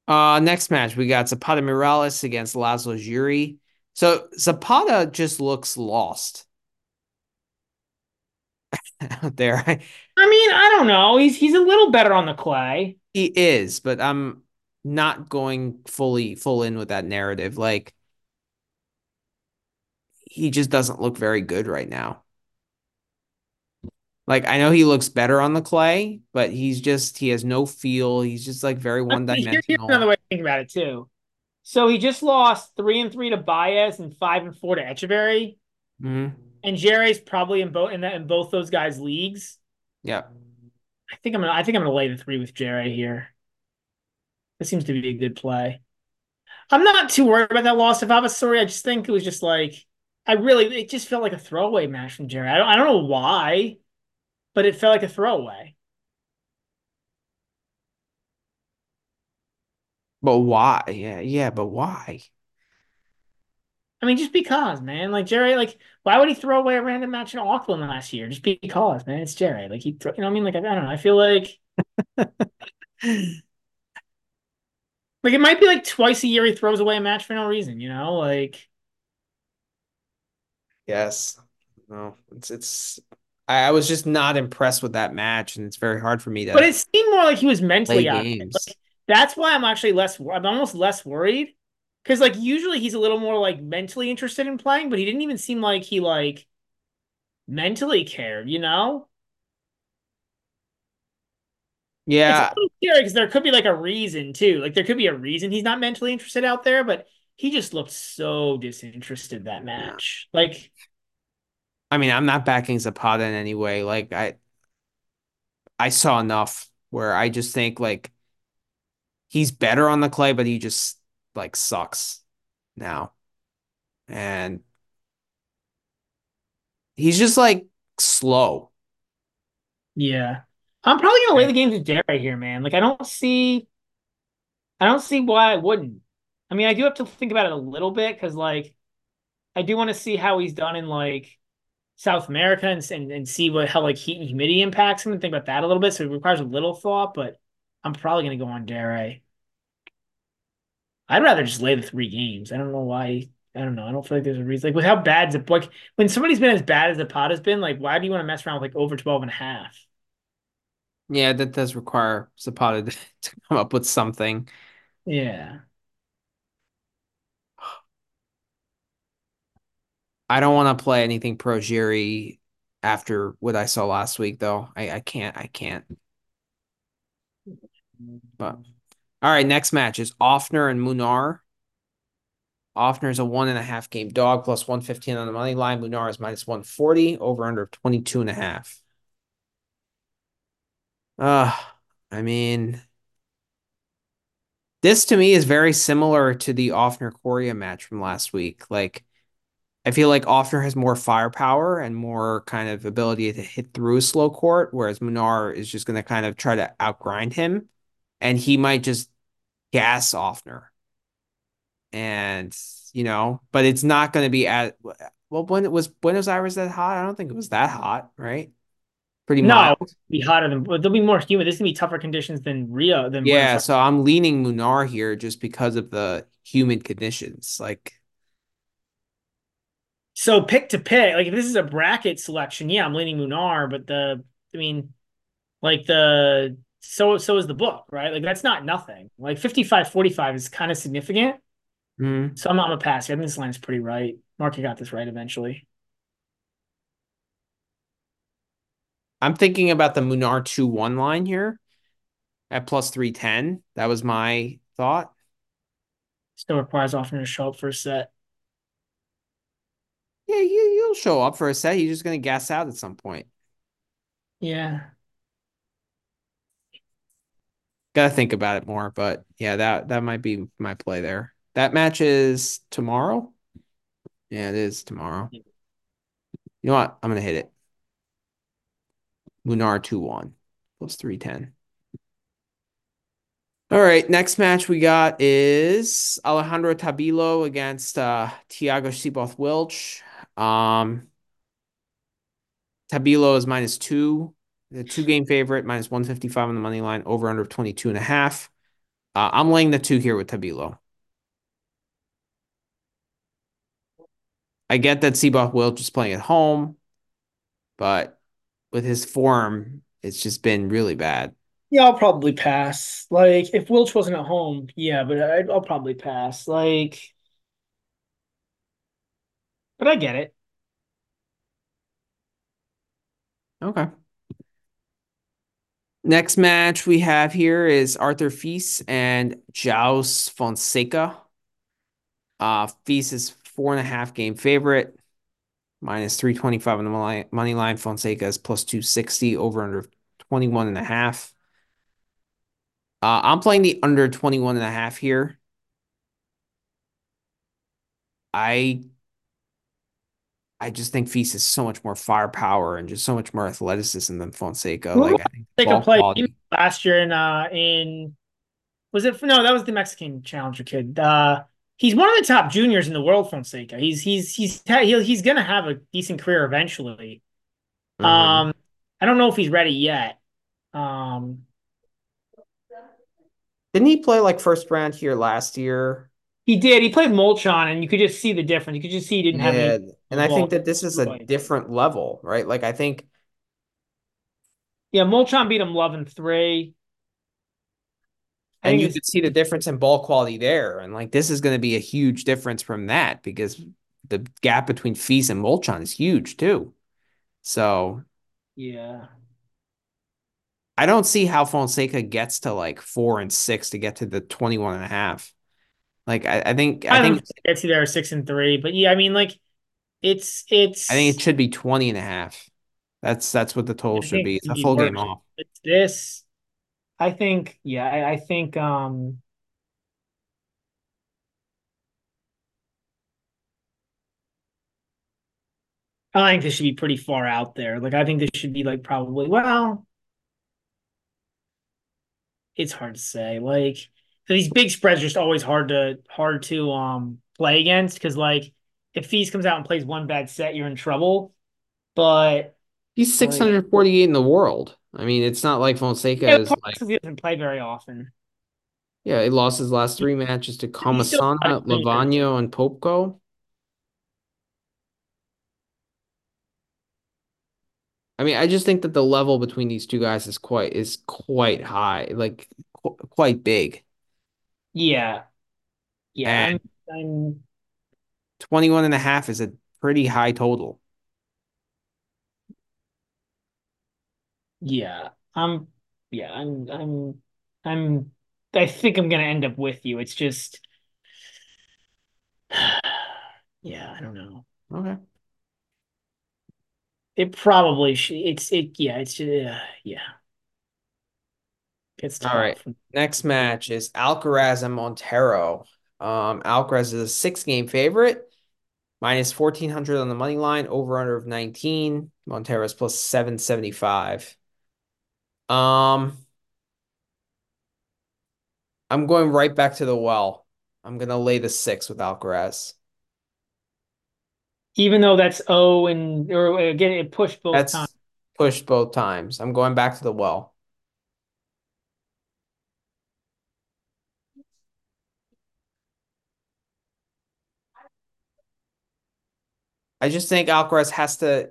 Uh, next match we got Zapata Miralles against Laslo Djere. So Zapata just looks lost out [LAUGHS] there. I mean, I don't know. He's he's a little better on the clay. He is, but I'm not going fully full in with that narrative. Like he just doesn't look very good right now. Like I know he looks better on the clay, but he's just he has no feel. He's just like very one dimensional. Here's another way to think about it too. So he just lost three and three to Baez and five and four to Etcheverry. Mm-hmm. And Djere's probably in both in that in both those guys' leagues. Yeah. I think I'm gonna I think I'm gonna lay the three with Djere here. That seems to be a good play. I'm not too worried about that loss of Vavassori. I just think it was just like I really it just felt like a throwaway match from Djere. I don't I don't know why but it felt like a throwaway. But why? Yeah, yeah, but why? I mean, just because, man. Like Djere, like why would he throw away a random match in Auckland last year? Just because, man. It's Djere. Like he, throw, you know, what I mean, like I, I don't know. I feel like, [LAUGHS] like it might be like twice a year he throws away a match for no reason. You know, like. Yes. No, it's it's I, I was just not impressed with that match, and it's very hard for me to. But it seemed more like he was mentally out. Like, that's why I'm actually less. I'm almost less worried because like usually he's a little more like mentally interested in playing, but he didn't even seem like he like mentally cared. You know. Yeah, it's scary because there could be like a reason too. Like there could be a reason he's not mentally interested out there, but he just looked so disinterested that match. Like I mean, I'm not backing Zapata in any way. Like I I saw enough where I just think like he's better on the clay, but he just like sucks now. And he's just like slow. Yeah. I'm probably gonna lay the game to Djere here, man. Like I don't see I don't see why I wouldn't. I mean, I do have to think about it a little bit because like I do want to see how he's done in like South America and, and, and see what how like heat and humidity impacts him and think about that a little bit. So it requires a little thought, but I'm probably gonna go on Djere. I'd rather just lay the three games. I don't know why. I don't know. I don't feel like there's a reason. Like with how bad the like when somebody's been as bad as the pot has been, like why do you want to mess around with like over 12 and a half? Yeah, that does require Zapata [LAUGHS] to come up with something. Yeah. I don't want to play anything pro Djere after what I saw last week, though. I, I can't. I can't. But all right, next match is Ofner and Munar. Ofner is a one and a half game dog plus 115 on the money line. Munar is minus 140 over under 22 and a half. Uh, I mean, this to me is very similar to the Ofner Coria match from last week. Like, I feel like Ofner has more firepower and more kind of ability to hit through a slow court, whereas Munar is just going to kind of try to outgrind him, and he might just gas Ofner. And you know, but it's not going to be at well when it was Buenos Aires that hot. I don't think it was that hot, right? Pretty no, mild. be hotter than there'll be more humid. This is gonna be tougher conditions than Rio. Than yeah, so I'm leaning Munar here just because of the humid conditions. Like so pick to pick, like if this is a bracket selection, yeah, I'm leaning Munar, but the I mean, like the so so is the book, right? Like that's not nothing. Like 55 45 is kind of significant. Mm-hmm. So I'm not gonna pass. I think this line is pretty right. Mark, you got this right eventually. I'm thinking about the Munar 2 1 line here at plus 310. That was my thought. Still requires Ofner to show up for a set. Yeah, you you'll show up for a set. You're just gonna gas out at some point. Yeah. Gotta think about it more, but yeah, that that might be my play there. That match is tomorrow. Yeah, it is tomorrow. You know what? I'm gonna hit it. Munar 2-1. plus 310. All right, next match we got is Alejandro Tabilo against uh Thiago Seyboth Wild. Um Tabilo is minus two, the two game favorite, minus 155 on the money line, over under 22 and a half. Uh, I'm laying the two here with Tabilo. I get that Seyboth will just playing at home, but with his form, it's just been really bad. Yeah, I'll probably pass. Like, if Wild wasn't at home, yeah, but I, will probably pass. Like, but I get it. Okay. Next match we have here is Arthur Fils and João Fonseca. Uh, Fils is four and a half game favorite, minus 325 on the money line. Fonseca is plus 260 over under 21 and a half. Uh, I'm playing the under 21 and a half here. I I just think Fils has so much more firepower and just so much more athleticism than Fonseca. Like I think Fonseca played last year in uh in was it no that was the Mexican challenger kid. Uh he's one of the top juniors in the world, Fonseca. He's he's he's he's gonna have a decent career eventually. Mm-hmm. Um I don't know if he's ready yet. Um didn't he play like first round here last year? He did. He played Molcan, and you could just see the difference. You could just see he didn't yeah, have any. And I think that this is a different level, right? Like I think. Yeah, Molcan beat him love and three. And you could see the difference in ball quality there. And like this is going to be a huge difference from that because the gap between Fils and Molcan is huge too. So yeah. I don't see how Fonseca gets to like four and six to get to the 21 and a half. Like I, I think I, I think you there six and three, but yeah, I mean like it's it's I think it should be 20 and a half. That's that's what the total should be. It's a full game off. It's this. I think, yeah, I, I think um I think this should be pretty far out there. Like I think this should be like probably well, it's hard to say. Like these big spreads are just always hard to hard to um play against because like if Fils comes out and plays one bad set, you're in trouble. But he's 648 like, in the world. I mean, it's not like Fonseca yeah, is like he doesn't play very often. Yeah, he lost his last three matches to Comesaña, Lavagno, and Popko. I mean, I just think that the level between these two guys is quite is quite high, like qu quite big. Yeah. Yeah. I'm, I'm 21 and a half is a pretty high total. Yeah. I'm yeah, I'm I'm I'm I think I'm gonna end up with you. It's just [SIGHS] yeah, I don't know. Okay. It probably should. It's it. Yeah. It's uh, yeah. It's tough. All right. Next match is Alcaraz and Monteiro. Um, Alcaraz is a six game favorite, minus 1400 on the money line, over under of 19. Monteiro is plus 775. Um, I'm going right back to the well. I'm going to lay the six with Alcaraz even though that's O and or again it pushed both that's times. Pushed both times. I'm going back to the well. I just think Alcaraz has to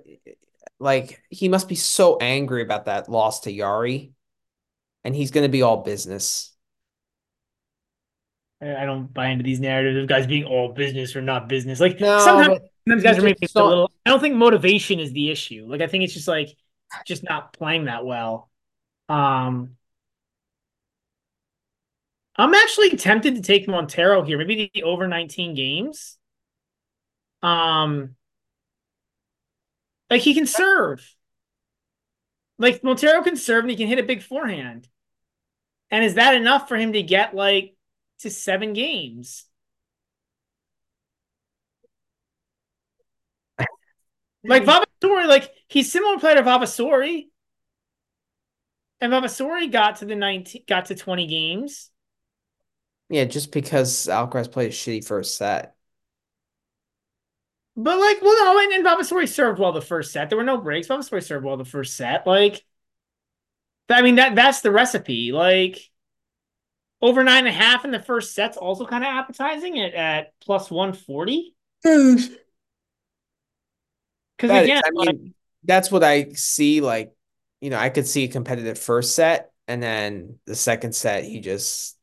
like he must be so angry about that loss to Yari, And he's gonna be all business. I don't buy into these narratives of guys being all business or not business. Like no, sometimes, sometimes guys are so, a little. I don't think motivation is the issue. Like I think it's just like just not playing that well. Um, I'm actually tempted to take Monteiro here. Maybe the over 19 games. Um, like he can serve. Like Monteiro can serve and he can hit a big forehand. And is that enough for him to get like to seven games. [LAUGHS] like Vavassori, like he's similar player to Vavassori. And Vavassori got to the 19 got to 20 games. Yeah, just because Alcaraz played a shitty first set. But like, well, no, and, and Vavassori served well the first set. There were no breaks. Vavassori served well the first set. Like, I mean that that's the recipe. Like, over nine and a half in the first set's also kind of appetizing at, at plus 140. Because again, I mean, like, that's what I see. Like, you know, I could see a competitive first set, and then the second set, he just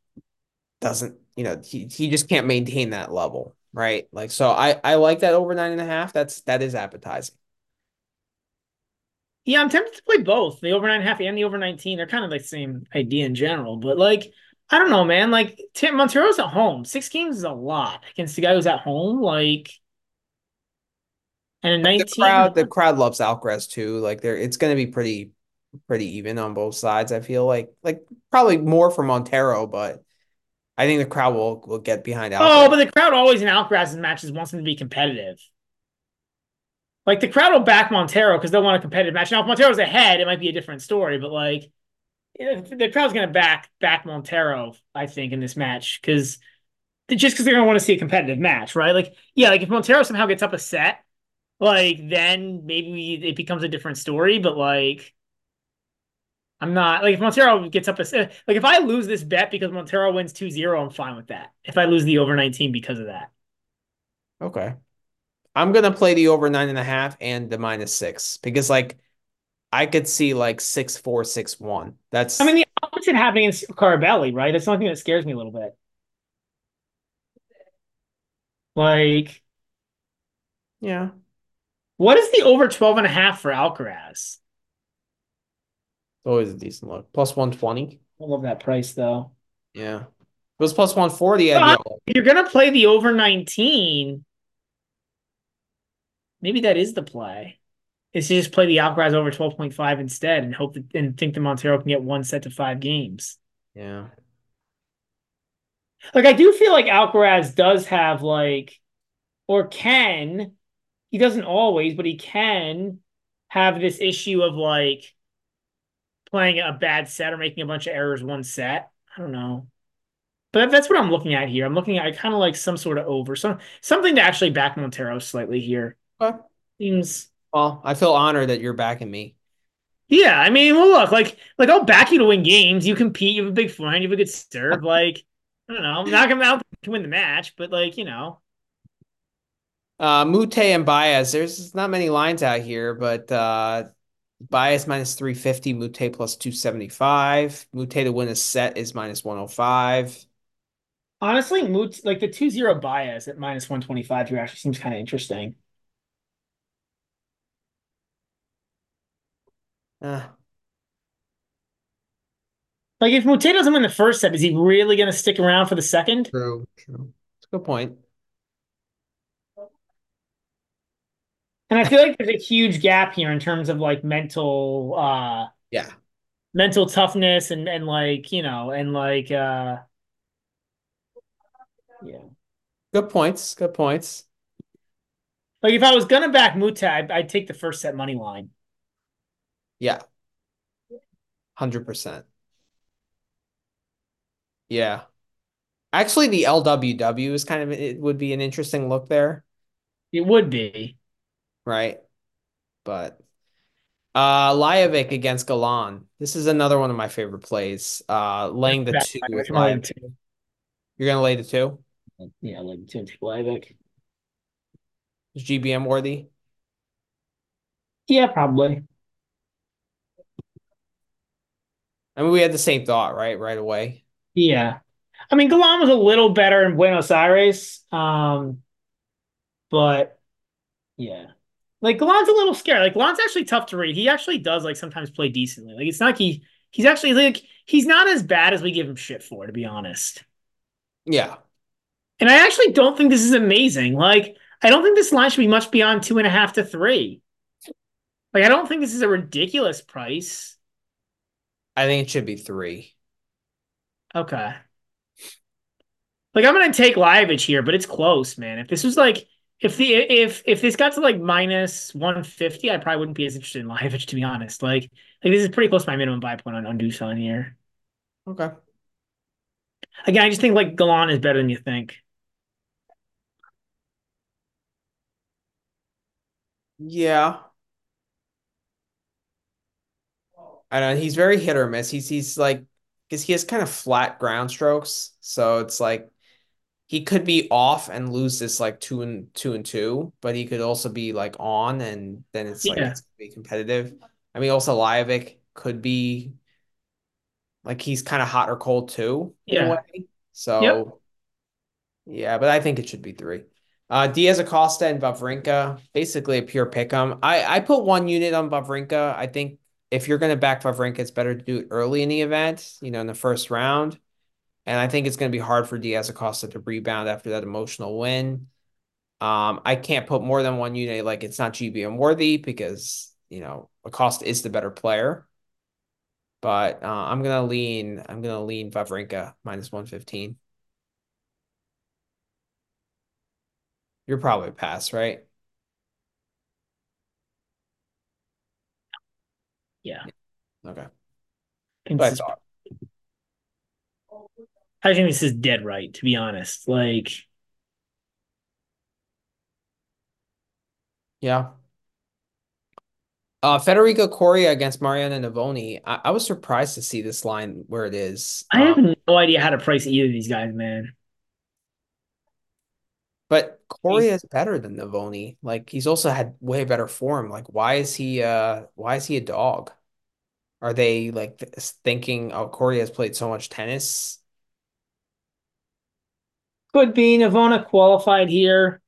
doesn't, you know, he, he just can't maintain that level, right? Like, so I I like that over nine and a half. That's that is appetizing. Yeah, I'm tempted to play both the over nine and a half and the over 19. They're kind of like the same idea in general, but like, I don't know, man. Like, Tim Monteiro's at home. Six games is a lot against the guy who's at home. Like, and a 19. The crowd, the crowd loves Alcaraz too. Like, there, it's going to be pretty, pretty even on both sides. I feel like, like probably more for Monteiro, but I think the crowd will will get behind Alcaraz. Oh, but the crowd always in Alcaraz's matches wants him to be competitive. Like the crowd will back Monteiro because they'll want a competitive match. Now, if Monteiro's ahead, it might be a different story. But like, the crowd's going to back back Monteiro, I think, in this match because just because they're going to want to see a competitive match, right? Like, yeah, like if Monteiro somehow gets up a set, like then maybe it becomes a different story. But like, I'm not like if Monteiro gets up a uh, like if I lose this bet because Monteiro wins 2-0, I'm fine with that. If I lose the over 19 because of that. Okay. I'm gonna play the over nine and a half and the minus six because like I could see like six four six one. That's I mean the opposite happening in Carabelli, right? That's something that scares me a little bit. Like yeah. What is the over 12 and a half for Alcaraz? Always a decent look. Plus 120. I love that price though. Yeah. It was plus 140. you're gonna play the over 19 maybe that is the play. Is to just play the Alcaraz over 12.5 instead and hope that, and think the Monteiro can get one set to five games. Yeah. Like I do feel like Alcaraz does have like or can he doesn't always, but he can have this issue of like playing a bad set or making a bunch of errors one set. I don't know. But that's what I'm looking at here. I'm looking at kind of like some sort of over, some something to actually back Monteiro slightly here. Okay. Seems well. I feel honored that you're backing me. Yeah, I mean, well, look, like, like I'll back you to win games. You compete. You have a big forehand. You have a good serve. [LAUGHS] Like, I don't know. I'm not gonna out to win the match, but like, you know. Uh, Mute and Baez. There's not many lines out here, but uh, Baez minus 350, Mute plus 275. Mute to win a set is minus 105. Honestly, Mute like the 2-0 Baez at minus 125 here actually seems kind of interesting. Uh, like if Mute doesn't win the first set, is he really going to stick around for the second? True, true. That's a good point. And I feel like there's a huge gap here in terms of like mental uh yeah. Mental toughness and and like, you know, and like uh yeah. Good points. Good points. Like if I was gonna back Muta, I'd, I'd take the first set money line. Yeah. 100%. Yeah. Actually, the LWW is kind of it would be an interesting look there. It would be. Right. But uh Lajovic against Galan. This is another one of my favorite plays. Uh laying the two with Lajovic. You're gonna lay the two? Yeah, lay the two Lajovic. Is GBM worthy? Yeah, probably. I mean, we had the same thought, right? Right away. Yeah. I mean, Galan was a little better in Buenos Aires. Um, but yeah. Like Galan's a little scary. Like Galan's actually tough to read. He actually does like sometimes play decently. Like it's not like he he's actually like he's not as bad as we give him shit for, to be honest. Yeah. And I actually don't think this is amazing. Like, I don't think this line should be much beyond two and a half to three. Like, I don't think this is a ridiculous price. I think it should be three. Okay. Like I'm gonna take Lajovic here, but it's close, man. If this was like If the if if this got to like minus 150, I probably wouldn't be as interested in Lajovic, [LAUGHS] to be honest. Like like this is pretty close to my minimum buy point on, on Dusan here. Okay. Again, I just think like Galan is better than you think. Yeah. I know he's very hit or miss. He's he's like because he has kind of flat ground strokes, so it's like he could be off and lose this like two and two and two, but he could also be like on and then it's like Yeah. it's gonna be competitive. I mean, also Lajovic could be like he's kind of hot or cold too in a Yeah. way. Yep. So yeah, but I think it should be three. Uh, Diaz Acosta and Wawrinka, basically a pure pick 'em. I I put one unit on Wawrinka. I think if you're gonna back Wawrinka, it's better to do it early in the event, you know, in the first round. And I think it's going to be hard for Diaz Acosta to rebound after that emotional win. Um, I can't put more than one unit. Like it's not GBM worthy because you know Acosta is the better player. But uh, I'm gonna lean. I'm gonna lean Wawrinka minus one fifteen. You're probably a pass, right? Yeah. Okay. But I this is thought, I think this is dead right, to be honest. Like yeah. Uh, Federico Coria against Mariano Navone. I, I was surprised to see this line where it is. I have Um, no idea how to price either of these guys, man. But Coria is better than Navone. Like he's also had way better form. Like why is he uh why is he a dog? Are they like th thinking oh Coria has played so much tennis? Could be Navone qualified here.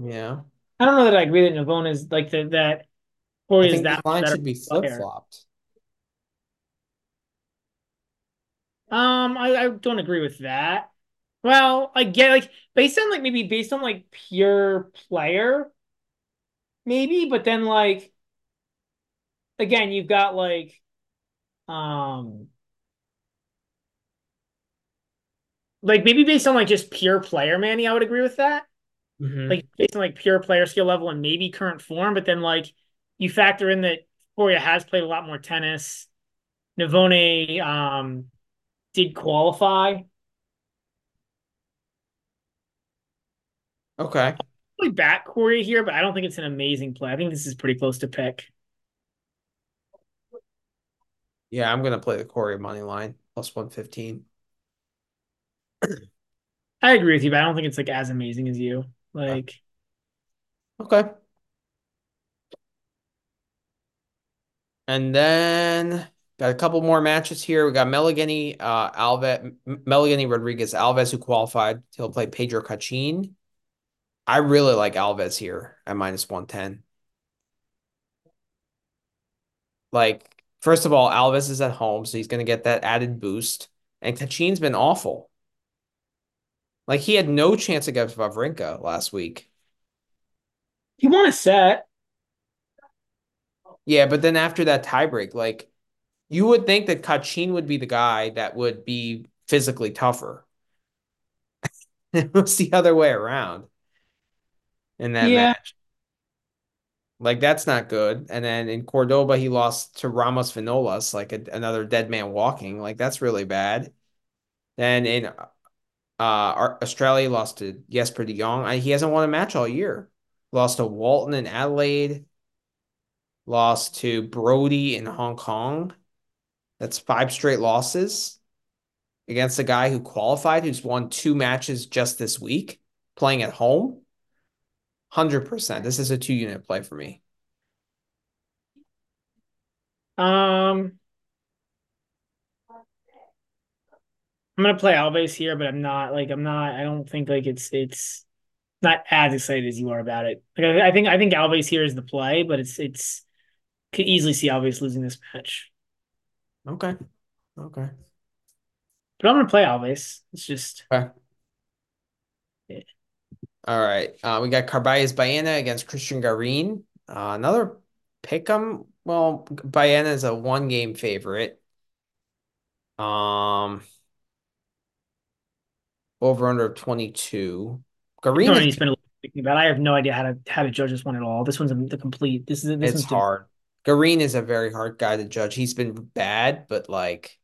Yeah. I don't know that I agree that Navone is like the, that I is that line should be flip-flopped. Um, I, I don't agree with that. Well, I get like based on like maybe based on like pure player, maybe, but then like again, you've got like um like maybe based on like just pure player, Manny, I would agree with that. hmm Like based on like pure player skill level and maybe current form, but then like you factor in that Coria has played a lot more tennis. Navone um did qualify. Okay. Probably back Coria here, but I don't think it's an amazing play. I think this is pretty close to pick. Yeah, I'm gonna play the Coria money line plus 115. I agree with you, but I don't think it's like as amazing as you. Like Okay. And then got a couple more matches here. We got Meligeni, uh, Alves, Meligeni Rodriguez Alves, who qualified. He'll play Pedro Cachin. I really like Alves here at minus 110. Like, first of all, Alves is at home, so he's going to get that added boost. And Cachin's been awful. Like, he had no chance against Wawrinka last week. he won a set. Yeah, but then after that tiebreak, like, you would think that Cachin would be the guy that would be physically tougher. [LAUGHS] It was the other way around in that Yeah. match. Like that's not good. And then in Cordoba, he lost to Ramos Vinolas, like a, another dead man walking. Like that's really bad. Then in uh Australia, lost to Jesper de Jong. He hasn't won a match all year. Lost to Walton in Adelaide. Lost to Brody in Hong Kong. That's five straight losses against a guy who qualified, who's won two matches just this week, playing at home. 100%. This is a two unit play for me. Um I'm gonna play Alves here, but I'm not like I'm not I don't think like it's it's not as excited as you are about it. Like I, I think I think Alves here is the play, but it's it's could easily see Alves losing this match. Okay. Okay. But I'm gonna play Alves. It's just Okay. Yeah. All right. Uh, we got Carballes Baena against Cristian Garin. Uh, another pick 'em. Well, Baena is a one game favorite. Um, over under of 22. I Garin don't is spend a little thinking about. I have no idea how to how to judge this one at all. This one's the complete. This is this it's hard. Garin is a very hard guy to judge. He's been bad, but like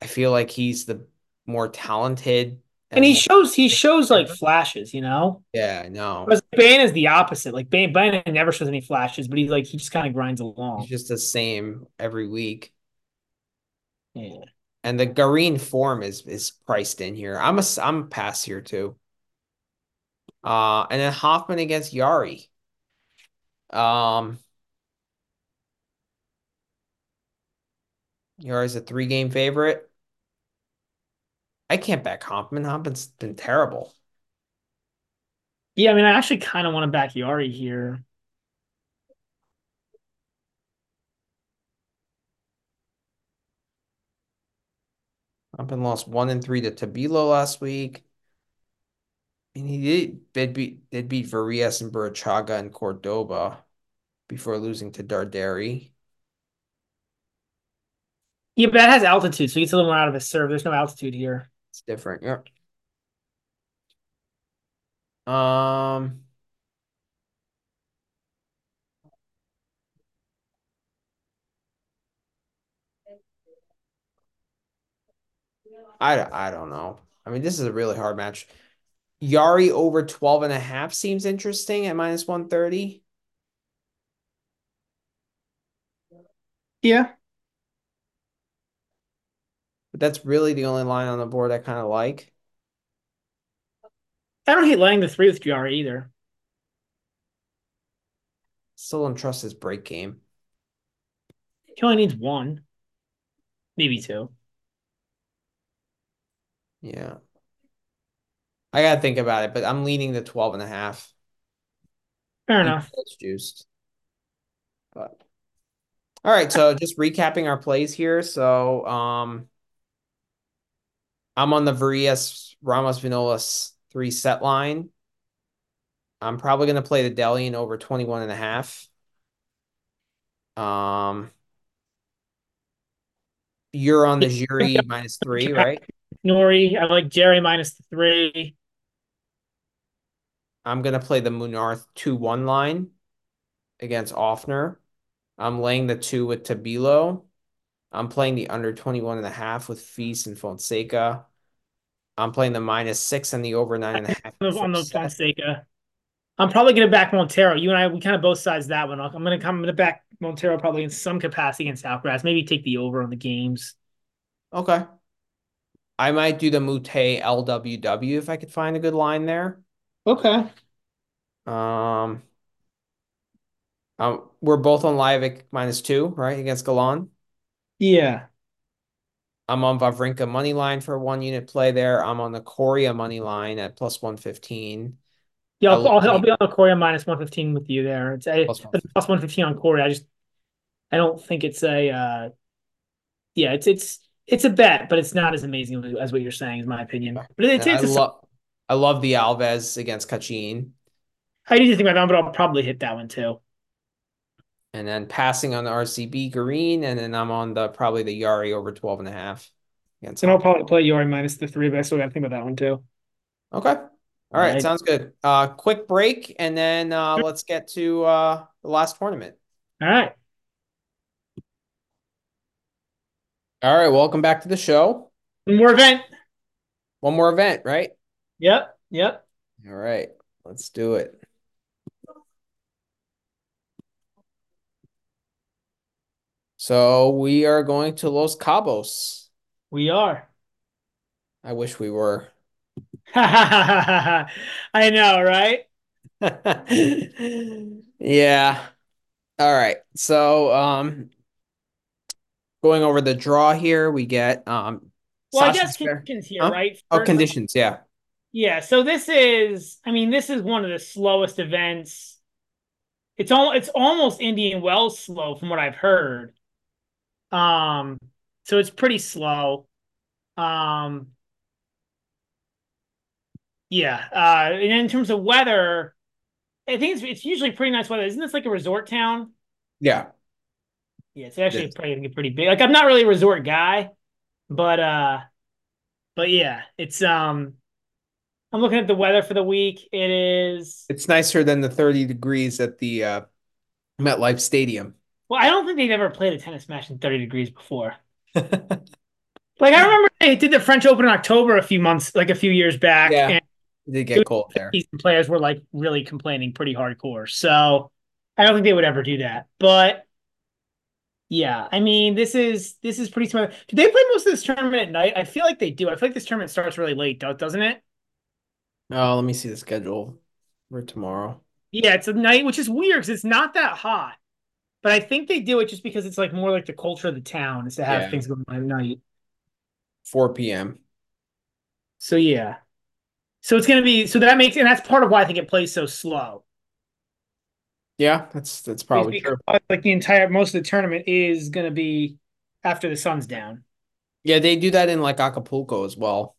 I feel like he's the more talented and he shows he shows like flashes, you know. yeah, I know. Whereas Baena is the opposite. Like Baena, Baena never shows any flashes, but he's like he just kind of grinds He's along. just the same every week. Yeah. And the Garin form is is priced in here. I'm a I'm a pass here too. Uh, and then Hanfmann against Jarry. Um, Jarry's a three game favorite. I can't back Hanfmann. Hanfmann's been terrible. Yeah, I mean, I actually kind of want to back Jarry here. Hanfmann lost one and three to Tabilo last week. And he did, beat did beat Varillas and Burruchaga and Cordoba before losing to Darderi. Yeah, but that has altitude, so he gets a little more out of his serve. There's no altitude here. It's different. Yep. Um, I, I don't know. I mean, this is a really hard match. Jarry over 12 and a half seems interesting at minus 130. Yeah. But that's really the only line on the board I kind of like. I don't hate laying the three with Jarry either. Still don't trust his break game. He only needs one, maybe two. Yeah. I gotta think about it, but I'm leaning the 12 and a half. Fair enough. It's juiced. But all right, so [LAUGHS] just recapping our plays here. So um I'm on the Varillas Ramos Vinolas three set line. I'm probably gonna play the Dellien over 21 and a half. Um you're on the [LAUGHS] Jarry minus three, right? Norrie, I like Jarry minus the three. I'm gonna play the Munarth 2-1 line against Ofner. I'm laying the two with Tabilo. I'm playing the under 21 and a half with Fils and Fonseca. I'm playing the minus six and the over nine and a half. [LAUGHS] on the Fonseca. I'm probably gonna back Monteiro. You and I, we kind of both sides that one. I'm gonna I'm gonna back Monteiro probably in some capacity against Alcaraz. Maybe take the over on the games. Okay. I might do the Mute LWW if I could find a good line there. Okay. Um, um, we're both on Lajovic minus two, right, against Galan. Yeah. I'm on Wawrinka money line for one unit play there. I'm on the Coria money line at plus 115. Yeah, I'll, I'll, I'll be on the Coria minus 115 with you there. It's a plus 115, plus 115 on Coria. I just I don't think it's a uh yeah, it's it's it's a bet, but it's not as amazing as what you're saying, is my opinion. But it's, it's I, love I love the Alves against Cachin. I need to think about that, but I'll probably hit that one too. And then passing on the RCB Garin, and then I'm on the probably the Jarry over 12 and a half. And I'll probably play Jarry minus the three, but I still got to think about that one too. Okay. All right, sounds good. Uh, quick break, and then uh, let's get to uh, the last tournament. All right. All right, welcome back to the show. One more event. One more event, right? Yep. Yep. All right, let's do it. So we are going to Los Cabos. We are. I wish we were. [LAUGHS] [LAUGHS] I know, right? [LAUGHS] yeah. All right. So um going over the draw here, we get um well, I guess conditions here, huh? right? First, oh, conditions, yeah. Yeah, so this is I mean, this is one of the slowest events. It's all it's almost Indian Wells slow from what I've heard. Um so it's pretty slow. Um yeah, uh, and in terms of weather, I think it's it's usually pretty nice weather. Isn't this like a resort town? Yeah. Yeah, it's actually it probably gonna get pretty big. Like I'm not really a resort guy, but uh But yeah, it's um I'm looking at the weather for the week. It is It's nicer than the 30 degrees at the uh, MetLife Stadium. well, I don't think they've ever played a tennis match in 30 degrees before. [LAUGHS] Like I remember they did the French Open in October a few months, like a few years back, Yeah, and it did get cold there. these players were like really complaining pretty hardcore. So I don't think they would ever do that. But yeah, I mean, this is this is pretty smart. Do they play most of this tournament at night? I feel like they do. I feel like this tournament starts really late, doesn't it? Oh, let me see the schedule for tomorrow. Yeah, it's a night, which is weird because it's not that hot. But I think they do it just because it's like more like the culture of the town is to have Yeah. things going on at night. 4 p.m. So yeah. So it's gonna be so that makes and that's part of why I think it plays so slow. Yeah, that's that's probably true. Uh, like the entire most of the tournament is gonna be after the sun's down. Yeah, they do that in like Acapulco as well,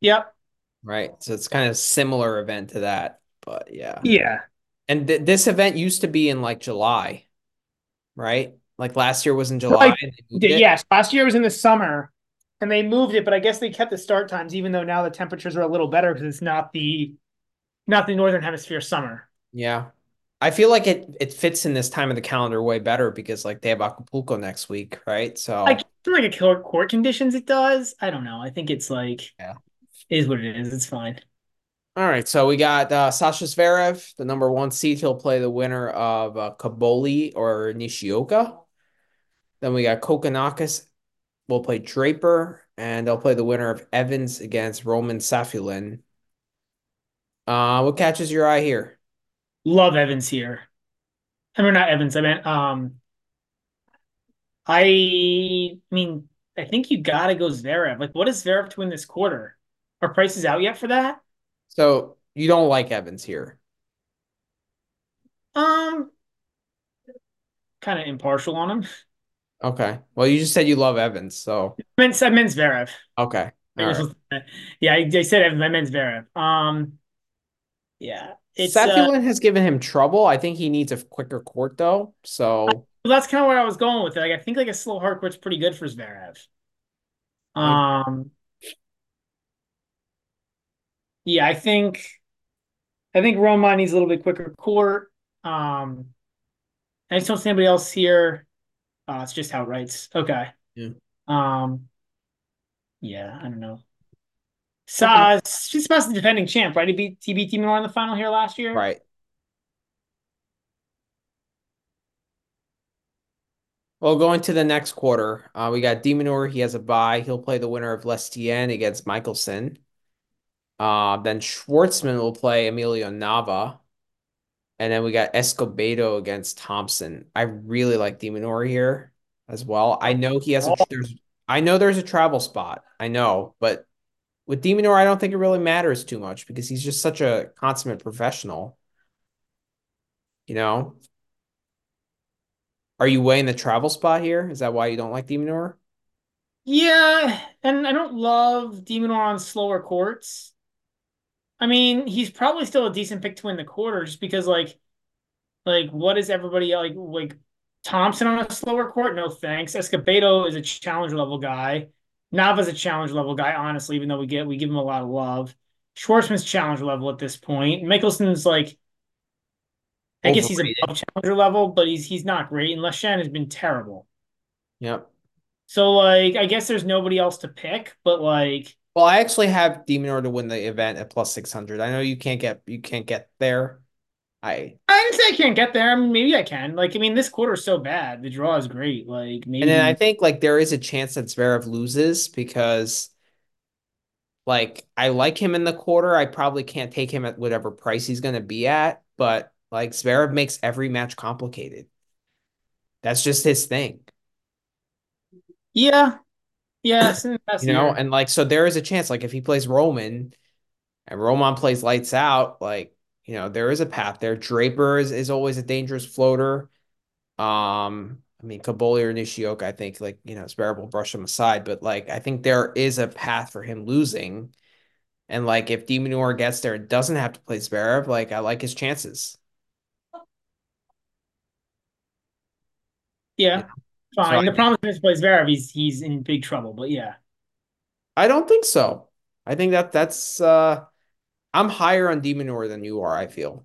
Yep. right? So it's kind of similar event to that, but yeah. Yeah. And th this event used to be in like July, right? Like last year was in July Like, and they moved it. Yes, last year was in the summer and they moved it, but I guess they kept the start times, even though now the temperatures are a little better because it's not the not the northern hemisphere summer. Yeah. I feel like it it fits in this time of the calendar way better because like they have Acapulco next week, right? So I Like like a killer court conditions, it does. I don't know. I think it's like Yeah. is what it is. It's fine. all right, so we got uh, Sasha Zverev, the number one seed. He'll play the winner of uh, Cobolli or Nishioka. Then we got Kokkinakis. We'll play Draper, and they'll play the winner of Evans against Roman Safiullin. Uh, what catches your eye here? Love Evans here. I mean not Evans, I meant um I mean I think you gotta go Zverev. Like what is Zverev to win this quarter? Are prices out yet for that? So you don't like Evans here. Um kind of impartial on him. Okay. Well, you just said you love Evans, so I meant I meant Zverev. okay. Right. Yeah, I, I said Evans, I meant Zverev. Um yeah. It's uh, has given him trouble. I think he needs a quicker court though. So well, that's kind of where I was going with it. Like I think like a slow hard court's pretty good for Zverev. Um yeah, I think I think Roma needs a little bit quicker court. Um I just don't see anybody else here. Uh, it's just how it writes. Okay. Yeah. Um yeah, I don't know. Sa she's supposed to be defending champ, right? He beat he beat Demon in the final here last year. right. Well, going to the next quarter, uh, we got de Minaur. He has a bye. He'll play the winner of Lestienne against Michelsen. Uh, then Schwartzman will play Emilio Nava. And then we got Escobedo against Thompson. I really like de Minaur here as well. I know he has a there's I know there's a travel spot. I know, but with de Minaur, I don't think it really matters too much because he's just such a consummate professional. You know? Are you weighing the travel spot here? Is that why you don't like de Minaur? Yeah, and I don't love Demon on slower courts. I mean, he's probably still a decent pick to win the quarter just because like like what is everybody like like Thompson on a slower court? No thanks. Escobedo is a challenge level guy. Nava's a challenge level guy, honestly, even though we get we give him a lot of love. Schwartzman's challenge level at this point. Michelsen's like I guess he's above challenger level, but he's he's not great. And Lestienne has been terrible. Yep. So like I guess there's nobody else to pick, but like Well, I actually have de Minaur to win the event at plus 600. I know you can't get you can't get there. I I didn't say I can't get there. I mean, maybe I can. Like, I mean, this quarter is so bad. The draw is great. Like, maybe. and then I think like there is a chance that Zverev loses because like I like him in the quarter. I probably can't take him at whatever price he's going to be at, but like Zverev makes every match complicated. That's just his thing. yeah, yeah. the [CLEARS THROAT] past You know, and like so there is a chance like if he plays Roman and Roman plays lights out, like you know, there is a path there. Draper is, is always a dangerous floater. Um, I mean, Cobolli or Nishioka, I think like, you know, Zverev will brush him aside, but like I think there is a path for him losing. And like if de Minaur gets there and doesn't have to play Zverev, like I like his chances. yeah, So fine. I the problem is plays Zverev, he's he's in big trouble. But yeah, I don't think so. I think that that's uh I'm higher on de Minaur than you are, I feel.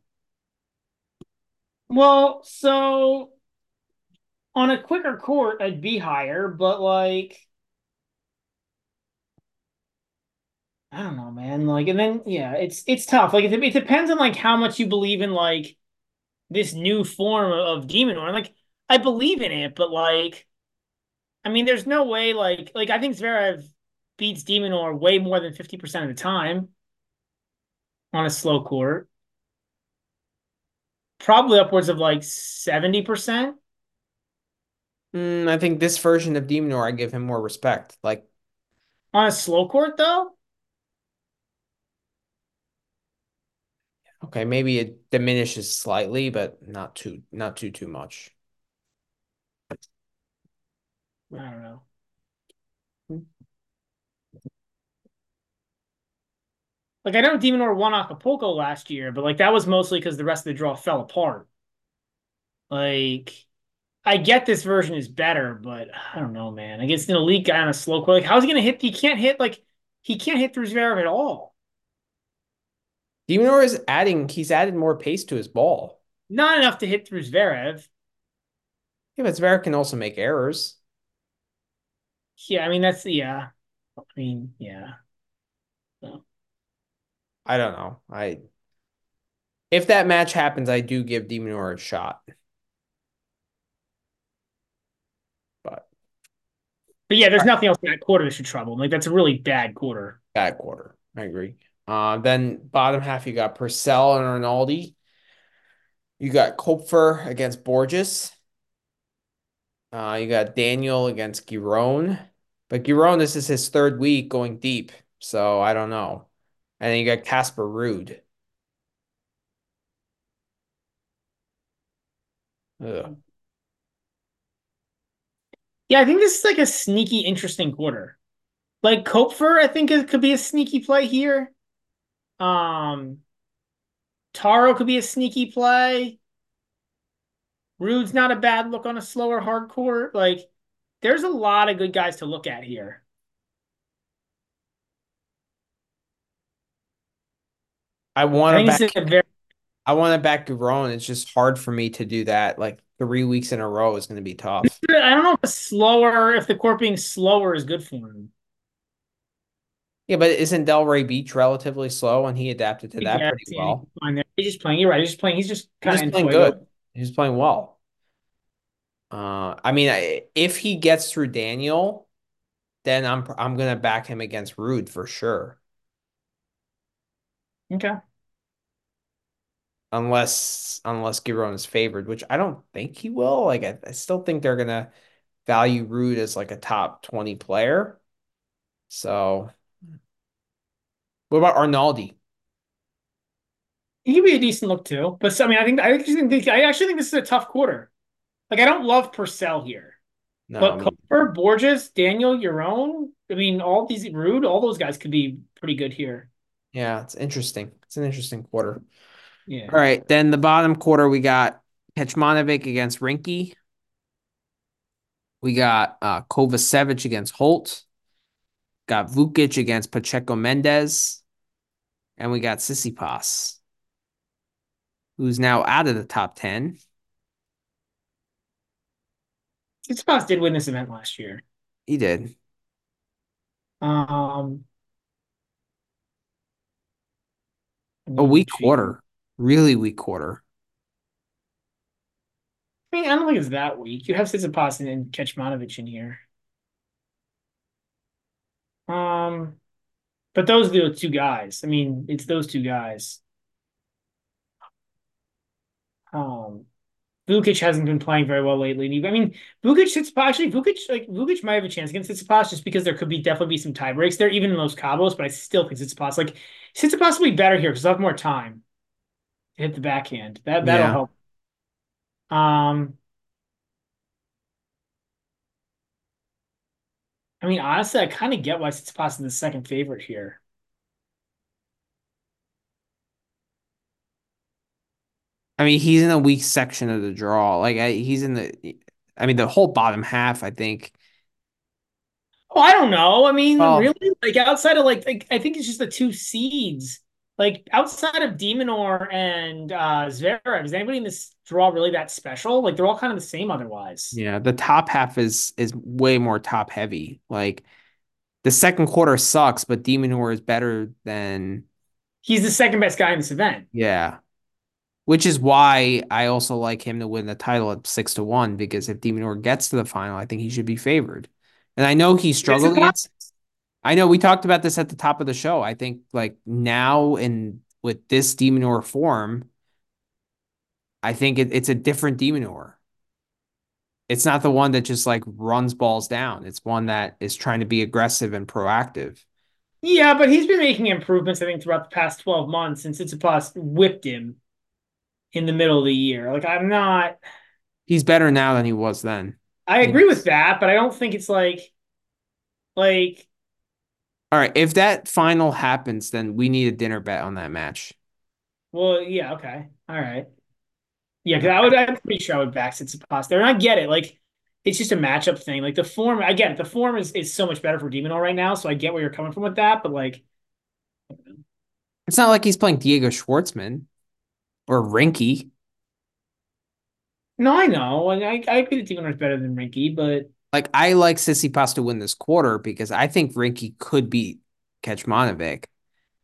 Well, so on a quicker court, I'd be higher, but like I don't know, man. Like, and then yeah, it's it's tough. Like, it, it depends on like how much you believe in like this new form of de Minaur. Like, I believe in it, but like, I mean, there's no way. Like, like I think Zverev beats de Minaur way more than fifty percent of the time on a slow court. Probably upwards of like seventy percent Mm, I think this version of de Minaur, I give him more respect. Like, on a slow court, though. okay, maybe it diminishes slightly, but not too, not too, too much. I don't know. Like I know de Minaur won Acapulco last year, but like that was mostly because the rest of the draw fell apart. Like I get this version is better, but I don't know, man. Against an elite guy on a slow court, like how's he gonna hit? He can't hit like he can't hit through Zverev at all. de Minaur is adding, he's added more pace to his ball. Not enough to hit through Zverev. Yeah, but Zverev can also make errors. Yeah, I mean that's yeah. I mean, yeah. So. I don't know. I if that match happens, I do give de Minaur a shot. But But yeah, there's nothing else in that quarter that should trouble him. Like that's a really bad quarter. bad quarter. I agree. Uh, then bottom half, you got Purcell and Arnaldi. You got Koepfer against Borges. Uh, you got Daniel against Giron. But Giron, this is his third week going deep. So I don't know. And then you got Casper. Ugh. Yeah, I think this is like a sneaky, interesting quarter. Like Koepfer, I think it could be a sneaky play here. Um, Taro could be a sneaky play. Ruud's not a bad look on a slower hard court. Like, there's a lot of good guys to look at here. I want to back. this is a very I want to back Giron. It's just hard for me to do that. Like three weeks in a row is going to be tough. I don't know if slower, if the court being slower is good for him. Yeah, but isn't Delray Beach relatively slow and he adapted to that Yeah, pretty well? He's just playing. You're right. He's just playing. He's just He's kind just of playing good. He's playing well. Uh, I mean, I, if he gets through Daniel, then I'm I'm gonna back him against Ruud for sure. Okay. Unless unless Giron is favored, which I don't think he will. Like I, I still think they're gonna value Ruud as like a top 20 player. So what about Arnaldi? He could be a decent look too. But so, I mean, I think I actually think I actually think this is a tough quarter. Like I don't love Purcell here. No, I But mean, Koepfer, Borges, Daniel, your own. I mean, all these Ruud, all those guys could be pretty good here. yeah, it's interesting. It's an interesting quarter. Yeah. All right, then the bottom quarter we got Kecmanovic against Rinky. We got uh, Kovacevic against Holt. Got Vukic against Pacheco Mendez. And we got Tsitsipas, who's now out of the top 10. Tsitsipas did win this event last year. He did. Um, A weak quarter. Really weak quarter. I mean, I don't think it's that weak. You have Tsitsipas and Kecmanovic in here. Um, but those are the two guys. I mean, it's those two guys. Um, Vukic hasn't been playing very well lately. I mean, Vukic, Tsitsipas, actually, Vukic, like Vukic might have a chance against Tsitsipas just because there could be definitely be some tie breaks there, even in those Cabos. But I still think Tsitsipas, like Tsitsipas, will be better here because they'll have more time hit the backhand. That that'll Yeah. help. Um, I mean, honestly, I kind of get why Tsitsipas is the second favorite here. I mean, he's in a weak section of the draw. Like I, he's in the I mean, the whole bottom half, I think Oh, I don't know. I mean, Well, really, like outside of like, like I think it's just the two seeds. Like outside of de Minaur and uh Zverev, is anybody in this draw really that special? Like they're all kind of the same otherwise. yeah, the top half is is way more top heavy. Like the second quarter sucks, but de Minaur is better than He's the second best guy in this event. yeah. Which is why I also like him to win the title at six to one, because if de Minaur gets to the final, I think he should be favored. And I know he struggled against I know we talked about this at the top of the show. I think like now and with this de Minaur form, I think it, it's a different de Minaur. It's not the one that just like runs balls down. It's one that is trying to be aggressive and proactive. Yeah, but he's been making improvements, I think, throughout the past 12 months since Tsitsipas whipped him in the middle of the year. Like, I'm not. He's better now than he was then. I agree with that, but I don't think it's like, like, All right, if that final happens, then we need a dinner bet on that match. well, yeah, okay, all right, yeah, because I would, I'm pretty sure I would back Tsitsipas there, and I get it, like, it's just a matchup thing. Like the form, I get it. The form is is so much better for de Minaur right now, so I get where you're coming from with that, but like, It's not like he's playing Diego Schwartzman or Rinky. no, I know, and I I agree that de is better than Rinky, but Like I like Tsitsipas to win this quarter because I think Rinky could beat Kecmanovic.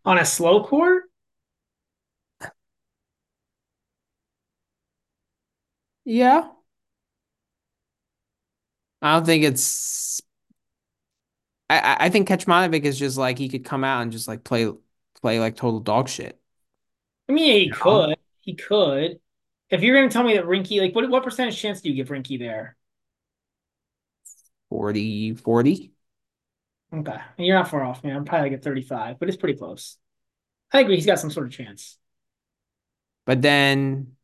on a slow court, Yeah. I don't think it's I I think Kecmanovic is just like he could come out and just like play play like total dog shit. I mean, yeah, he You know? could, he could. If you're going to tell me that Rinky, like, what what percentage chance do you give Rinky there? 40 40. Okay, and you're not far off, man. I'm probably like at 35, but it's pretty close. I agree. He's got some sort of chance. But then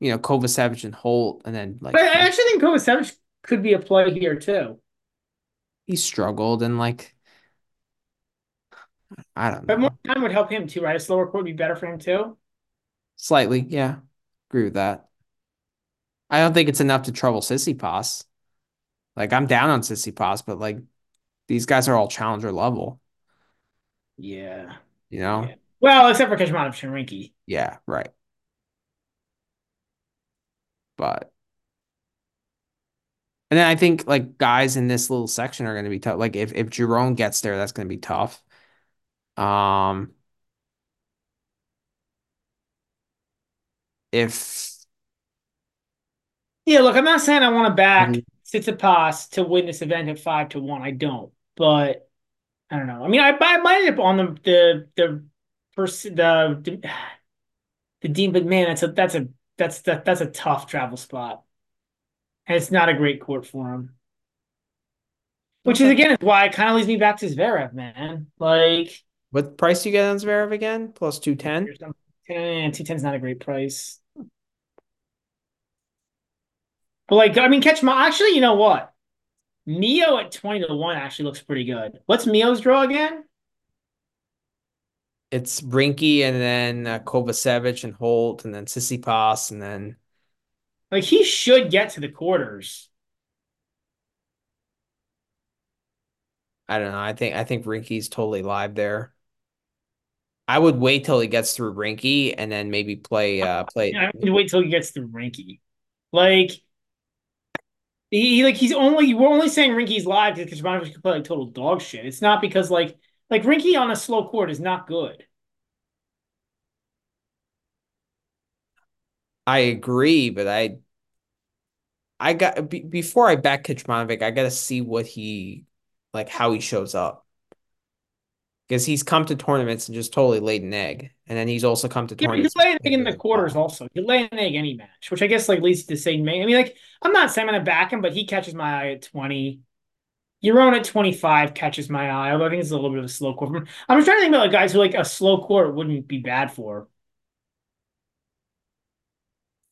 you know Kovacevic and Holt and then like But I actually think Kovacevic could be a play here too. he struggled and like I don't know. But more time would help him too, right? A slower court would be better for him too. Slightly, yeah. Agree with that. I don't think it's enough to trouble Tsitsipas. Like I'm down on Tsitsipas, but like these guys are all challenger level, Yeah. you know? Yeah. Well, except for Kecmanovic and Rinky. Yeah, right. But and then I think like guys in this little section are going to be tough. Like if if Jerome gets there, that's going to be tough. Um, if Yeah, look, I'm not saying I want to back Mhm. Tsitsipas to win this event at five to one. I don't, but I don't know. I mean, I, I might end up on the the the pers- the the, [SIGHS] the dean, but man, that's a that's a that's that that's a tough travel spot, and it's not a great court for him. Which is again why it kind of leads me back to Zverev, man. Like, what price do you get on Zverev again? Plus 210? eh, two ten is not a great price. But like, I mean, catch my actually, you know what? Mio at 20 to 1 actually looks pretty good. What's Mio's draw again? It's Brinky and then uh, Kovacevic and Holt and then Tsitsipas and then Like he should get to the quarters. I don't know. I think I think Rinky's totally live there. I would wait till he gets through Rinky and then maybe play uh play I to wait till he gets through Rinky. Like he like he's only we're only saying Rinky's live because Kecmanovic can play like total dog shit. It's not because like like Rinky on a slow court is not good. I agree, but I I got be, before I back Kecmanovic, I got to see what he like how he shows up because he's come to tournaments and just totally laid an egg, and then he's also come to Yeah, you tournaments. could lay an egg in the quarters also. You lay an egg any match, which I guess like leads to saying I mean, like I'm not saying I'm gonna back him, but he catches my eye at 20. Your own at 25 catches my eye, although I think it's a little bit of a slow court. I'm just trying to think about like guys who like a slow court wouldn't be bad for.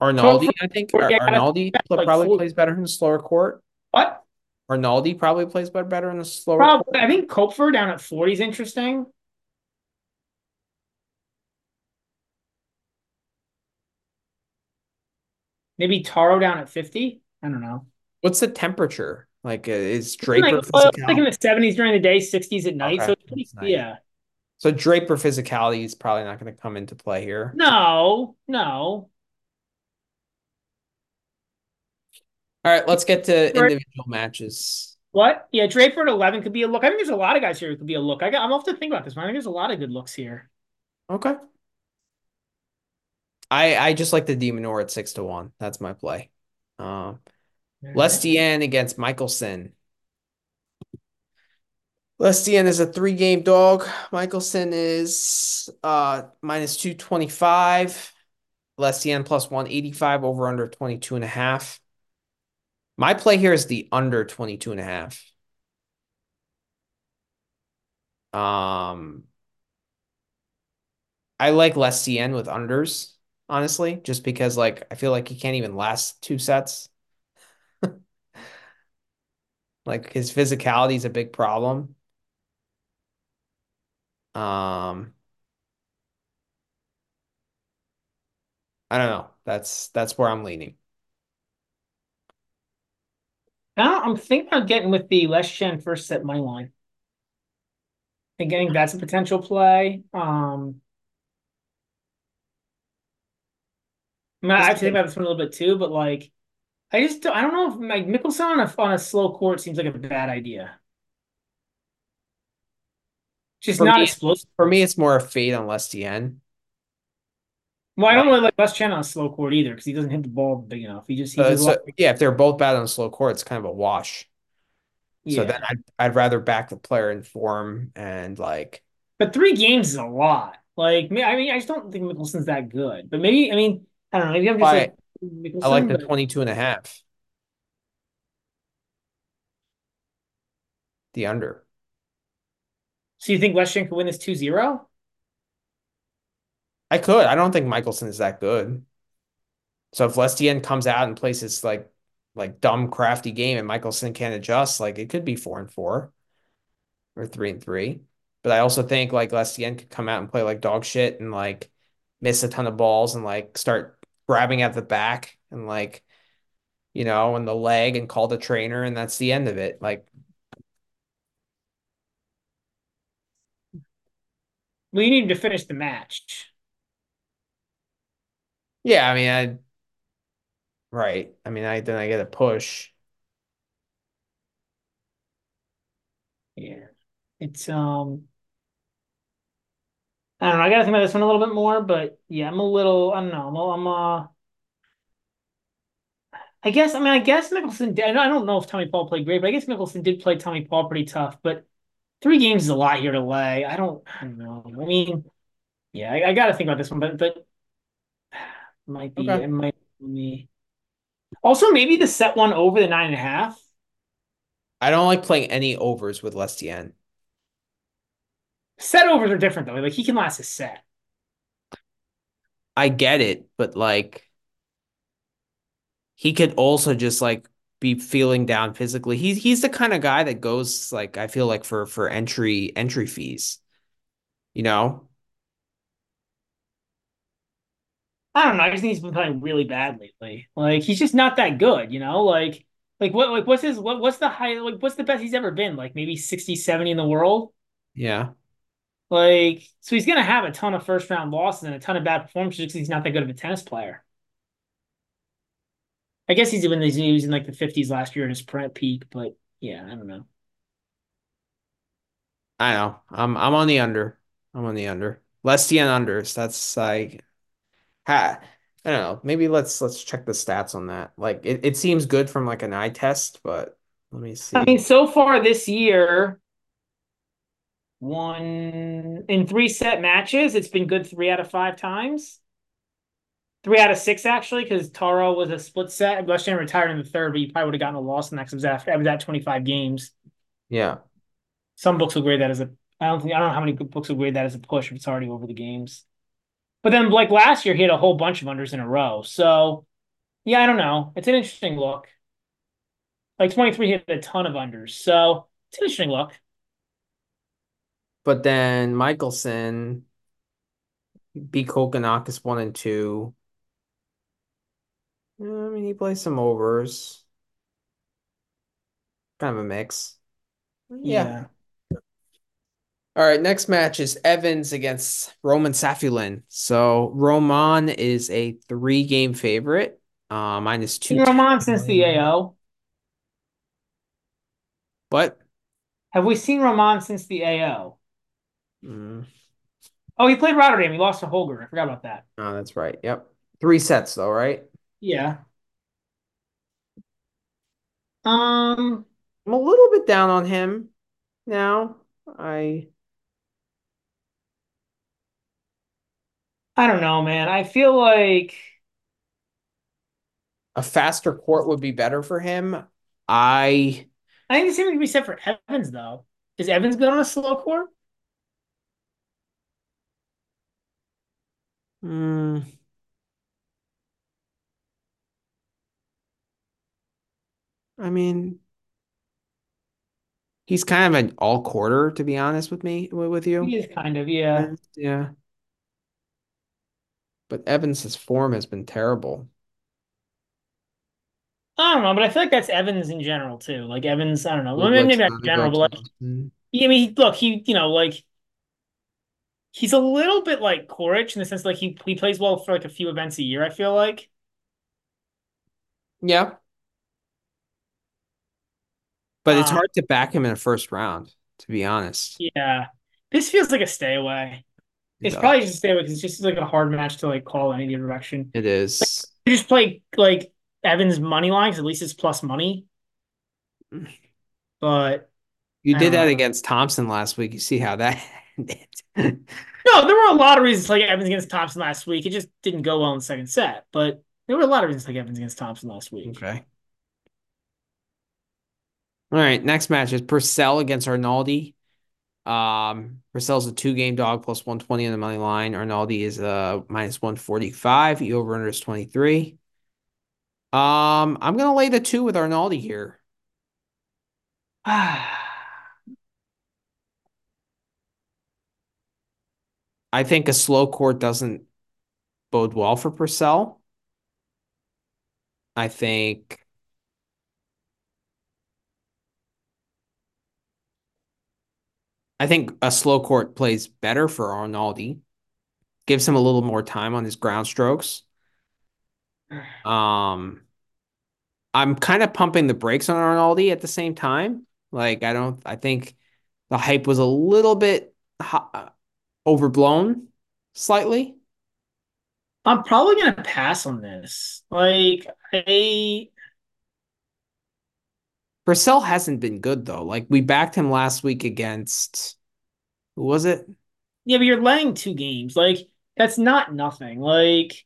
Arnaldi, I think Ar- Arnaldi like probably plays better in slower court. What? Arnaldi probably plays better better in the slower Probably. I think Koepfer down at 40 is interesting. Maybe Taro down at 50. I don't know. What's the temperature Like, uh, is Like, Draper well, like in the 70s during the day, 60s at night. Okay, So it's pretty, yeah. So Draper physicality is probably not going to come into play here. No, no. All right, let's get to individual matches. What? Yeah, Draper at 11 could be a look. I think there's a lot of guys here who could be a look. I got, I'm off to think about this. I think there's a lot of good looks here. Okay. I I just like the De Minaur at six to one. That's my play. Um, Lestienne against Michelsen. Lestienne is a three game dog. Michelsen is uh minus 225. Lestienne plus 185 over under 22 and a half. My play here is the under 22 and a half. Um I like Lestienne with unders, honestly, just because like I feel like he can't even last two sets. [LAUGHS] Like his physicality is a big problem. Um, I don't know. That's that's where I'm leaning. Now I'm thinking of getting with the less Lestienne first set money line. I think that's a potential play. Um, I, mean, I have to think about this one a little bit too, but like, I just don't, I don't know if like Michelsen on a on a slow court seems like a bad idea. Just For not me, explosive. for me, it's more a fade on Lestienne. Well, I don't Like, really like Lestienne on slow court either because he doesn't hit the ball big enough. He just he uh, does a lot. so yeah, if they're both bad on slow court, it's kind of a wash. So then I'd I'd rather back the player in form and like but three games is a lot. Like, I mean, I just don't think Michelsen's that good. But maybe, I mean, I don't know. Maybe I'm just I like I like the but 22 and a half, the under. so you think West Lestienne could win this 2-0? I could. I don't think Michelsen is that good. So if Lestienne comes out and plays this like like dumb crafty game and Michelsen can't adjust, like it could be four and four or three and three. But I also think like Lestienne could come out and play like dog shit and like miss a ton of balls and like start grabbing at the back and like you know and the leg and call the trainer and that's the end of it. Like we need him to finish the match. Yeah, I mean I right. I mean I then I get a push. Yeah. It's um I don't know. I gotta think about this one a little bit more, but yeah, I'm a little I don't know. I'm, I'm uh I guess I mean I guess Michelsen did, I don't know if Tommy Paul played great, but I guess Michelsen did play Tommy Paul pretty tough, but three games is a lot here to lay. I don't I don't know. I mean, yeah, I, I gotta think about this one, but but might be Okay. it might be me. Also, maybe the set one over the nine and a half. I don't like playing any overs with Lestienne. Set overs are different though. Like he can last a set. I get it, but like he could also just like be feeling down physically. He's he's the kind of guy that goes like I feel like for for entry entry fees, you know? I don't know. I just think he's been playing really bad lately. Like he's just not that good, you know? Like like what like what's his what what's the high like what's the best he's ever been? Like maybe 60, 70 in the world? Yeah. Like so he's gonna have a ton of first round losses and a ton of bad performances because he's not that good of a tennis player. I guess he's even he was in like the 50s last year in his prep peak, but yeah, I don't know. I know. I'm I'm on the under. I'm on the under. Lestienne unders. That's like ha I don't know. Maybe let's let's check the stats on that. Like it, it seems good from like an eye test, but let me see. I mean, so far this year, one in three set matches, it's been good three out of five times. Three out of six actually, because Taro was a split set. Lestienne retired in the third, but he probably would have gotten a loss in that because after it was at 25 games. Yeah. Some books will grade that as a I don't think I don't know how many books will grade that as a push if it's already over the games. But then like last year, he had a whole bunch of unders in a row. So yeah, I don't know. It's an interesting look. Like 23 hit a ton of unders. So it's an interesting look. But then Michelsen beat Kokkinakis one and two. I mean, he plays some overs. kind of a mix. Yeah. Yeah. All right, next match is Evans against Roman Safiullin. So Roman is a three game favorite, uh, minus two. Roman since the AO. What? have we seen Roman since the AO? Mm. Oh, he played Rotterdam. He lost to Holger. I forgot about that. Oh, that's right. Yep. Three sets though, right? Yeah. Um, I'm a little bit down on him now. I I don't know, man. I feel like a faster court would be better for him. I I think the same would be said for Evans though. Is Evans good on a slow court? Hmm. I mean, he's kind of an all quarter, to be honest with me, with you. He is kind of, yeah. Yeah. But Evans's form has been terrible. I don't know, but I feel like that's Evans in general too. Like Evans, I don't know. Well, maybe not in general, but like, yeah, I mean, look, he, you know, like he's a little bit like Coric in the sense like he he plays well for like a few events a year. I feel like. Yeah. But it's um, hard to back him in a first round, to be honest. Yeah, this feels like a stay away. It it's probably just away because it's just like a hard match to like call in any direction. It is. Like, you just play like Evans money lines. At least it's plus money. [LAUGHS] But you did that know. against Thompson last week. You see how that [LAUGHS] ended. no, there were a lot of reasons like Evans against Thompson last week. It just didn't go well in the second set. But there were a lot of reasons like Evans against Thompson last week. Okay. All right, next match is Purcell against Arnaldi. Um, Purcell's a two game dog plus 120 on the money line. Arnaldi is a uh, minus 145. The over under is 23. Um, I'm gonna lay the two with Arnaldi here. [SIGHS] I think a slow court doesn't bode well for Purcell. I think I think a slow court plays better for Arnaldi. Gives him a little more time on his ground strokes. [SIGHS] Um, I'm kind of pumping the brakes on Arnaldi at the same time. Like I don't, I think the hype was a little bit overblown, slightly. I'm probably gonna pass on this. Like I. Purcell hasn't been good though. Like we backed him last week against who was it? Yeah, but you're laying two games. Like that's not nothing. Like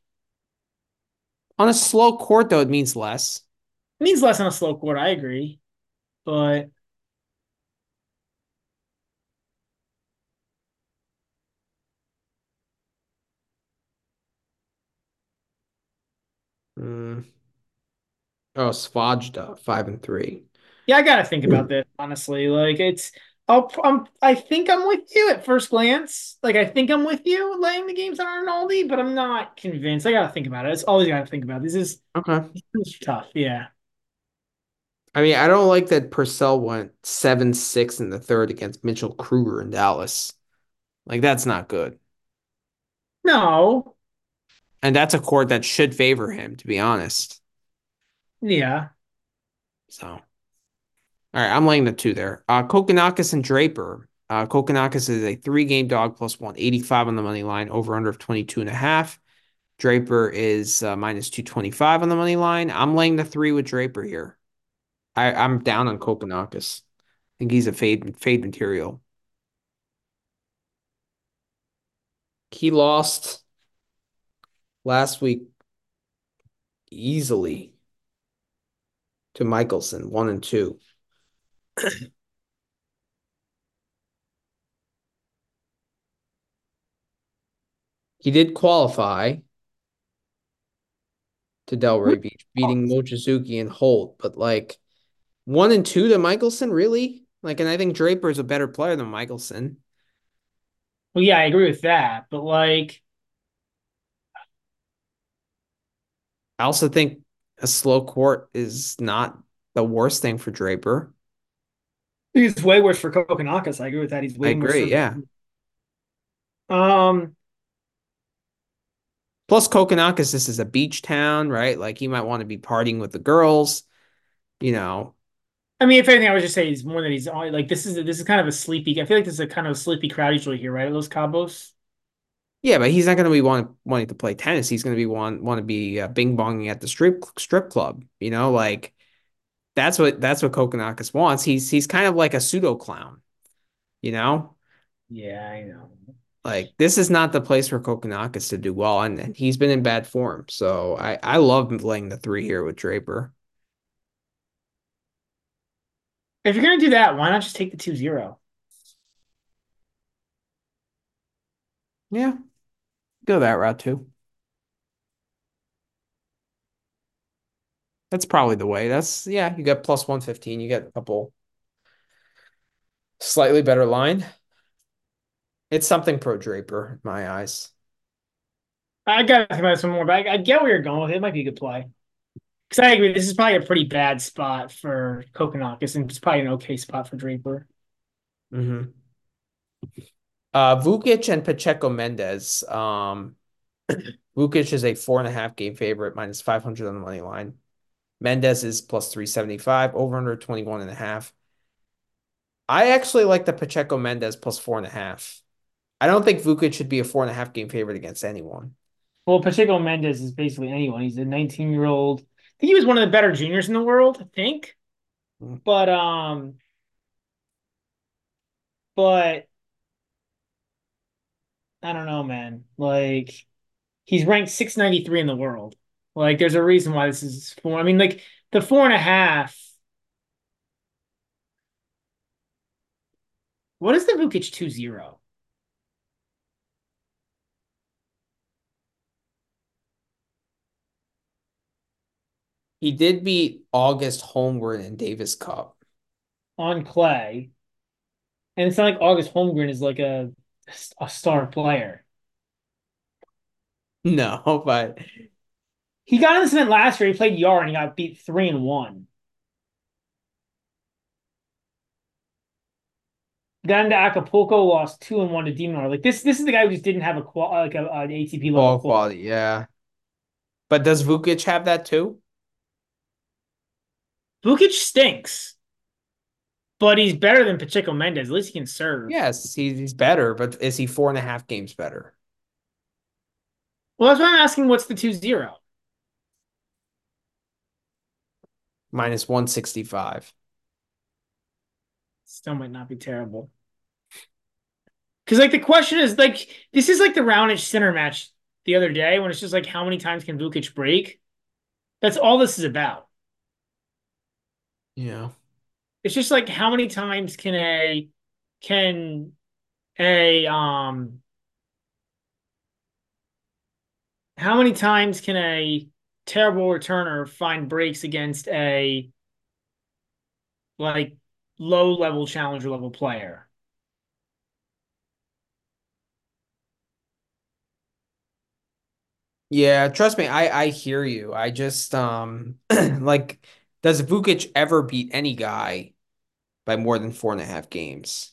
on a slow court, though, it means less. It means less on a slow court. I agree, but mm. Oh, Svajda, five and three. Yeah, I gotta think about this honestly. Like it's I'll, I'm, I think I'm with you at first glance. Like, I think I'm with you laying the games on Arnaldi, but I'm not convinced. I got to think about it. It's always got to think about it. This is okay. This is tough. Yeah. I mean, I don't like that Purcell went 7 6 in the third against Mitchell Krueger in Dallas. Like, that's not good. No. And that's a court that should favor him, to be honest. Yeah. So. All right, I'm laying the two there. Uh, Kokkinakis and Draper. Uh, Kokkinakis is a three game dog plus 185 on the money line, over under of 22 and a half. Draper is uh, minus 225 on the money line. I'm laying the three with Draper here. I, I'm down on Kokkinakis. I think he's a fade fade material. He lost last week easily to Michelsen, one and two. [COUGHS] he did qualify to Delray Beach, beating Mochizuki and Holt, but like one and two to Michelsen, really? Like, and I think Draper is a better player than Michelsen. Well, yeah, I agree with that, but like, I also think a slow court is not the worst thing for Draper. He's way worse for Kokkinakis. I agree with that. He's I way more agree. service. Yeah. Um, Plus, Kokkinakis, this is a beach town, right? Like he might want to be partying with the girls, you know. I mean, if anything, I would just say he's more than he's on. Like this is this is kind of a sleepy. I feel like this is a kind of a sleepy crowd usually here, right? Los Cabos. Yeah, but he's not going to be want, wanting to play tennis. He's going to be want want to be uh, bing bonging at the strip strip club. You know, like that's what that's what Kokkinakis wants. He's he's kind of like a pseudo clown. You know, Yeah, I know. like this is not the place for Kokkinakis to do well, and, he's been in bad form. So I I love laying the three here with Draper. If you're gonna do that, why not just take the two zero? Yeah, go that route too. That's probably the way. That's yeah, you get plus 115, you get a couple slightly better line. It's something pro Draper in my eyes. I gotta think about some more, but I, I get where you're going with it. It might be a good play. Because I agree, this is probably a pretty bad spot for Kokkinakis, and it's probably an okay spot for Draper. Mm-hmm. Uh, Vukic and Pacheco Mendez. Um, [CLEARS THROAT] Vukic is a four and a half game favorite, minus 500 on the money line. Mendez is plus 375, over under 21 and a half. I actually like the Pacheco Mendez plus four and a half. I don't think Vukic should be a four and a half game favorite against anyone. Well, Pacheco Mendez is basically anyone. He's a 19 year old. I think he was one of the better juniors in the world, I think. Mm. But um, but I don't know, man. Like he's ranked 693 in the world. Like there's a reason why this is four. I mean, like the four and a half. What is the Vukic 2-0? He did beat August Holmgren in Davis Cup. on clay. And it's not like August Holmgren is like a a star player. [LAUGHS] No, but He got in this event last year. He played Yar and he got beat three and one. Got into Acapulco, lost two and one to de Minaur. Like this, this is the guy who just didn't have a qual like a, an ATP level ball qual. quality, yeah. But does Vukic have that too? Vukic stinks, but he's better than Pacheco Mendez. At least he can serve. Yes, he's, he's better, but is he four and a half games better? Well, that's why I'm asking. What's the two zero? Minus 165. Still might not be terrible. Because like the question is like this is like the Raonic center match the other day when it's just like how many times can Vukic break? That's all this is about. Yeah. It's just like how many times can a can a um how many times can a terrible returner find breaks against a like low level challenger level player? Yeah, trust me, I I hear you. I just um [CLEARS THROAT] like does Vukic ever beat any guy by more than four and a half games?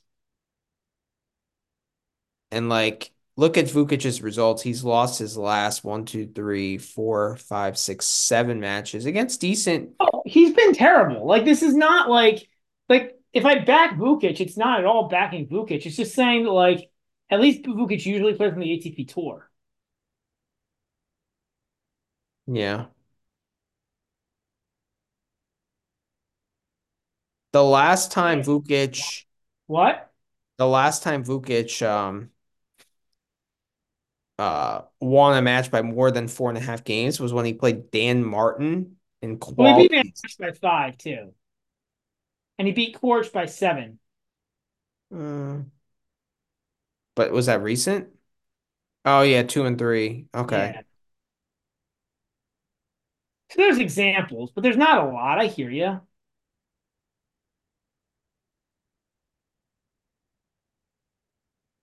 And like look at Vukic's results. He's lost his last one, two, three, four, five, six, seven matches against decent. Oh, he's been terrible. Like this is not like like if I back Vukic, it's not at all backing Vukic. It's just saying that like at least Vukic usually plays on the ATP tour. Yeah. The last time Vukic, What? the last time Vukic um uh won a match by more than four and a half games was when he played Dan Martin in Well, he beat Van. By five too, and he beat Korch by seven. Uh, but was that recent? Oh yeah, two and three. Okay. Yeah. So there's examples, but there's not a lot. I hear you.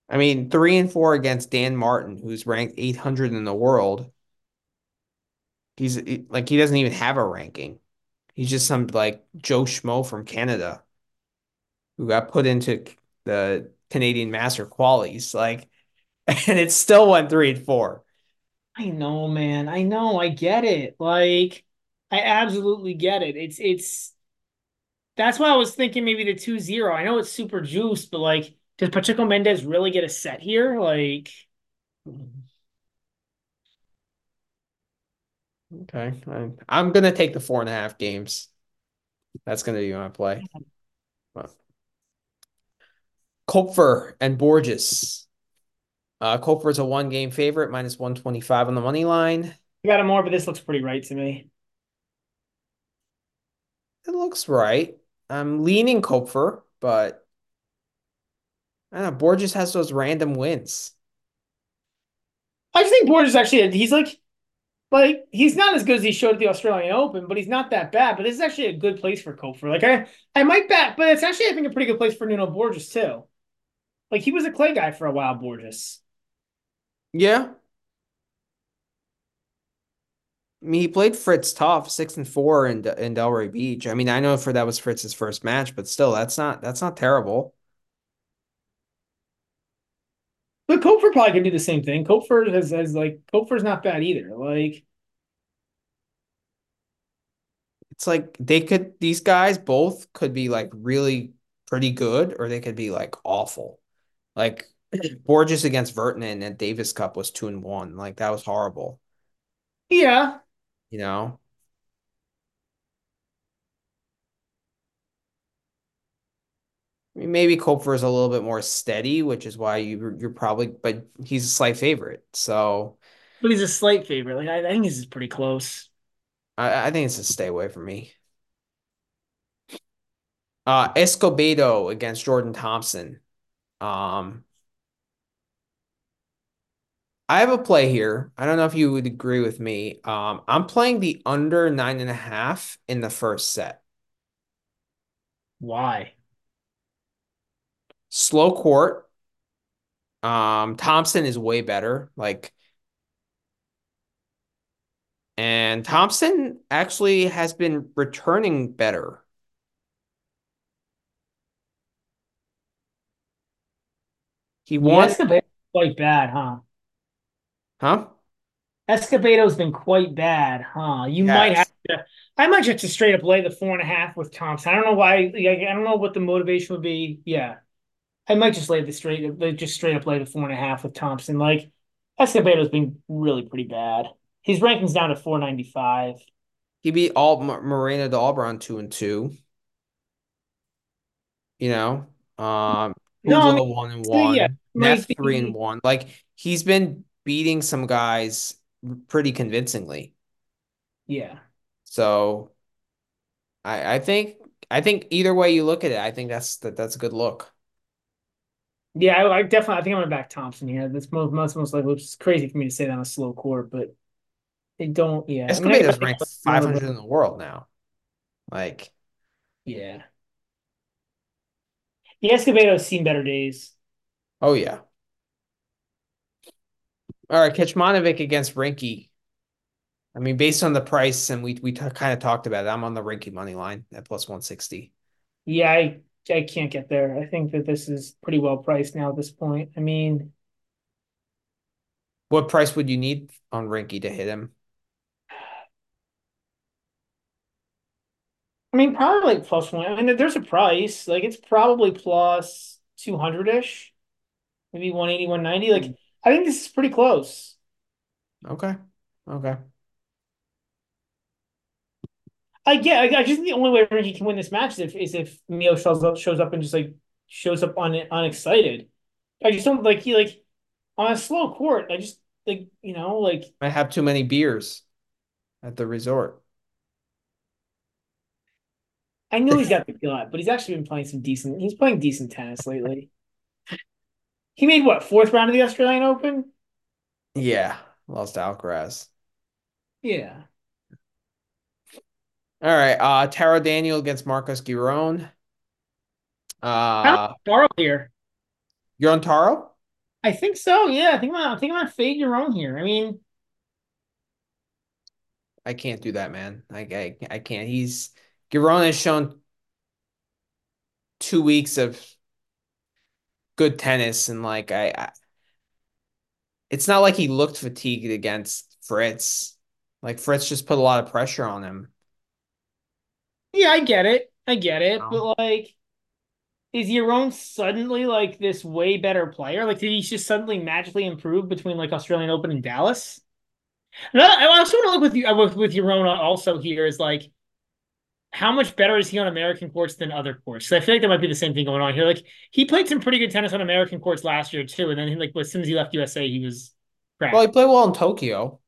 I mean, three and four against Dan Martin, who's ranked 800 in the world. He's like he doesn't even have a ranking. He's just some like Joe Schmo from Canada who got put into the Canadian Master qualies. Like, [LAUGHS] and it still went three and four. I know, man. I know. I get it. Like, I absolutely get it. It's it's that's why I was thinking maybe the 2-0. I know it's super juiced, but like, does Pacheco Mendez really get a set here? Like, Okay. I'm, I'm gonna take the four and a half games. That's gonna be my play. Koepfer and Borges. Uh, Koepfer's a one game favorite, minus 125 on the money line. I got it more, but this looks pretty right to me. It looks right. I'm leaning Koepfer, but I don't know. Borges has those random wins. I just think Borges actually, he's like, like he's not as good as he showed at the Australian Open, but he's not that bad. But this is actually a good place for Koepfer. Like I, I might bet, but it's actually I think a pretty good place for Nuno Borges too. Like he was a clay guy for a while, Borges. Yeah. I mean, he played Fritz tough, six and four in in Delray Beach. I mean, I know for that was Fritz's first match, but still, that's not that's not terrible. But Koepfer probably can do the same thing. Koepfer has, has like Koepfer's not bad either. Like it's like they could these guys both could be like really pretty good, or they could be like awful. Like [CLEARS THROAT] Borges against Virtanen at Davis Cup was two and one. Like that was horrible. Yeah. You know? I mean, maybe Koepfer is a little bit more steady, which is why you you're probably, but he's a slight favorite. So, but he's a slight favorite. Like I, I think this is pretty close. I, I think it's a stay away from me. Uh, Escobedo against Jordan Thompson. Um, I have a play here. I don't know if you would agree with me. Um, I'm playing the under nine and a half in the first set. Why? Slow court. Um, Thompson is way better. Like, and Thompson actually has been returning better. He won. Escobedo's quite bad, huh? Huh? Escobedo's been quite bad, huh? You Yes. might have to. I might just to straight up lay the four and a half with Thompson. I don't know why. Like, I don't know what the motivation would be. Yeah, I might just lay the straight, like, just straight up lay the four and a half with Thompson. Like Escobedo's been really pretty bad. His ranking's down to four ninety five. He beat all Moreno de Alboran two and two. You know, um, No, I mean, one and one. yeah, Neff three and one. Like he's been beating some guys pretty convincingly. Yeah, So I I think I think either way you look at it, I think that's that that's a good look. Yeah. I, I definitely. I think I'm gonna back Thompson here. That's most most most likely. Which is crazy for me to say that on a slow court, but they don't. Yeah, I mean, I Escobedo's gotta ranked 500 in the world now. Like, Yeah. Yeah, Escobedo's seen better days. oh yeah. All right, Kecmanovic against Rinky. I mean, based on the price, and we we kind of talked about it, I'm on the Rinky money line at plus 160. Yeah, I I can't get there. I think that this is pretty well priced now at this point. I mean, What price would you need on Rinky to hit him? I mean probably like plus one. I mean, there's a price. Like it's probably plus 200-ish, maybe 180, 190. Like I think this is pretty close. Okay. Okay. I get. I, I just think the only way Rinky can win this match is if is if Mio shows up shows up and just like shows up un, unexcited. I just don't like he like on a slow court. I just like you know like I have too many beers at the resort. I know he's got the gut, but he's actually been playing some decent. He's playing decent tennis lately. He made what fourth round of the Australian Open? Yeah, lost to Alcaraz. Yeah, All right, uh Taro Daniel against Marcos Giron. Uh borrow here. you're on Taro? I think so. Yeah, I think I'm. I think I'm gonna fade Giron here. I mean, I can't do that, man. I I, I can't. He's Giron has shown two weeks of good tennis and like I, I it's not like he looked fatigued against Fritz. Like Fritz just put a lot of pressure on him. Yeah, I get it. I get it. Um, But like, is Giron suddenly like this way better player? Like, did he just suddenly magically improve between like Australian Open and Dallas? No, I also want to look with you with with Giron also here is like how much better is he on American courts than other courts? So I feel like there might be the same thing going on here. Like he played some pretty good tennis on American courts last year too, and then he, like as soon as he left USA, he was crap. well, he played well in Tokyo.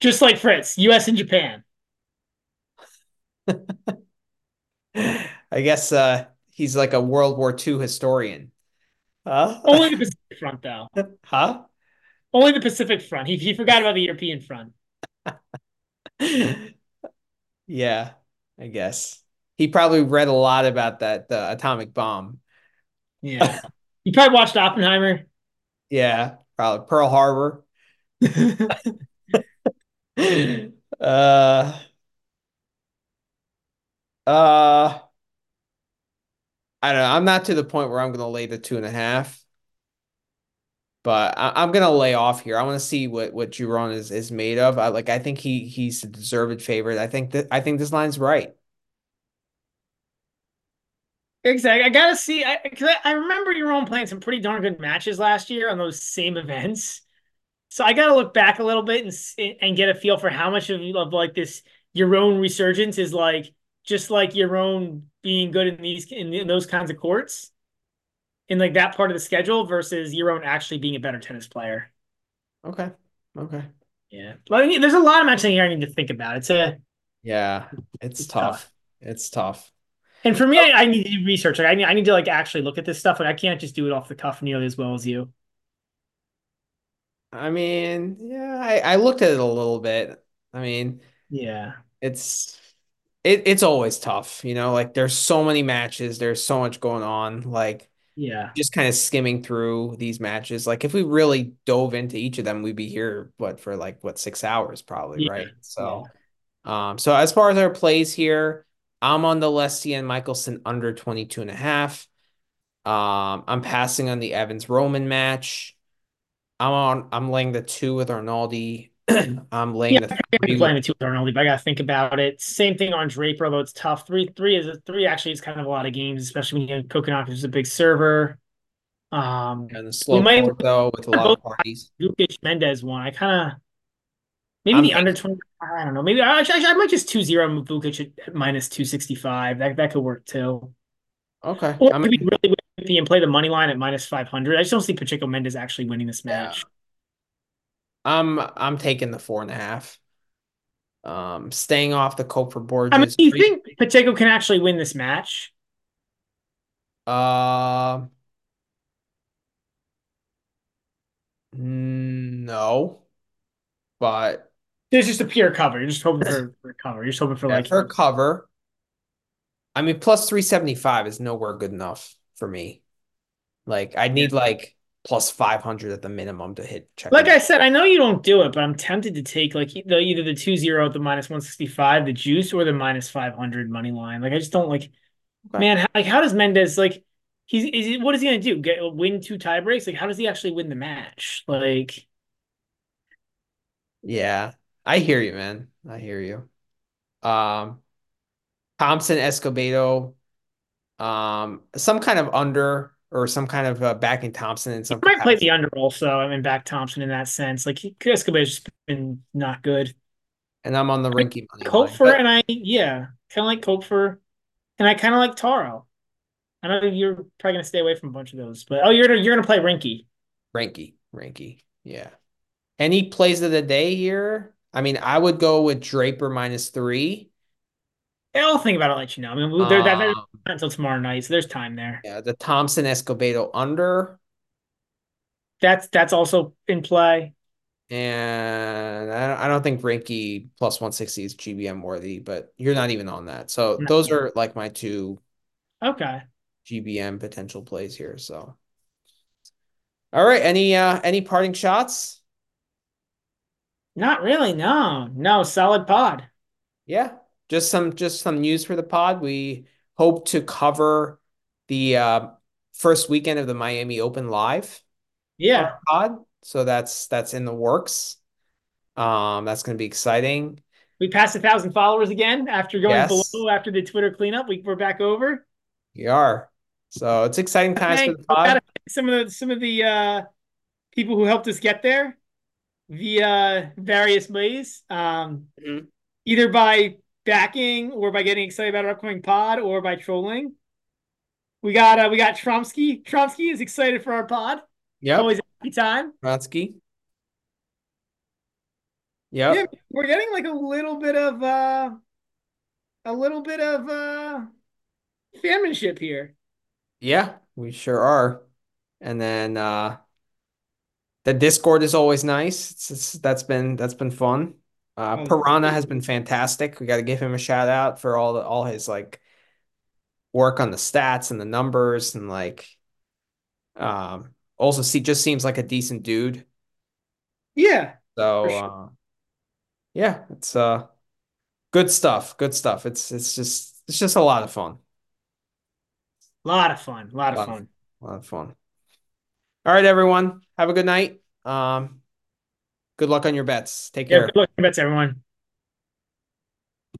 Just like Fritz, US and Japan. I guess uh he's like a World War II historian. Huh? Only the Pacific front though. [LAUGHS] Huh? Only the Pacific front. He he forgot about the European front. [LAUGHS] Yeah, I guess. He probably read a lot about that the atomic bomb. Yeah. You probably watched Oppenheimer. Yeah, probably Pearl Harbor. [LAUGHS] Uh uh I don't know. I'm not to the point where I'm gonna lay the two and a half, but I, I'm gonna lay off here. I want to see what what Giron is is made of. I like I think he he's a deserved favorite. I think that I think this line's right. Exactly. I gotta see. I, I I remember Giron playing some pretty darn good matches last year on those same events. So I got to look back a little bit and and get a feel for how much of, of like this Giron resurgence is like just like Giron being good in these in, in those kinds of courts in like that part of the schedule versus Giron actually being a better tennis player. Okay. Okay. Yeah, I mean, there's a lot of matches here I need to think about. It's a Yeah, it's it's tough. tough. It's tough. And for me, I, I need to do research. Like I need I need to like actually look at this stuff. Like I can't just do it off the cuff nearly as well as you. I mean, yeah, I, I looked at it a little bit. I mean, Yeah, it's it, it's always tough, you know, like there's so many matches, there's so much going on. Like yeah, just kind of skimming through these matches. Like if we really dove into each of them, we'd be here, what, for like what, six hours probably, yeah, right? yeah. So um, so as far as our plays here, I'm on the Leslie and Michelsen under 22 and a half. Um, I'm passing on the Evans Roman match. I'm on I'm laying the two with Arnaldi. [CLEARS THROAT] I'm laying Yeah, the I'm three with playing the two with Arnaldi, but I gotta think about it. Same thing on Draper, although it's tough. Three, three is a three actually is kind of a lot of games, especially when you have Kokkinakis a big server. Um, and the slow might court though with a lot of parties. Vukic Mendez one. I kind of maybe I'm the under 20. I don't know. Maybe I actually, I might just 2-0 move Vukic at minus 265. That that could work too. okay. Or I'm maybe really win and play the money line at minus 500. I just don't see Pacheco Mendez actually winning this yeah. I'm I'm taking the four and a half. Um, staying off the Koepfer I mean, do you think Pacheco can actually win this match? Uh, no, but There's just a pure cover. You're just hoping for, for cover. You're just hoping for yeah, like for cover, I mean, plus 375 is nowhere good enough for me. Like, I Yeah. need like plus 500 at the minimum to hit check. Like I said, I know you don't do it, but I'm tempted to take like the either the 2-0 at the minus 165, the juice, or the minus 500 money line. Like I just don't like, Okay. man, how, like how does Mendez like he's is he, what is he gonna do? Get win two tie breaks? Like how does he actually win the match? Like Yeah, I hear you, man. I hear you. Um, Thompson Escobedo, um, some kind of under or some kind of uh, backing Thompson in he some might play the under also. I mean, back Thompson in that sense. Like he Escobar's just been not good. And I'm on the Rinky money. Koepfer But and I, yeah, kind of like Koepfer, and I kind of like Taro. I know you're probably gonna stay away from a bunch of those, but oh, you're gonna you're gonna play Rinky. Rinky, Rinky, yeah. Any plays of the day here? I mean, I would go with Draper minus three. I'll think about it. I'll let you know. I mean, there that Um, until tomorrow night, so there's time there. yeah, the Thompson Escobedo under, That's that's also in play. and I don't, I don't think Rinky plus 160 is GBM worthy, but you're not even on that. So No. those are like my two Okay. GBM potential plays here. So, all right, any uh any parting shots? Not really. No. No. Solid pod. Yeah, just some just some news for the pod. We hope to cover the uh, first weekend of the Miami Open live Yeah. pod. So that's that's in the works. Um, that's going to be exciting. We passed a thousand followers again after going Yes. below after the Twitter cleanup. We, we're back over. We are. So it's exciting times for the pod. some of the some of the uh, people who helped us get there via various ways, um, Mhm. either by backing or by getting excited about our upcoming pod or by trolling. We got uh, we got Tromsky. Tromsky is excited for our pod. Yeah, Always a happy time. Trotsky. Yeah, we're getting like a little bit of uh a little bit of uh fanmanship here. Yeah, we sure are. And then uh the Discord is always nice. It's, it's that's been that's been fun. Uh Oh, Piranha has been fantastic. We got to give him a shout out for all the all his like work on the stats and the numbers and like um also see just seems like a decent dude. Yeah, So sure. uh yeah, it's uh good stuff. Good stuff. It's it's just it's just a lot of fun. A lot of fun. A lot A lot of, fun. a lot of fun. All right, everyone. Have a good night. Um, good luck on your bets. Take Yeah, care. good luck bets, everyone.